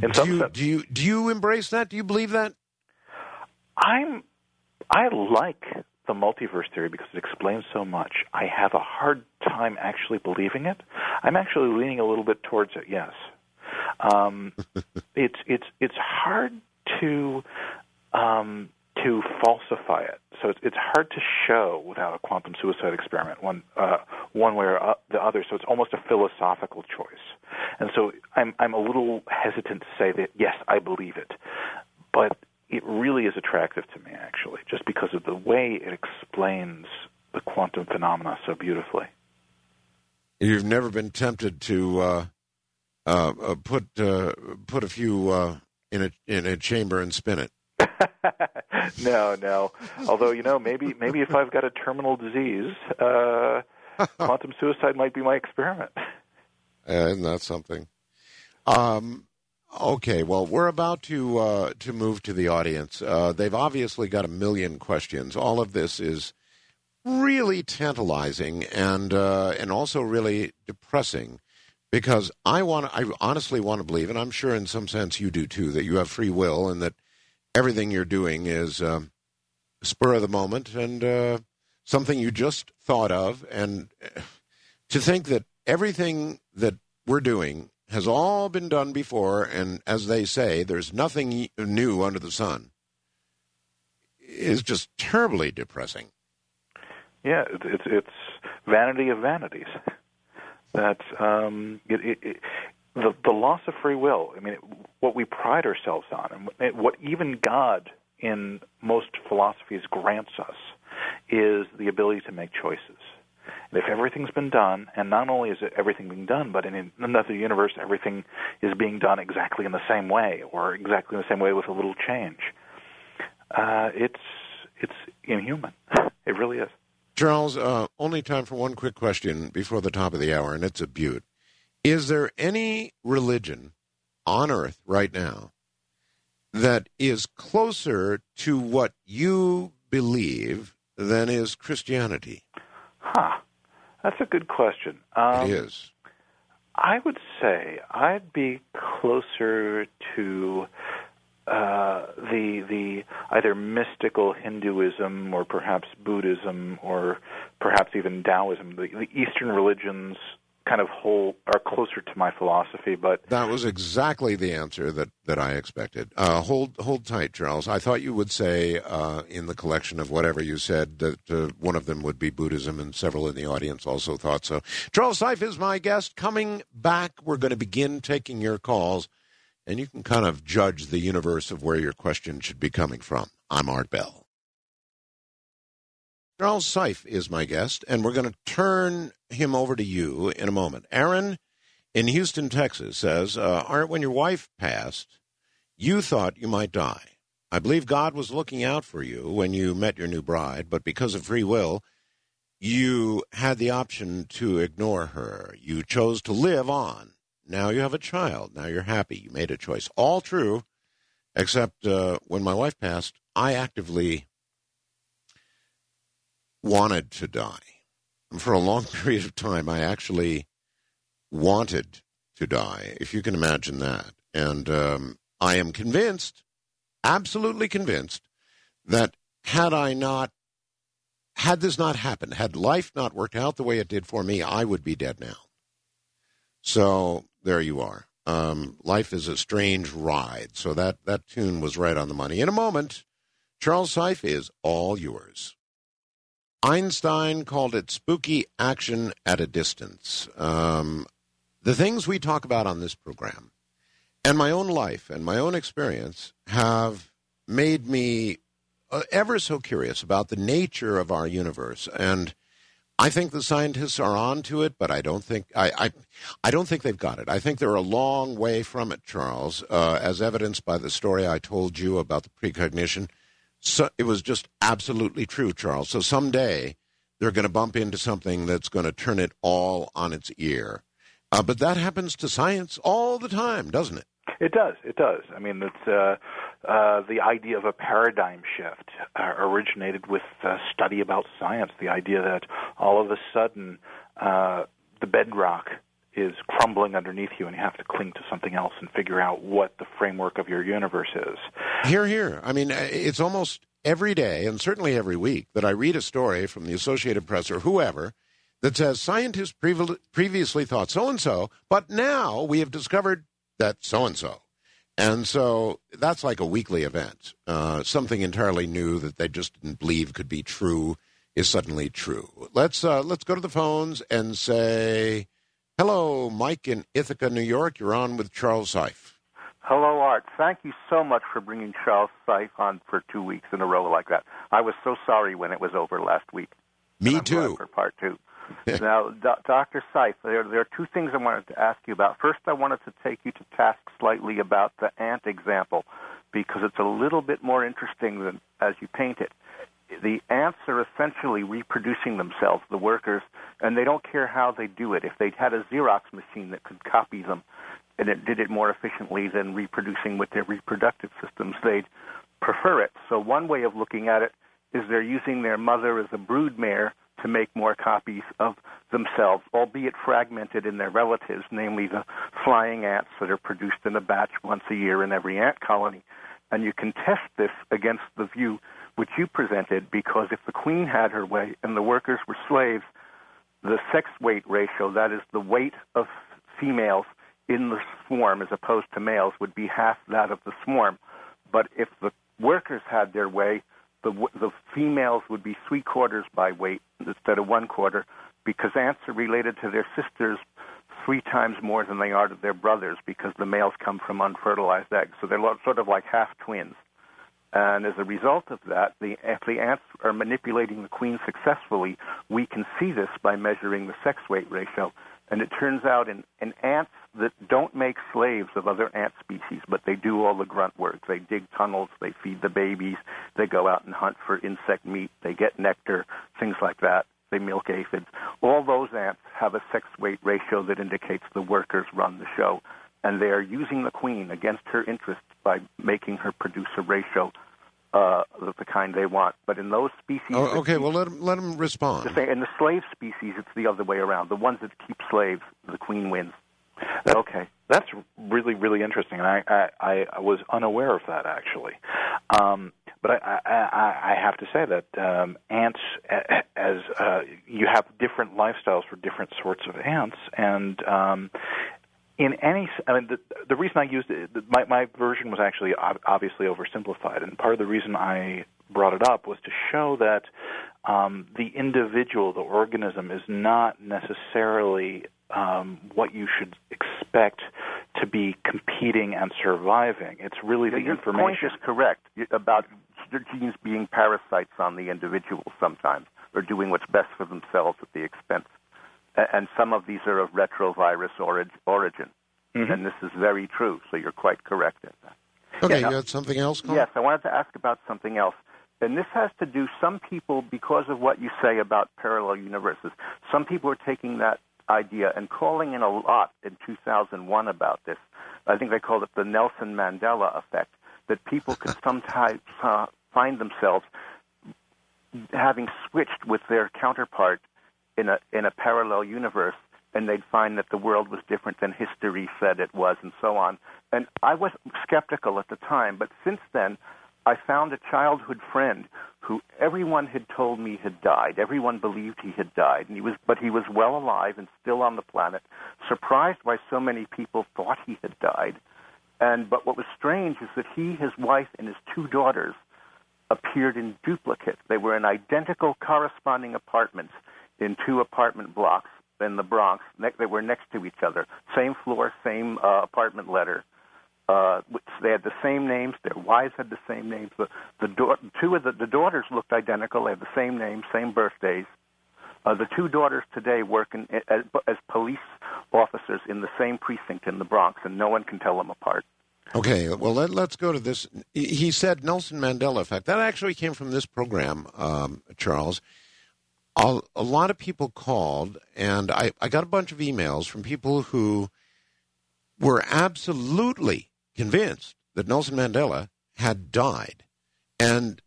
In do you, sense. do you do you embrace that? Do you believe that? I'm I like the multiverse theory because it explains so much. I have a hard time actually believing it. I'm actually leaning a little bit towards it. Yes, um, it's it's it's hard to um, to falsify it. So it's, it's hard to show without a quantum suicide experiment, one uh, one way or the other. So it's almost a philosophical choice. And so I'm I'm a little hesitant to say that yes, I believe it, but it really is attractive to me actually, just because of the way it explains the quantum phenomena so beautifully. You've never been tempted to uh, uh, uh put uh, put a few uh, in a in a chamber and spin it. no, no. Although you know, maybe maybe if I've got a terminal disease, uh, quantum suicide might be my experiment. And that's something. Um, okay, well, we're about to uh, to move to the audience. Uh, they've obviously got a million questions. All of this is really tantalizing and uh, and also really depressing because I want I honestly want to believe, and I'm sure in some sense you do too, that you have free will and that everything you're doing is um, spur of the moment and uh, something you just thought of. And uh, to think that everything that we're doing has all been done before, and as they say, there's nothing new under the sun, is just terribly depressing. Yeah, it's it's vanity of vanities. That um, it, it, the the loss of free will. I mean, what we pride ourselves on, and what even God in most philosophies grants us, is the ability to make choices. And if everything's been done, and not only is everything being done, but in another universe, everything is being done exactly in the same way, or exactly in the same way with a little change. Uh, it's it's inhuman. It really is. Charles, uh, only time for one quick question before the top of the hour, and it's a beaut. Is there any religion on earth right now that is closer to what you believe than is Christianity? Huh. That's a good question. Um, it is. I would say I'd be closer to uh, the the either mystical Hinduism or perhaps Buddhism or perhaps even Taoism, the, the Eastern religions kind of whole are closer to my philosophy. But that was exactly the answer that, that I expected. Uh, hold hold tight, Charles. I thought you would say uh, in the collection of whatever you said that uh, one of them would be Buddhism, and several in the audience also thought so. Charles Seife is my guest. Coming back, we're going to begin taking your calls and you can kind of judge the universe of where your question should be coming from. I'm Art Bell. Charles Seife is my guest, and we're going to turn him over to you in a moment. Aaron in Houston, Texas says, uh, Art, when your wife passed, you thought you might die. I believe God was looking out for you when you met your new bride, but because of free will, you had the option to ignore her. You chose to live on. Now you have a child. Now you're happy. You made a choice. All true, except uh, when my wife passed, I actively wanted to die. And for a long period of time, I actually wanted to die, if you can imagine that. And um, I am convinced, absolutely convinced, that had I not, had this not happened, had life not worked out the way it did for me, I would be dead now. So there you are. Um, life is a strange ride. So that, that tune was right on the money. In a moment, Charles Seife is all yours. Einstein called it spooky action at a distance. Um, the things we talk about on this program and my own life and my own experience have made me uh, ever so curious about the nature of our universe and I think the scientists are on to it, but I don't think I, I, I don't think they've got it. I think they're a long way from it, Charles, uh, as evidenced by the story I told you about the precognition. So it was just absolutely true, Charles. So someday they're going to bump into something that's going to turn it all on its ear. Uh, but that happens to science all the time, doesn't it? It does. It does. I mean, it's uh, uh, the idea of a paradigm shift uh, originated with uh, study about science. The idea that all of a sudden uh, the bedrock is crumbling underneath you, and you have to cling to something else and figure out what the framework of your universe is. Here, here. I mean, uh, it's almost every day, and certainly every week, that I read a story from the Associated Press or whoever that says scientists previously thought so and so, but now we have discovered that so and so. And so that's like a weekly event. Uh, something entirely new that they just didn't believe could be true is suddenly true. Let's uh, let's go to the phones and say hello, Mike in Ithaca, New York. You're on with Charles Seife. Hello, Art. Thank you so much for bringing Charles Seife on for two weeks in a row like that. I was so sorry when it was over last week. Me too. For part two. Now, Dr. Seife, there, there are two things I wanted to ask you about. First, I wanted to take you to task slightly about the ant example because it's a little bit more interesting than as you paint it. The ants are essentially reproducing themselves, the workers, and they don't care how they do it. If they had a Xerox machine that could copy them and it did it more efficiently than reproducing with their reproductive systems, they'd prefer it. So, one way of looking at it is they're using their mother as a broodmare to make more copies of themselves, albeit fragmented in their relatives, namely the flying ants that are produced in a batch once a year in every ant colony. And you can test this against the view which you presented, because if the queen had her way and the workers were slaves, the sex weight ratio, that is, the weight of females in the swarm as opposed to males, would be half that of the swarm. But if the workers had their way, the the females would be three quarters by weight instead of one quarter, because ants are related to their sisters three times more than they are to their brothers, because the males come from unfertilized eggs. So they're sort of like half twins. And as a result of that, the, if the ants are manipulating the queen successfully, we can see this by measuring the sex weight ratio. And it turns out in, in ants that don't make slaves of other ant species, but they do all the grunt work. They dig tunnels, they feed the babies, they go out and hunt for insect meat, they get nectar, things like that. They milk aphids. All those ants have a sex weight ratio that indicates the workers run the show. And they are using the queen against her interests by making her produce a ratio uh, of the kind they want. But in those species, oh, okay, well let them let them respond. Say, in the slave species, it's the other way around. The ones that keep slaves, the queen wins. That, okay, that's really really interesting, and I I, I was unaware of that actually. Um, but I, I I have to say that um, ants, as uh, you have different lifestyles for different sorts of ants, and um, in any, I mean, the, the reason I used it, my, my version was actually obviously oversimplified, and part of the reason I brought it up was to show that um, the individual, the organism, is not necessarily um, what you should expect to be competing and surviving. It's really the your information. Your point is correct about genes being parasites on the individual sometimes, or doing what's best for themselves at the expense and some of these are of retrovirus origin. Mm-hmm. And this is very true, so you're quite correct in that. Okay, yeah, you had something else? Colin? Yes, I wanted to ask about something else. And this has to do, some people, because of what you say about parallel universes, some people are taking that idea and calling in a lot in 2001 about this. I think they called it the Nelson Mandela effect, that people could sometimes uh, find themselves having switched with their counterpart in a in a parallel universe and they'd find that the world was different than history said it was and so on. And I was skeptical at the time, but since then I found a childhood friend who everyone had told me had died. Everyone believed he had died, and he was, but he was well alive and still on the planet. Surprised why so many people thought he had died, and but what was strange is that he, his wife, and his two daughters appeared in duplicate. They were in identical corresponding apartments in two apartment blocks in the Bronx. Ne- they were next to each other, same floor, same uh, apartment letter. Uh, they had the same names. Their wives had the same names. The, the da- two of the, the daughters looked identical. They had the same names, same birthdays. Uh, the two daughters today work in, as, as police officers in the same precinct in the Bronx, and no one can tell them apart. Okay, well, let, us go to this. He said Nelson Mandela effect. That actually came from this program, um, Charles a, a lot of people called, and I, I got a bunch of emails from people who were absolutely convinced that Nelson Mandela had died. And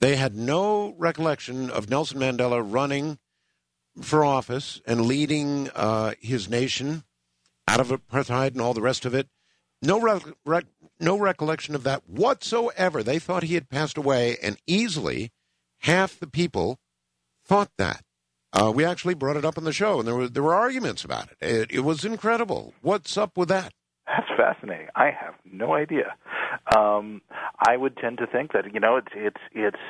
they had no recollection of Nelson Mandela running for office and leading uh, his nation out of apartheid and all the rest of it. No, re- re- no recollection of that whatsoever. They thought he had passed away, and easily half the people thought that. Uh, we actually brought it up on the show, and there were there were arguments about it. It, it was incredible. What's up with that? That's fascinating. I have no idea. Um, I would tend to think that you know it's it's it's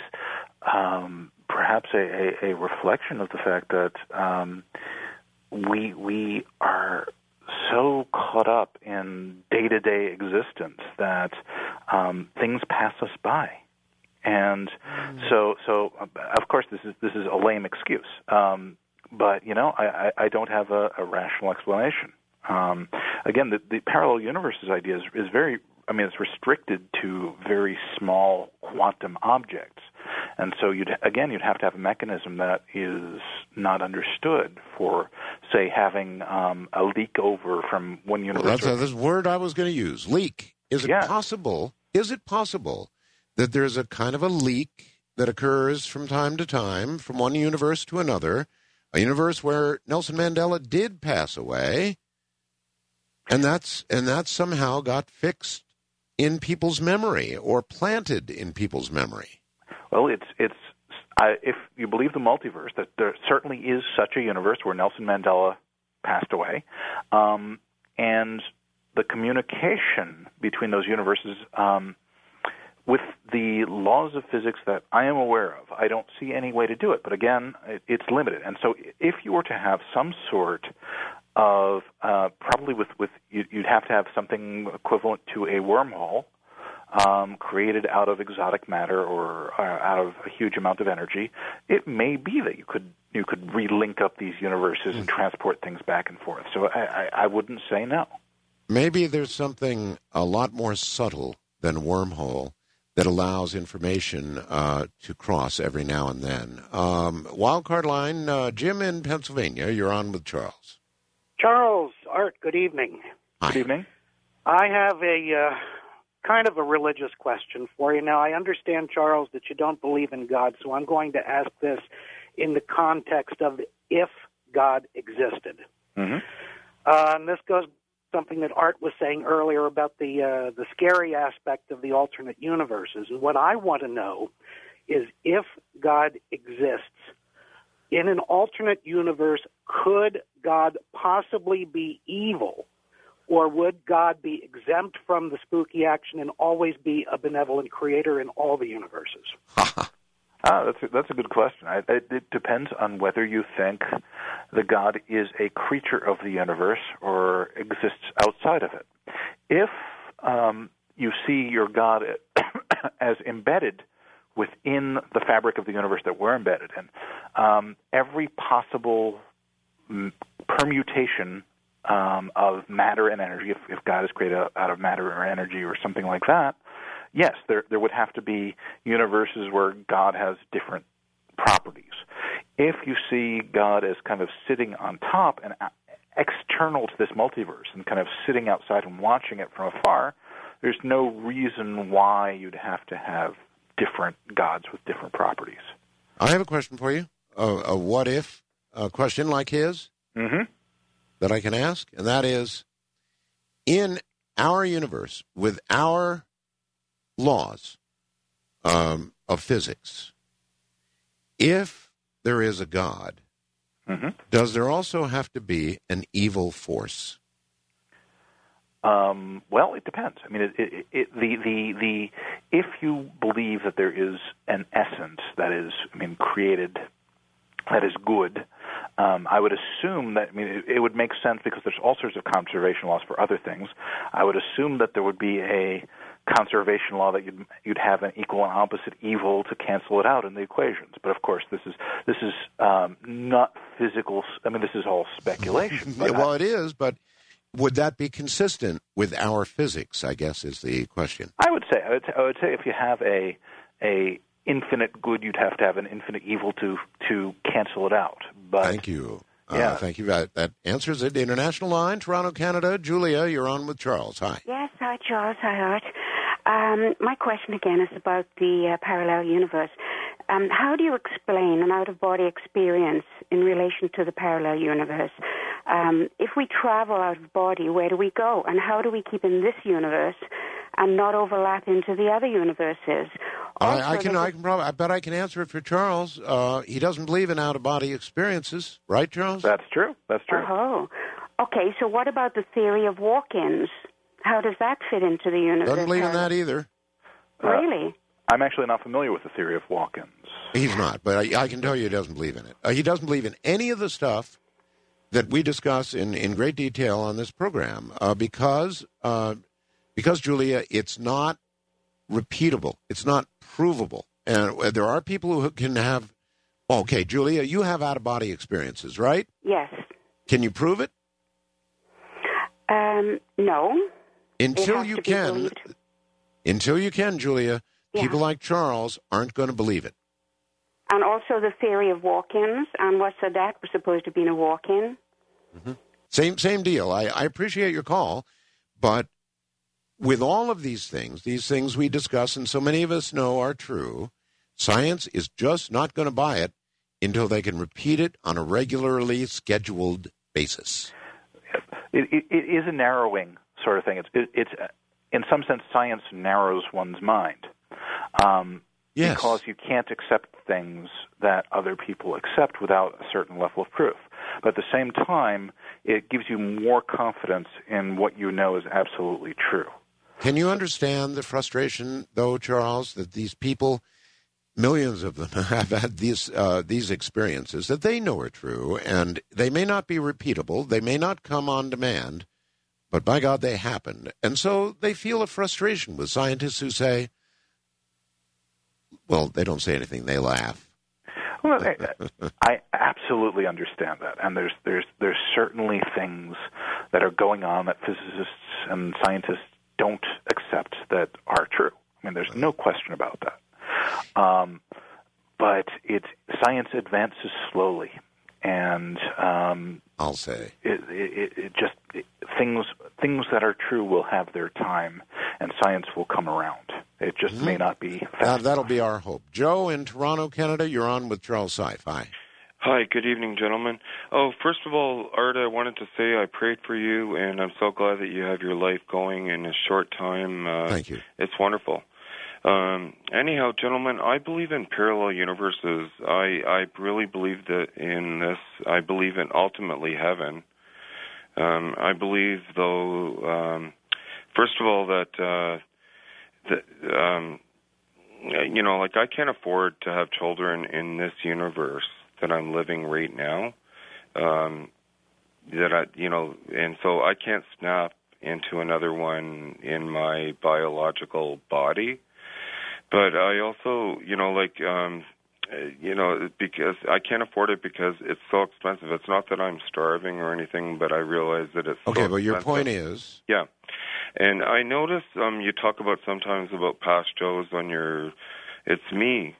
um, perhaps a, a, a reflection of the fact that um, we we are so caught up in day to day existence that um, things pass us by. And mm. so, so of course, this is this is a lame excuse. Um, but you know, I, I, I don't have a, a rational explanation. Um, again, the, the parallel universes idea is, is very I mean, it's restricted to very small quantum objects, and so you'd again you'd have to have a mechanism that is not understood for, say, having um, a leak over from one universe. Well, that's this word I was going to use. Leak. Is it yeah. possible? Is it possible that there's a kind of a leak that occurs from time to time from one universe to another, a universe where Nelson Mandela did pass away, and that's and that somehow got fixed in people's memory or planted in people's memory? Well, it's it's if you believe the multiverse, that there certainly is such a universe where Nelson Mandela passed away, um, and the communication between those universes. Um, with the laws of physics that I am aware of, I don't see any way to do it. But again, it's limited. And so, if you were to have some sort of uh, probably with with you'd have to have something equivalent to a wormhole um, created out of exotic matter or uh, out of a huge amount of energy. It may be that you could you could relink up these universes and transport things back and forth. So I, I, I wouldn't say no. Maybe there's something a lot more subtle than wormhole that allows information uh, to cross every now and then. Um, wildcard line, uh, Jim in Pennsylvania. You're on with Charles. Charles, Art, good evening. Good evening. I have a uh, kind of a religious question for you. Now, I understand, Charles, that you don't believe in God, so I'm going to ask this in the context of if God existed. Mm-hmm. Uh, and this goes something that Art was saying earlier about the uh, the scary aspect of the alternate universes. And what I want to know is if God exists, in an alternate universe, could God possibly be evil? Or would God be exempt from the spooky action and always be a benevolent creator in all the universes? ah, that's a, that's a good question. I, it, it depends on whether you think the God is a creature of the universe or exists outside of it. If um, you see your God as embedded within the fabric of the universe that we're embedded in, um, every possible permutation um, of matter and energy, if, if God is created out of matter or energy or something like that, yes, there there would have to be universes where God has different properties. If you see God as kind of sitting on top and external to this multiverse and kind of sitting outside and watching it from afar, there's no reason why you'd have to have different gods with different properties. I have a question for you. A, a what if a question like his mm-hmm. that I can ask, and that is in our universe with our laws um, of physics, if there is a God, mm-hmm. does there also have to be an evil force? Um, well, it depends. I mean, it, it, it, the the the if you believe that there is an essence that is, I mean, created that is good, um, I would assume that I mean it, it would make sense because there's all sorts of conservation laws for other things. I would assume that there would be a conservation law that you'd you'd have an equal and opposite evil to cancel it out in the equations. But of course, this is this is um, not physical. I mean, this is all speculation. yeah, well, I, it is, but would that be consistent with our physics? I guess is the question. I would say I would, I would say if you have a a infinite good, you'd have to have an infinite evil to to cancel it out. But thank you. Uh, yeah. Uh, thank you. That, that answers it. The international line, Toronto, Canada. Julia, you're on with Charles. Hi. Yes, hi, Charles. Hi, Art. Um, my question again is about the uh, parallel universe. Um, how do you explain an out of body experience in relation to the parallel universe? Um, if we travel out of body, where do we go? And how do we keep in this universe and not overlap into the other universes? Also, I, I, can, I can probably, I bet I can answer it for Charles. Uh, he doesn't believe in out of body experiences, right, Charles? That's true. That's true. Oh, okay. So what about the theory of walk-ins? How does that fit into the universe? Doesn't believe in that either. Really? I'm actually not familiar with the theory of walk-ins. He's not, but I, I can tell you he doesn't believe in it. Uh, he doesn't believe in any of the stuff that we discuss in, in great detail on this program uh, because uh, because Julia, it's not repeatable. It's not provable, and uh, there are people who can have. Okay, Julia, you have out of body experiences, right? Yes. Can you prove it? Um, no. Until you can, believed. until you can, Julia. Yeah. People like Charles aren't going to believe it. And also the theory of walk-ins. And what's that? Was supposed to be in a walk-in. Mm-hmm. Same same deal. I, I appreciate your call, but with all of these things, these things we discuss and so many of us know are true, science is just not going to buy it until they can repeat it on a regularly scheduled basis. It, it, it is a narrowing sort of thing. It's, it, it's in some sense, science narrows one's mind. Um, Yes. Because you can't accept things that other people accept without a certain level of proof. But at the same time, it gives you more confidence in what you know is absolutely true. Can you understand the frustration, though, Charles, that these people, millions of them, have had these uh, these experiences that they know are true, and they may not be repeatable, they may not come on demand, but by God, they happen. and so they feel a frustration with scientists who say, "Well, they don't say anything; they laugh." Well, I, I absolutely understand that, and there's there's there's certainly things that are going on that physicists and scientists don't accept that are true. I mean, there's no question about that. Um, but it's science advances slowly, and um, I'll say it, it, it just it, things things that are true will have their time, and science will come around. It just may not be. Mm-hmm. That, that'll be our hope. Joe in Toronto, Canada, you're on with Charles Seife. Hi. Hi, good evening, gentlemen. Oh, first of all, Art, I wanted to say I prayed for you, and I'm so glad that you have your life going in a short time. Uh, Thank you. It's wonderful. Um, anyhow, gentlemen, I believe in parallel universes. I I really believe that in this. I believe in ultimately heaven. Um, I believe, though, um, first of all, that uh, that um, you know, like I can't afford to have children in this universe that I'm living right now. Um, that I, you know, and so I can't snap into another one in my biological body. But I also, you know, like, um, uh, you know, because I can't afford it because it's so expensive. It's not that I'm starving or anything, but I realize that it's Okay, so but your point is Yeah. And I notice um you talk about sometimes about past Joes on your it's me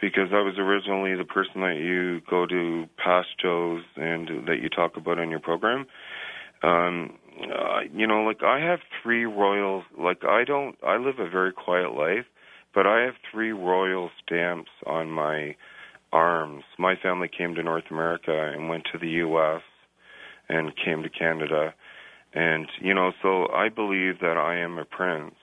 because I was originally the person that you go to past Joes and that you talk about in your program. Um uh, you know like I have three royal like I don't I live a very quiet life, but I have three royal stamps on my arms. My family came to North America and went to the US and came to Canada and you know so i believe that i am a prince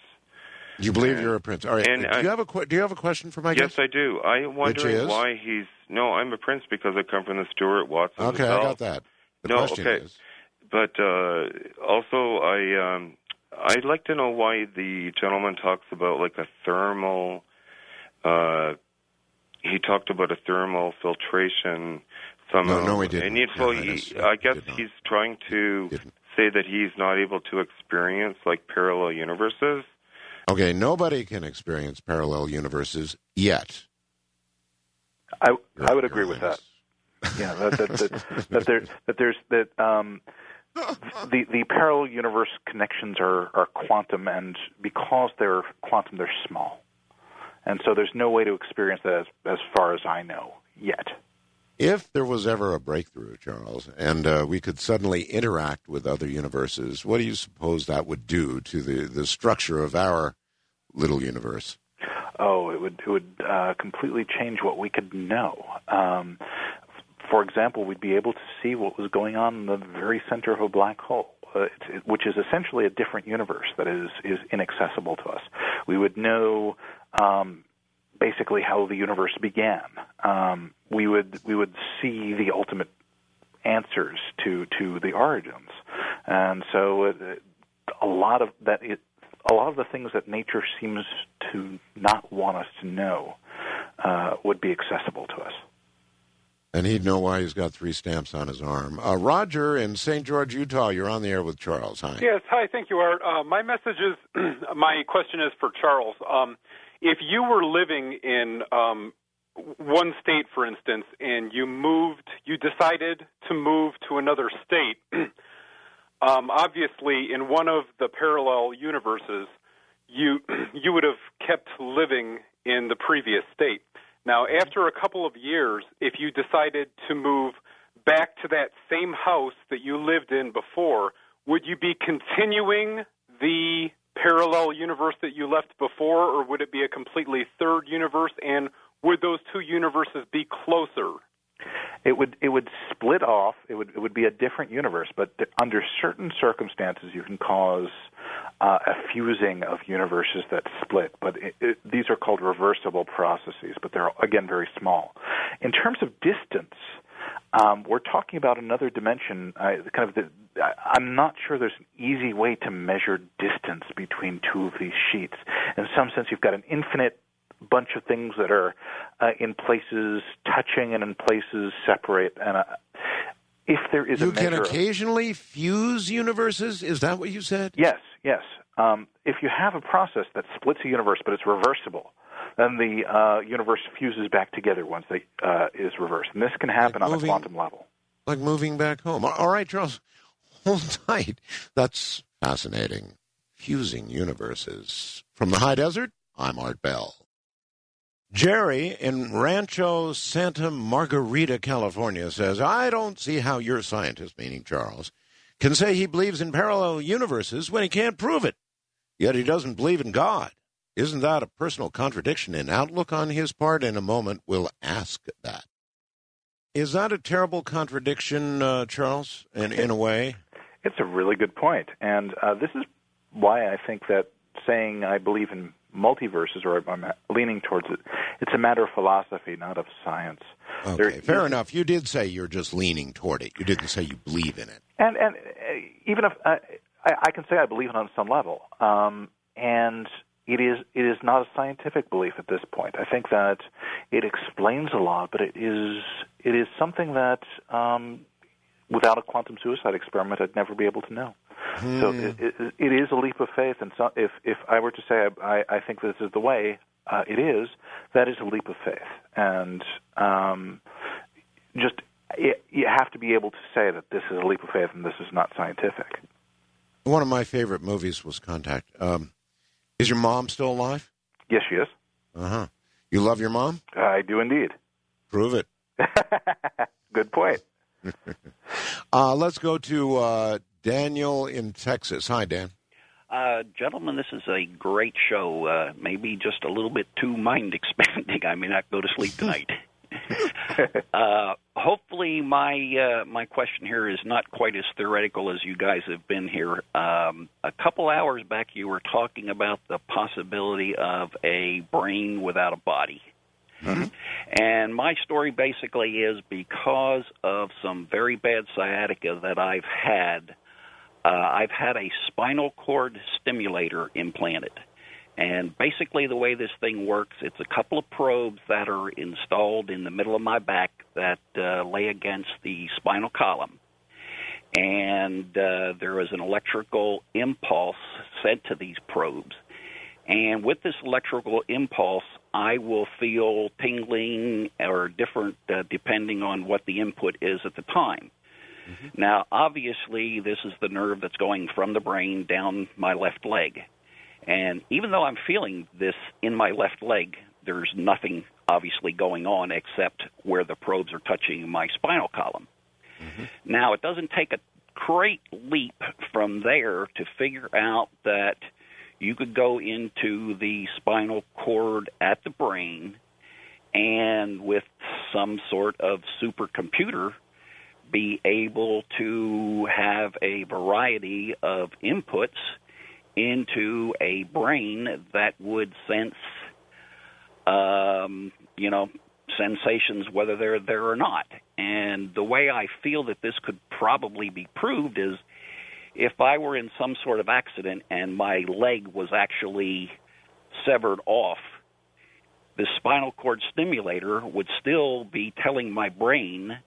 you believe And- you're a prince. All right. do I- you have a que- do you have a question for my yes guest? i do i wondering why he's no i'm a prince because i come from the stuart watson Okay, I got that. The no question okay is but uh also i um i'd like to know why the gentleman talks about like a thermal uh he talked about a thermal filtration somehow No, no, he didn't. and he- so Your he, Highness, i guess did he's trying to Didn't. say that he's not able to experience like parallel universes Okay, nobody can experience parallel universes yet. I I would Your agree with that. Highness. Yeah, that that, that, that there that there's that um, the the parallel universe connections are are quantum, and because they're quantum, they're small, and so there's no way to experience that as as far as I know yet. If there was ever a breakthrough, Charles, and uh, we could suddenly interact with other universes, what do you suppose that would do to the, the structure of our little universe? Oh, it would it would uh, completely change what we could know. Um, for example, we'd be able to see what was going on in the very center of a black hole, uh, it, which is essentially a different universe that is is inaccessible to us. We would know. Um, basically how the universe began. Um, we would we would see the ultimate answers to to the origins, and so it, it, a lot of that it, a lot of the things that nature seems to not want us to know uh, would be accessible to us. And he'd know why he's got three stamps on his arm. Uh, Roger in St. George, Utah, you're on the air with Charles. Hi. Yes, hi, thank you, Art. Uh, my message is my question is for Charles. Um, if you were living in um, one state, for instance, and you moved, you decided to move to another state, um, obviously, in one of the parallel universes, you you would have kept living in the previous state. Now, after a couple of years, if you decided to move back to that same house that you lived in before, would you be continuing the parallel universe that you left before, or would it be a completely third universe? And would those two universes be closer? It would it would split off. It would it would be a different universe, but under certain circumstances, you can cause uh, a fusing of universes that split. But it, it, these are called reversible processes, but they're again very small. In terms of distance, um, we're talking about another dimension. Uh, kind of the, I'm not sure there's an easy way to measure distance between two of these sheets. In some sense, you've got an infinite bunch of things that are uh, in places touching and in places separate. And uh, if there is you a can occasionally fuse universes. Is that what you said? Yes, yes. Um, if you have a process that splits a universe, but it's reversible, then the uh, universe fuses back together once it uh, is reversed. And this can happen Like on moving- a quantum level. Like moving back home. All right, Charles, hold tight. That's fascinating. Fusing universes. From the high desert, I'm Art Bell. Jerry in Rancho Santa Margarita, California says, I don't see how your scientist, meaning Charles, can say he believes in parallel universes when he can't prove it. Yet he doesn't believe in God. Isn't that a personal contradiction in outlook on his part? In a moment, we'll ask that. Is that a terrible contradiction, uh, Charles, in, in a way? It's a really good point. and uh, this is why I think that saying I believe in multiverses, or I'm leaning towards it, it's a matter of philosophy, not of science. Okay, There- fair enough. You did say you're just leaning toward it. You didn't say you believe in it. And and uh, even if uh, I, I can say I believe it on some level, um, and it is it is not a scientific belief at this point. I think that it explains a lot, but it is it is something that um, without a quantum suicide experiment, I'd never be able to know. So Hmm. it, it, it is a leap of faith, and so if if I were to say I, I, I think this is the way uh, it is, that is a leap of faith, and um, just it, you have to be able to say that this is a leap of faith and this is not scientific. One of my favorite movies was Contact. Um, is your mom still alive? Yes, she is. Uh huh. You love your mom? I do indeed. Prove it. Good point. Uh, let's go to uh, Daniel in Texas. Hi, Dan. Uh, gentlemen, this is a great show. Uh, maybe just a little bit too mind expanding. I may not go to sleep tonight. uh, hopefully, my uh, my question here is not quite as theoretical as you guys have been here. Um, a couple hours back, you were talking about the possibility of a brain without a body. And my story basically is because of some very bad sciatica that I've had, uh, I've had a spinal cord stimulator implanted. And basically, the way this thing works, it's a couple of probes that are installed in the middle of my back that uh, lay against the spinal column. And uh, there is an electrical impulse sent to these probes. And with this electrical impulse, I will feel tingling or different uh, depending on what the input is at the time. Now, obviously, this is the nerve that's going from the brain down my left leg. And even though I'm feeling this in my left leg, there's nothing obviously going on except where the probes are touching my spinal column. Now, it doesn't take a great leap from there to figure out that you could go into the spinal cord at the brain and with some sort of supercomputer be able to have a variety of inputs into a brain that would sense um, you know sensations whether they're there or not. And the way i feel that this could probably be proved is if I were in some sort of accident and my leg was actually severed off, the spinal cord stimulator would still be telling my brain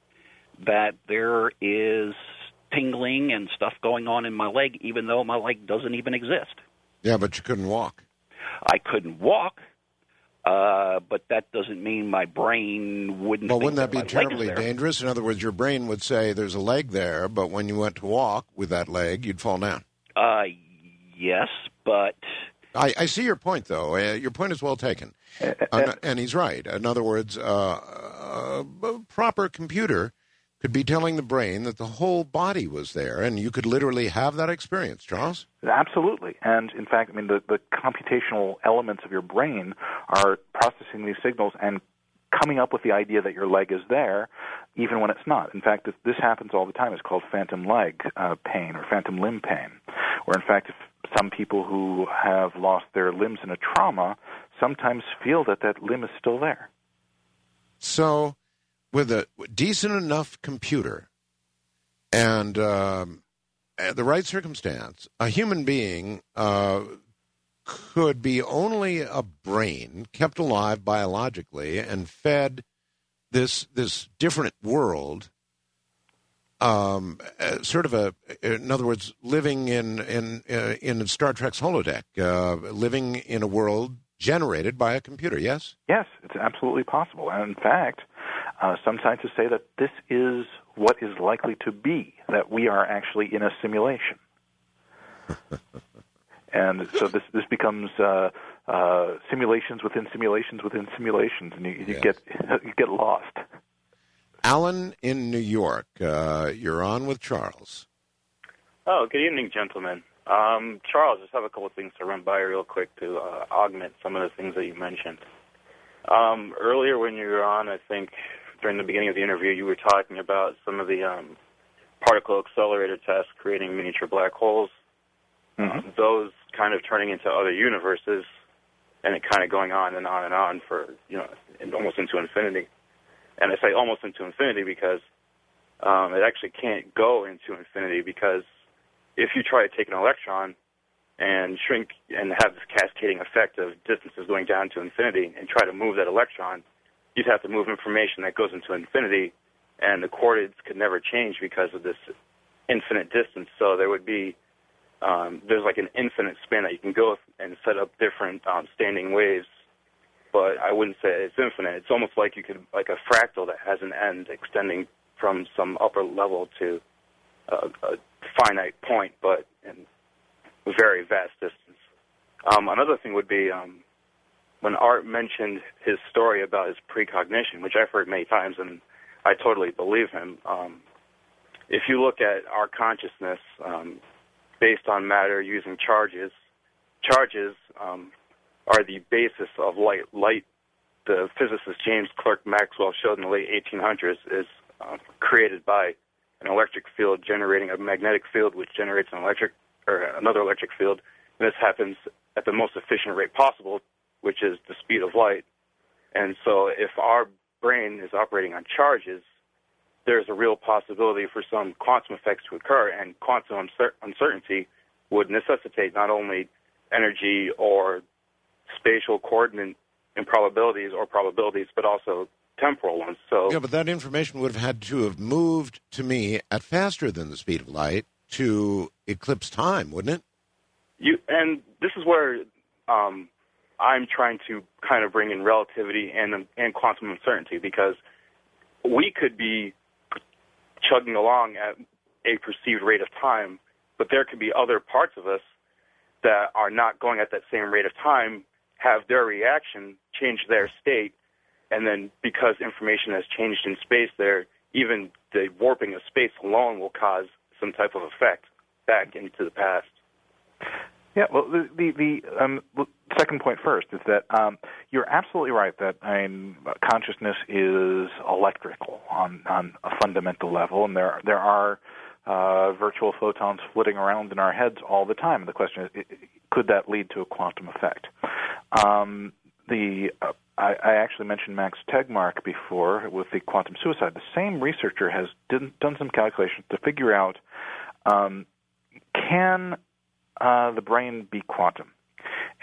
that there is tingling and stuff going on in my leg, even though my leg doesn't even exist. Yeah, but you couldn't walk. I couldn't walk, uh, but that doesn't mean my brain wouldn't. Well, wouldn't that be my leg is terribly dangerous? In other words, your brain would say there's a leg there, but when you went to walk with that leg, you'd fall down. Uh, yes, but I, I see your point, though. Uh, your point is well taken, Uh, and he's right. In other words, uh, a proper computer could be telling the brain that the whole body was there, and you could literally have that experience. Charles, Absolutely. And in fact, I mean, the, the computational elements of your brain are processing these signals and coming up with the idea that your leg is there, even when it's not. In fact, this, this happens all the time. It's called phantom leg uh, pain or phantom limb pain, where in fact, if some people who have lost their limbs in a trauma sometimes feel that that limb is still there. so with a decent enough computer and um, at the right circumstance, a human being uh, could be only a brain kept alive biologically and fed this this different world. Um, uh, sort of a, in other words, living in in uh, in Star Trek's holodeck, uh, living in a world generated by a computer. Yes. Yes, it's absolutely possible. And in fact, uh, some scientists say that this is what is likely to be, that we are actually in a simulation. and so this, this becomes uh, uh, simulations within simulations within simulations, and you, you Yes. get you get lost. Alan in New York, uh, you're on with Charles. Oh, good evening, gentlemen. Um, Charles, just have a couple of things to run by real quick to uh, augment some of the things that you mentioned. Um, earlier, when you were on, I think during the beginning of the interview, you were talking about some of the um, particle accelerator tests creating miniature black holes. Um, those kind of turning into other universes, and it kind of going on and on and on for you know almost into infinity. And I say almost into infinity because um, it actually can't go into infinity because if you try to take an electron and shrink and have this cascading effect of distances going down to infinity and try to move that electron, you'd have to move information that goes into infinity, and the coordinates could never change because of this infinite distance. So there would be um, there's like an infinite span that you can go and set up different um, standing waves. But I wouldn't say it's infinite. It's almost like you could like a fractal that has an end extending from some upper level to a, a finite point, but in very vast distance. Um, another thing would be um, when Art mentioned his story about his precognition, which I've heard many times, and I totally believe him. Um, if you look at our consciousness um, based on matter using charges, charges um, are the basis of light. Light, the physicist James Clerk Maxwell showed in the late 1800s, is um, created by an electric field generating a magnetic field, which generates an electric or another electric field. And this happens at the most efficient rate possible, which is the speed of light. And so, if our brain is operating on charges, there's a real possibility for some quantum effects to occur, and quantum uncer- uncertainty would necessitate not only energy or spatial coordinate improbabilities or probabilities, but also temporal ones. So, Yeah, but that information would have had to have moved to me at faster than the speed of light to eclipse time, wouldn't it? You and this is where um, I'm trying to kind of bring in relativity and and quantum uncertainty because we could be chugging along at a perceived rate of time, but there could be other parts of us that are not going at that same rate of time, have their reaction change their state, and then because information has changed in space, there even the warping of space alone will cause some type of effect back into the past. Yeah, well, the the, the um, second point first is that um, you're absolutely right that I mean, consciousness is electrical on on a fundamental level, and there there are uh, virtual photons flitting around in our heads all the time. And The question is, could that lead to a quantum effect? Um, the uh, I, I actually mentioned Max Tegmark before with the quantum suicide. The same researcher has did, done some calculations to figure out um, can uh, the brain be quantum?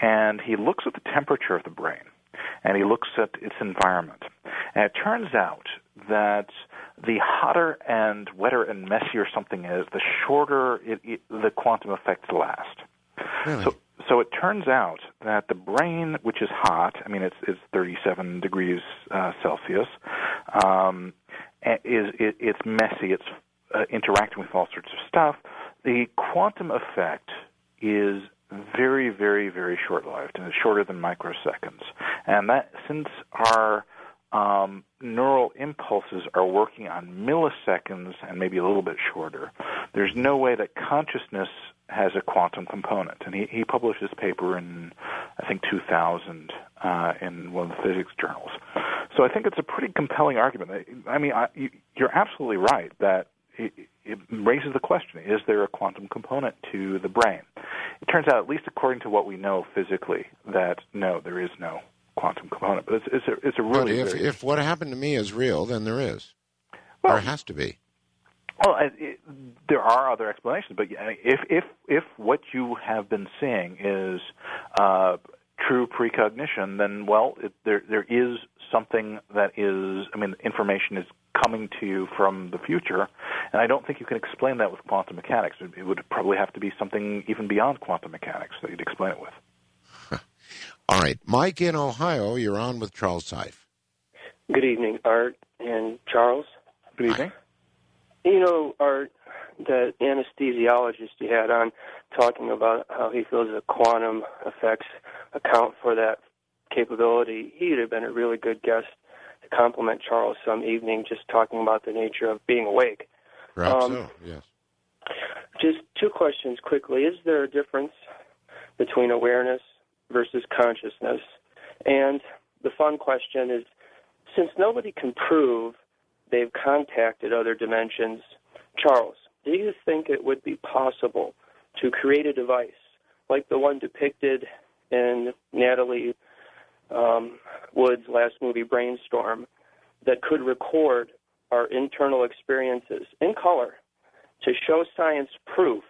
And he looks at the temperature of the brain, and he looks at its environment. And it turns out that the hotter and wetter and messier something is, the shorter it, it, the quantum effects last. Really? So, so it turns out that the brain, which is hot, I mean, it's, it's 37 degrees uh, Celsius, um, is it, it's messy, it's uh, interacting with all sorts of stuff. The quantum effect is very, very, very short-lived, and it's shorter than microseconds. And that, since our um, neural impulses are working on milliseconds and maybe a little bit shorter, there's no way that consciousness has a quantum component. And he, he published this paper in, I think, 2000 uh, in one of the physics journals. So I think it's a pretty compelling argument. I mean, I, you, you're absolutely right that it, raises the question: Is there a quantum component to the brain? It turns out, at least according to what we know physically, that no, there is no quantum component. But it's, it's a it's a really but if if what happened to me is real, then there is. Well, there has to be. Well, it, there are other explanations, but if if if what you have been seeing is uh, true precognition, then well, it, there there is something that is. I mean, information is coming to you from the future, and I don't think you can explain that with quantum mechanics. It, it would probably have to be something even beyond quantum mechanics that you'd explain it with. All right, Mike in Ohio, you're on with Charles Seife. Good evening, Art and Charles. Good evening. You know, Art, the anesthesiologist you had on talking about how he feels that quantum effects account for that capability. He'd have been a really good guest to complement Charles some evening, just talking about the nature of being awake. Perhaps um, so, yes. Just two questions quickly. Is there a difference between awareness versus consciousness? And the fun question is since nobody can prove they've contacted other dimensions, Charles, do you think it would be possible to create a device like the one depicted in Natalie um, Wood's last movie, Brainstorm, that could record our internal experiences in color to show science proof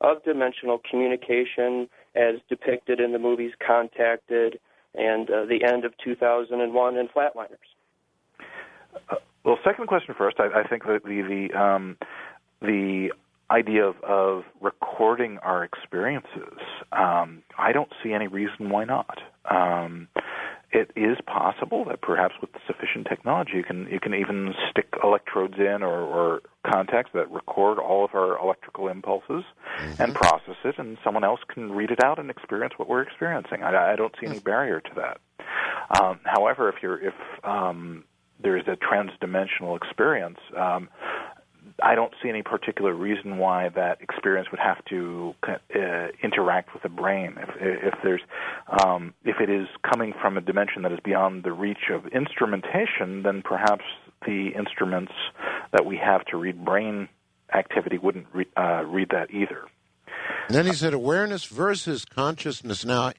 of dimensional communication as depicted in the movies Contacted and uh, the end of 2001 and Flatliners. Uh, well, second question first. I, I think that the the um, the idea of, of recording our experiences, um, I don't see any reason why not. Um, it is possible that perhaps with sufficient technology, you can you can even stick electrodes in or, or contacts that record all of our electrical impulses mm-hmm. and process it, and someone else can read it out and experience what we're experiencing. I, I don't see any barrier to that. Um, however, if you're if um, there's a transdimensional experience, um, I don't see any particular reason why that experience would have to uh, interact with the brain. If, if there's, um, if it is coming from a dimension that is beyond the reach of instrumentation, then perhaps the instruments that we have to read brain activity wouldn't re- uh, read that either. And then he said awareness versus consciousness. Now,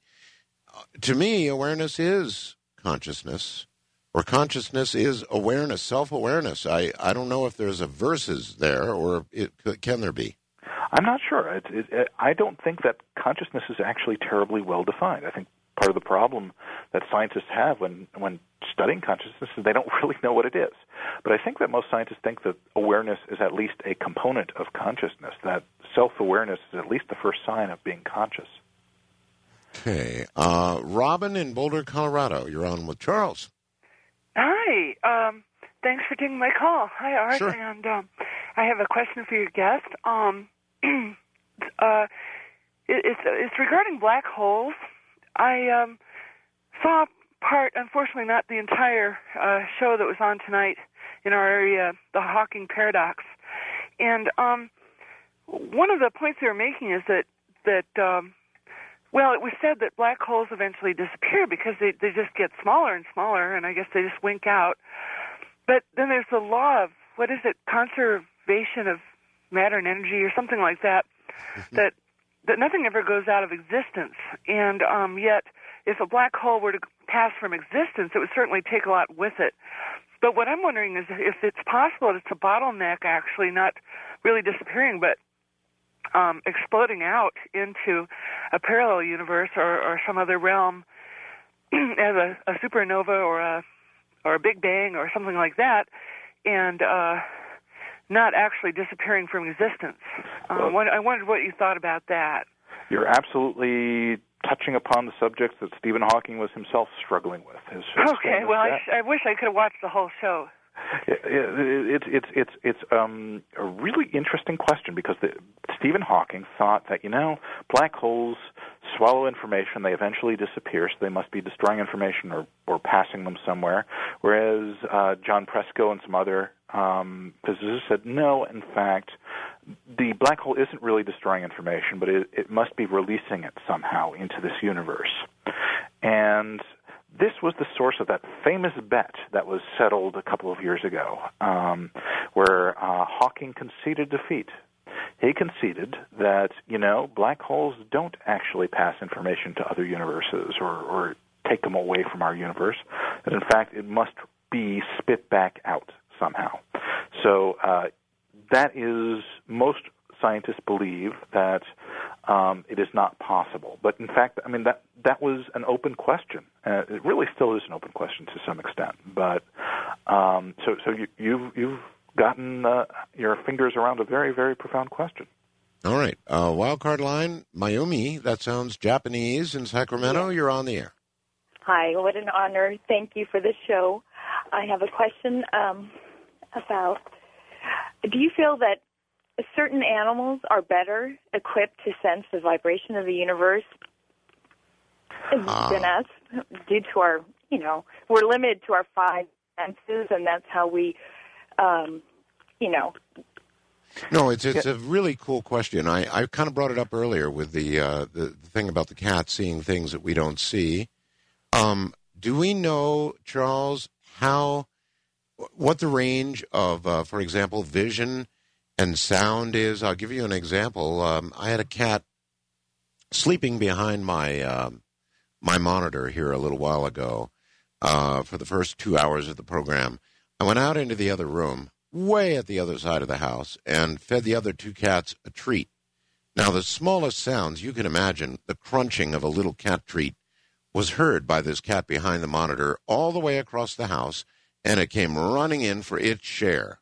to me, awareness is consciousness or consciousness is awareness, self awareness. I, I don't know if there's a versus there, or it, can there be? I'm not sure. It, it, it, I don't think that consciousness is actually terribly well defined. I think part of the problem that scientists have when when studying consciousness is they don't really know what it is. But I think that most scientists think that awareness is at least a component of consciousness. That self awareness is at least the first sign of being conscious. Okay, uh, Robin in Boulder, Colorado. You're on with Charles. Hi. Um, thanks for taking my call. Hi, Art. Sure. And um, I have a question for your guest. Um, uh, it, it's it's regarding black holes. I um, saw part, unfortunately, not the entire uh, show that was on tonight in our area, the Hawking paradox. And um, one of the points they were making is that that um, well, it was said that black holes eventually disappear because they they just get smaller and smaller, and I guess they just wink out. But then there's the law of what is it, conservation of matter and energy, or something like that. That that nothing ever goes out of existence, and um, yet if a black hole were to pass from existence, it would certainly take a lot with it. But what I'm wondering is if it's possible that it's a bottleneck, actually not really disappearing, but um, exploding out into a parallel universe or, or some other realm as a, a supernova or a or a Big Bang or something like that, and uh, not actually disappearing from existence. Um, Well- I wondered what you thought about that. You're absolutely touching upon the subjects that Stephen Hawking was himself struggling with. His, his Okay, well, I, sh- I wish I could have watched the whole show. It's it's it's it's um, a really interesting question because the, Stephen Hawking thought that you know black holes swallow information, they eventually disappear, so they must be destroying information or or passing them somewhere. Whereas uh, John Preskill and some other um, physicists said no, in fact, the black hole isn't really destroying information, but it, it must be releasing it somehow into this universe. And this was the source of that famous bet that was settled a couple of years ago, um, where uh, Hawking conceded defeat. He conceded that you know black holes don't actually pass information to other universes or, or take them away from our universe. That in fact it must be spit back out somehow. So uh, that is most scientists believe that um, it is not possible. But in fact, I mean that that was an open question. Uh, it really still is an open question to some extent. But um, so so you, you've you've gotten uh, your fingers around a very very profound question. All right. Uh, wildcard line, Mayumi. That sounds Japanese in Sacramento. You're on the air. Hi, what an honor. Thank you for the show. I have a question um, about do you feel that certain animals are better equipped to sense the vibration of the universe than us due to our, you know, we're limited to our five senses and that's how we, um, you know, No, it's it's a really cool question. I, I kind of brought it up earlier with the, uh, the the thing about the cat seeing things that we don't see. Um, do we know, Charles, how what the range of, uh, for example, vision and sound is? I'll give you an example. Um, I had a cat sleeping behind my um my monitor here a little while ago uh, for the first two hours of the program. I went out into the other room, way at the other side of the house, and fed the other two cats a treat. Now, the smallest sounds you can imagine, the crunching of a little cat treat, was heard by this cat behind the monitor all the way across the house, and it came running in for its share.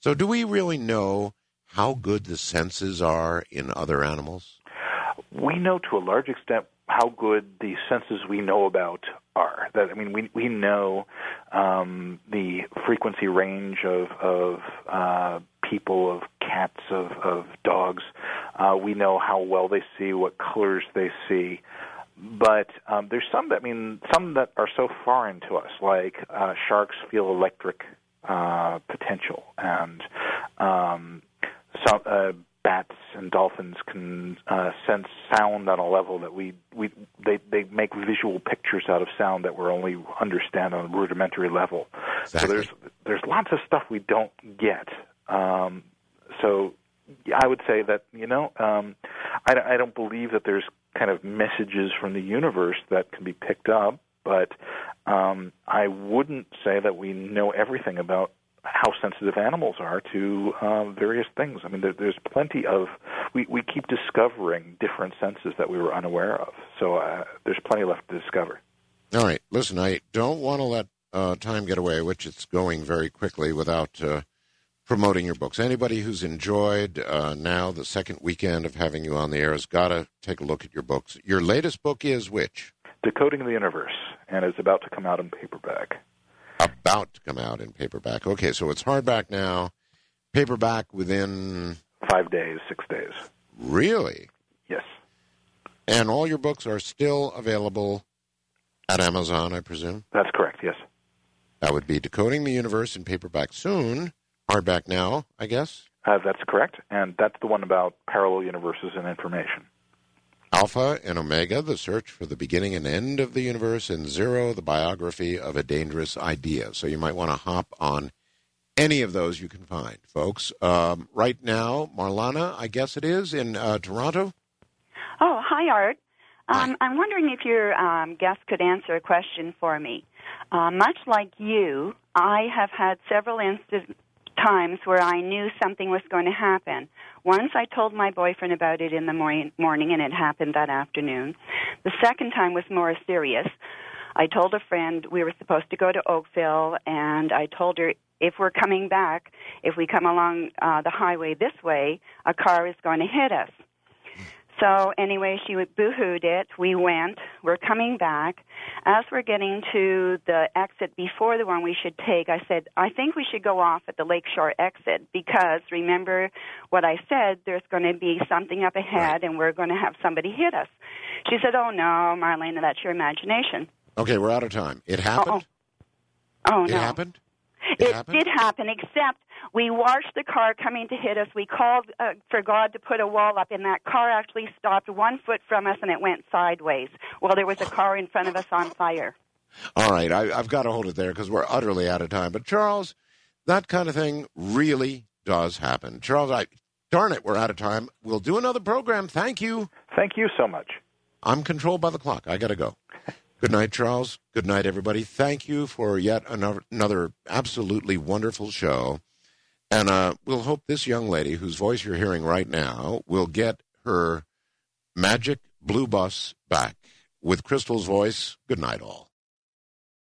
So, do we really know how good the senses are in other animals? we know to a large extent how good the senses we know about are. That I mean, we we know um, the frequency range of of uh, people, of cats, of of dogs. Uh, we know how well they see, what colors they see. But um, there's some that I mean, some that are so foreign to us, like uh, sharks feel electric uh, potential, and um, some uh, bats and dolphins can uh, sense sound on a level that we we they they make visual pictures out of sound that we're only understand on a rudimentary level. So there's there's lots of stuff we don't get. Um, so I would say that you know um, I, I don't believe that there's kind of messages from the universe that can be picked up, but um, I wouldn't say that we know everything about how sensitive animals are to uh, various things. I mean, there, there's plenty of we we keep discovering different senses that we were unaware of. So uh, there's plenty left to discover. All right, listen, I don't want to let uh, time get away, which it's going very quickly without uh, promoting your books. Anybody who's enjoyed uh, now the second weekend of having you on the air has got to take a look at your books. Your latest book is which? Decoding the Universe, and it's about to come out in paperback. About to come out in paperback. Okay, so it's hardback now, paperback within five days, six days. Really? Yes. And all your books are still available at Amazon, I presume? That's correct, yes. That would be Decoding the Universe in paperback soon, hardback now, I guess. Uh, that's correct, and that's the one about parallel universes and information. Alpha and Omega, the search for the beginning and end of the universe, and Zero, the biography of a dangerous idea. So you might want to hop on any of those you can find, folks. Um, right now, Marlana, I guess it is, in uh, Toronto. Oh, hi, Art. Um, I'm wondering if your um, guest could answer a question for me. Uh, much like you, I have had several instances times where I knew something was going to happen. Once I told my boyfriend about it in the morning, morning and it happened that afternoon. The second time was more serious. I told a friend we were supposed to go to Oakville, and I told her if we're coming back, if we come along uh, the highway this way, a car is going to hit us. So anyway, she boohooed it. We went. We're coming back. As we're getting to the exit before the one we should take, I said, I think we should go off at the Lakeshore exit because remember what I said, there's going to be something up ahead and we're going to have somebody hit us. She said, Oh no, Marlena, that's your imagination. Okay, we're out of time. It happened? Oh, oh it no. happened? It, it did happen, except we watched the car coming to hit us. We called uh, for God to put a wall up, and that car actually stopped one foot from us and it went sideways. Well, there was a car in front of us on fire. All right, I, I've got to hold it there because we're utterly out of time. But Charles, that kind of thing really does happen. Charles, I darn it, we're out of time. We'll do another program. Thank you. Thank you so much. I'm controlled by the clock. I got to go. Good night, Charles. Good night, everybody. Thank you for yet another, absolutely wonderful show. And uh, we'll hope this young lady, whose voice you're hearing right now, will get her magic blue bus back. With Crystal's voice, good night, all.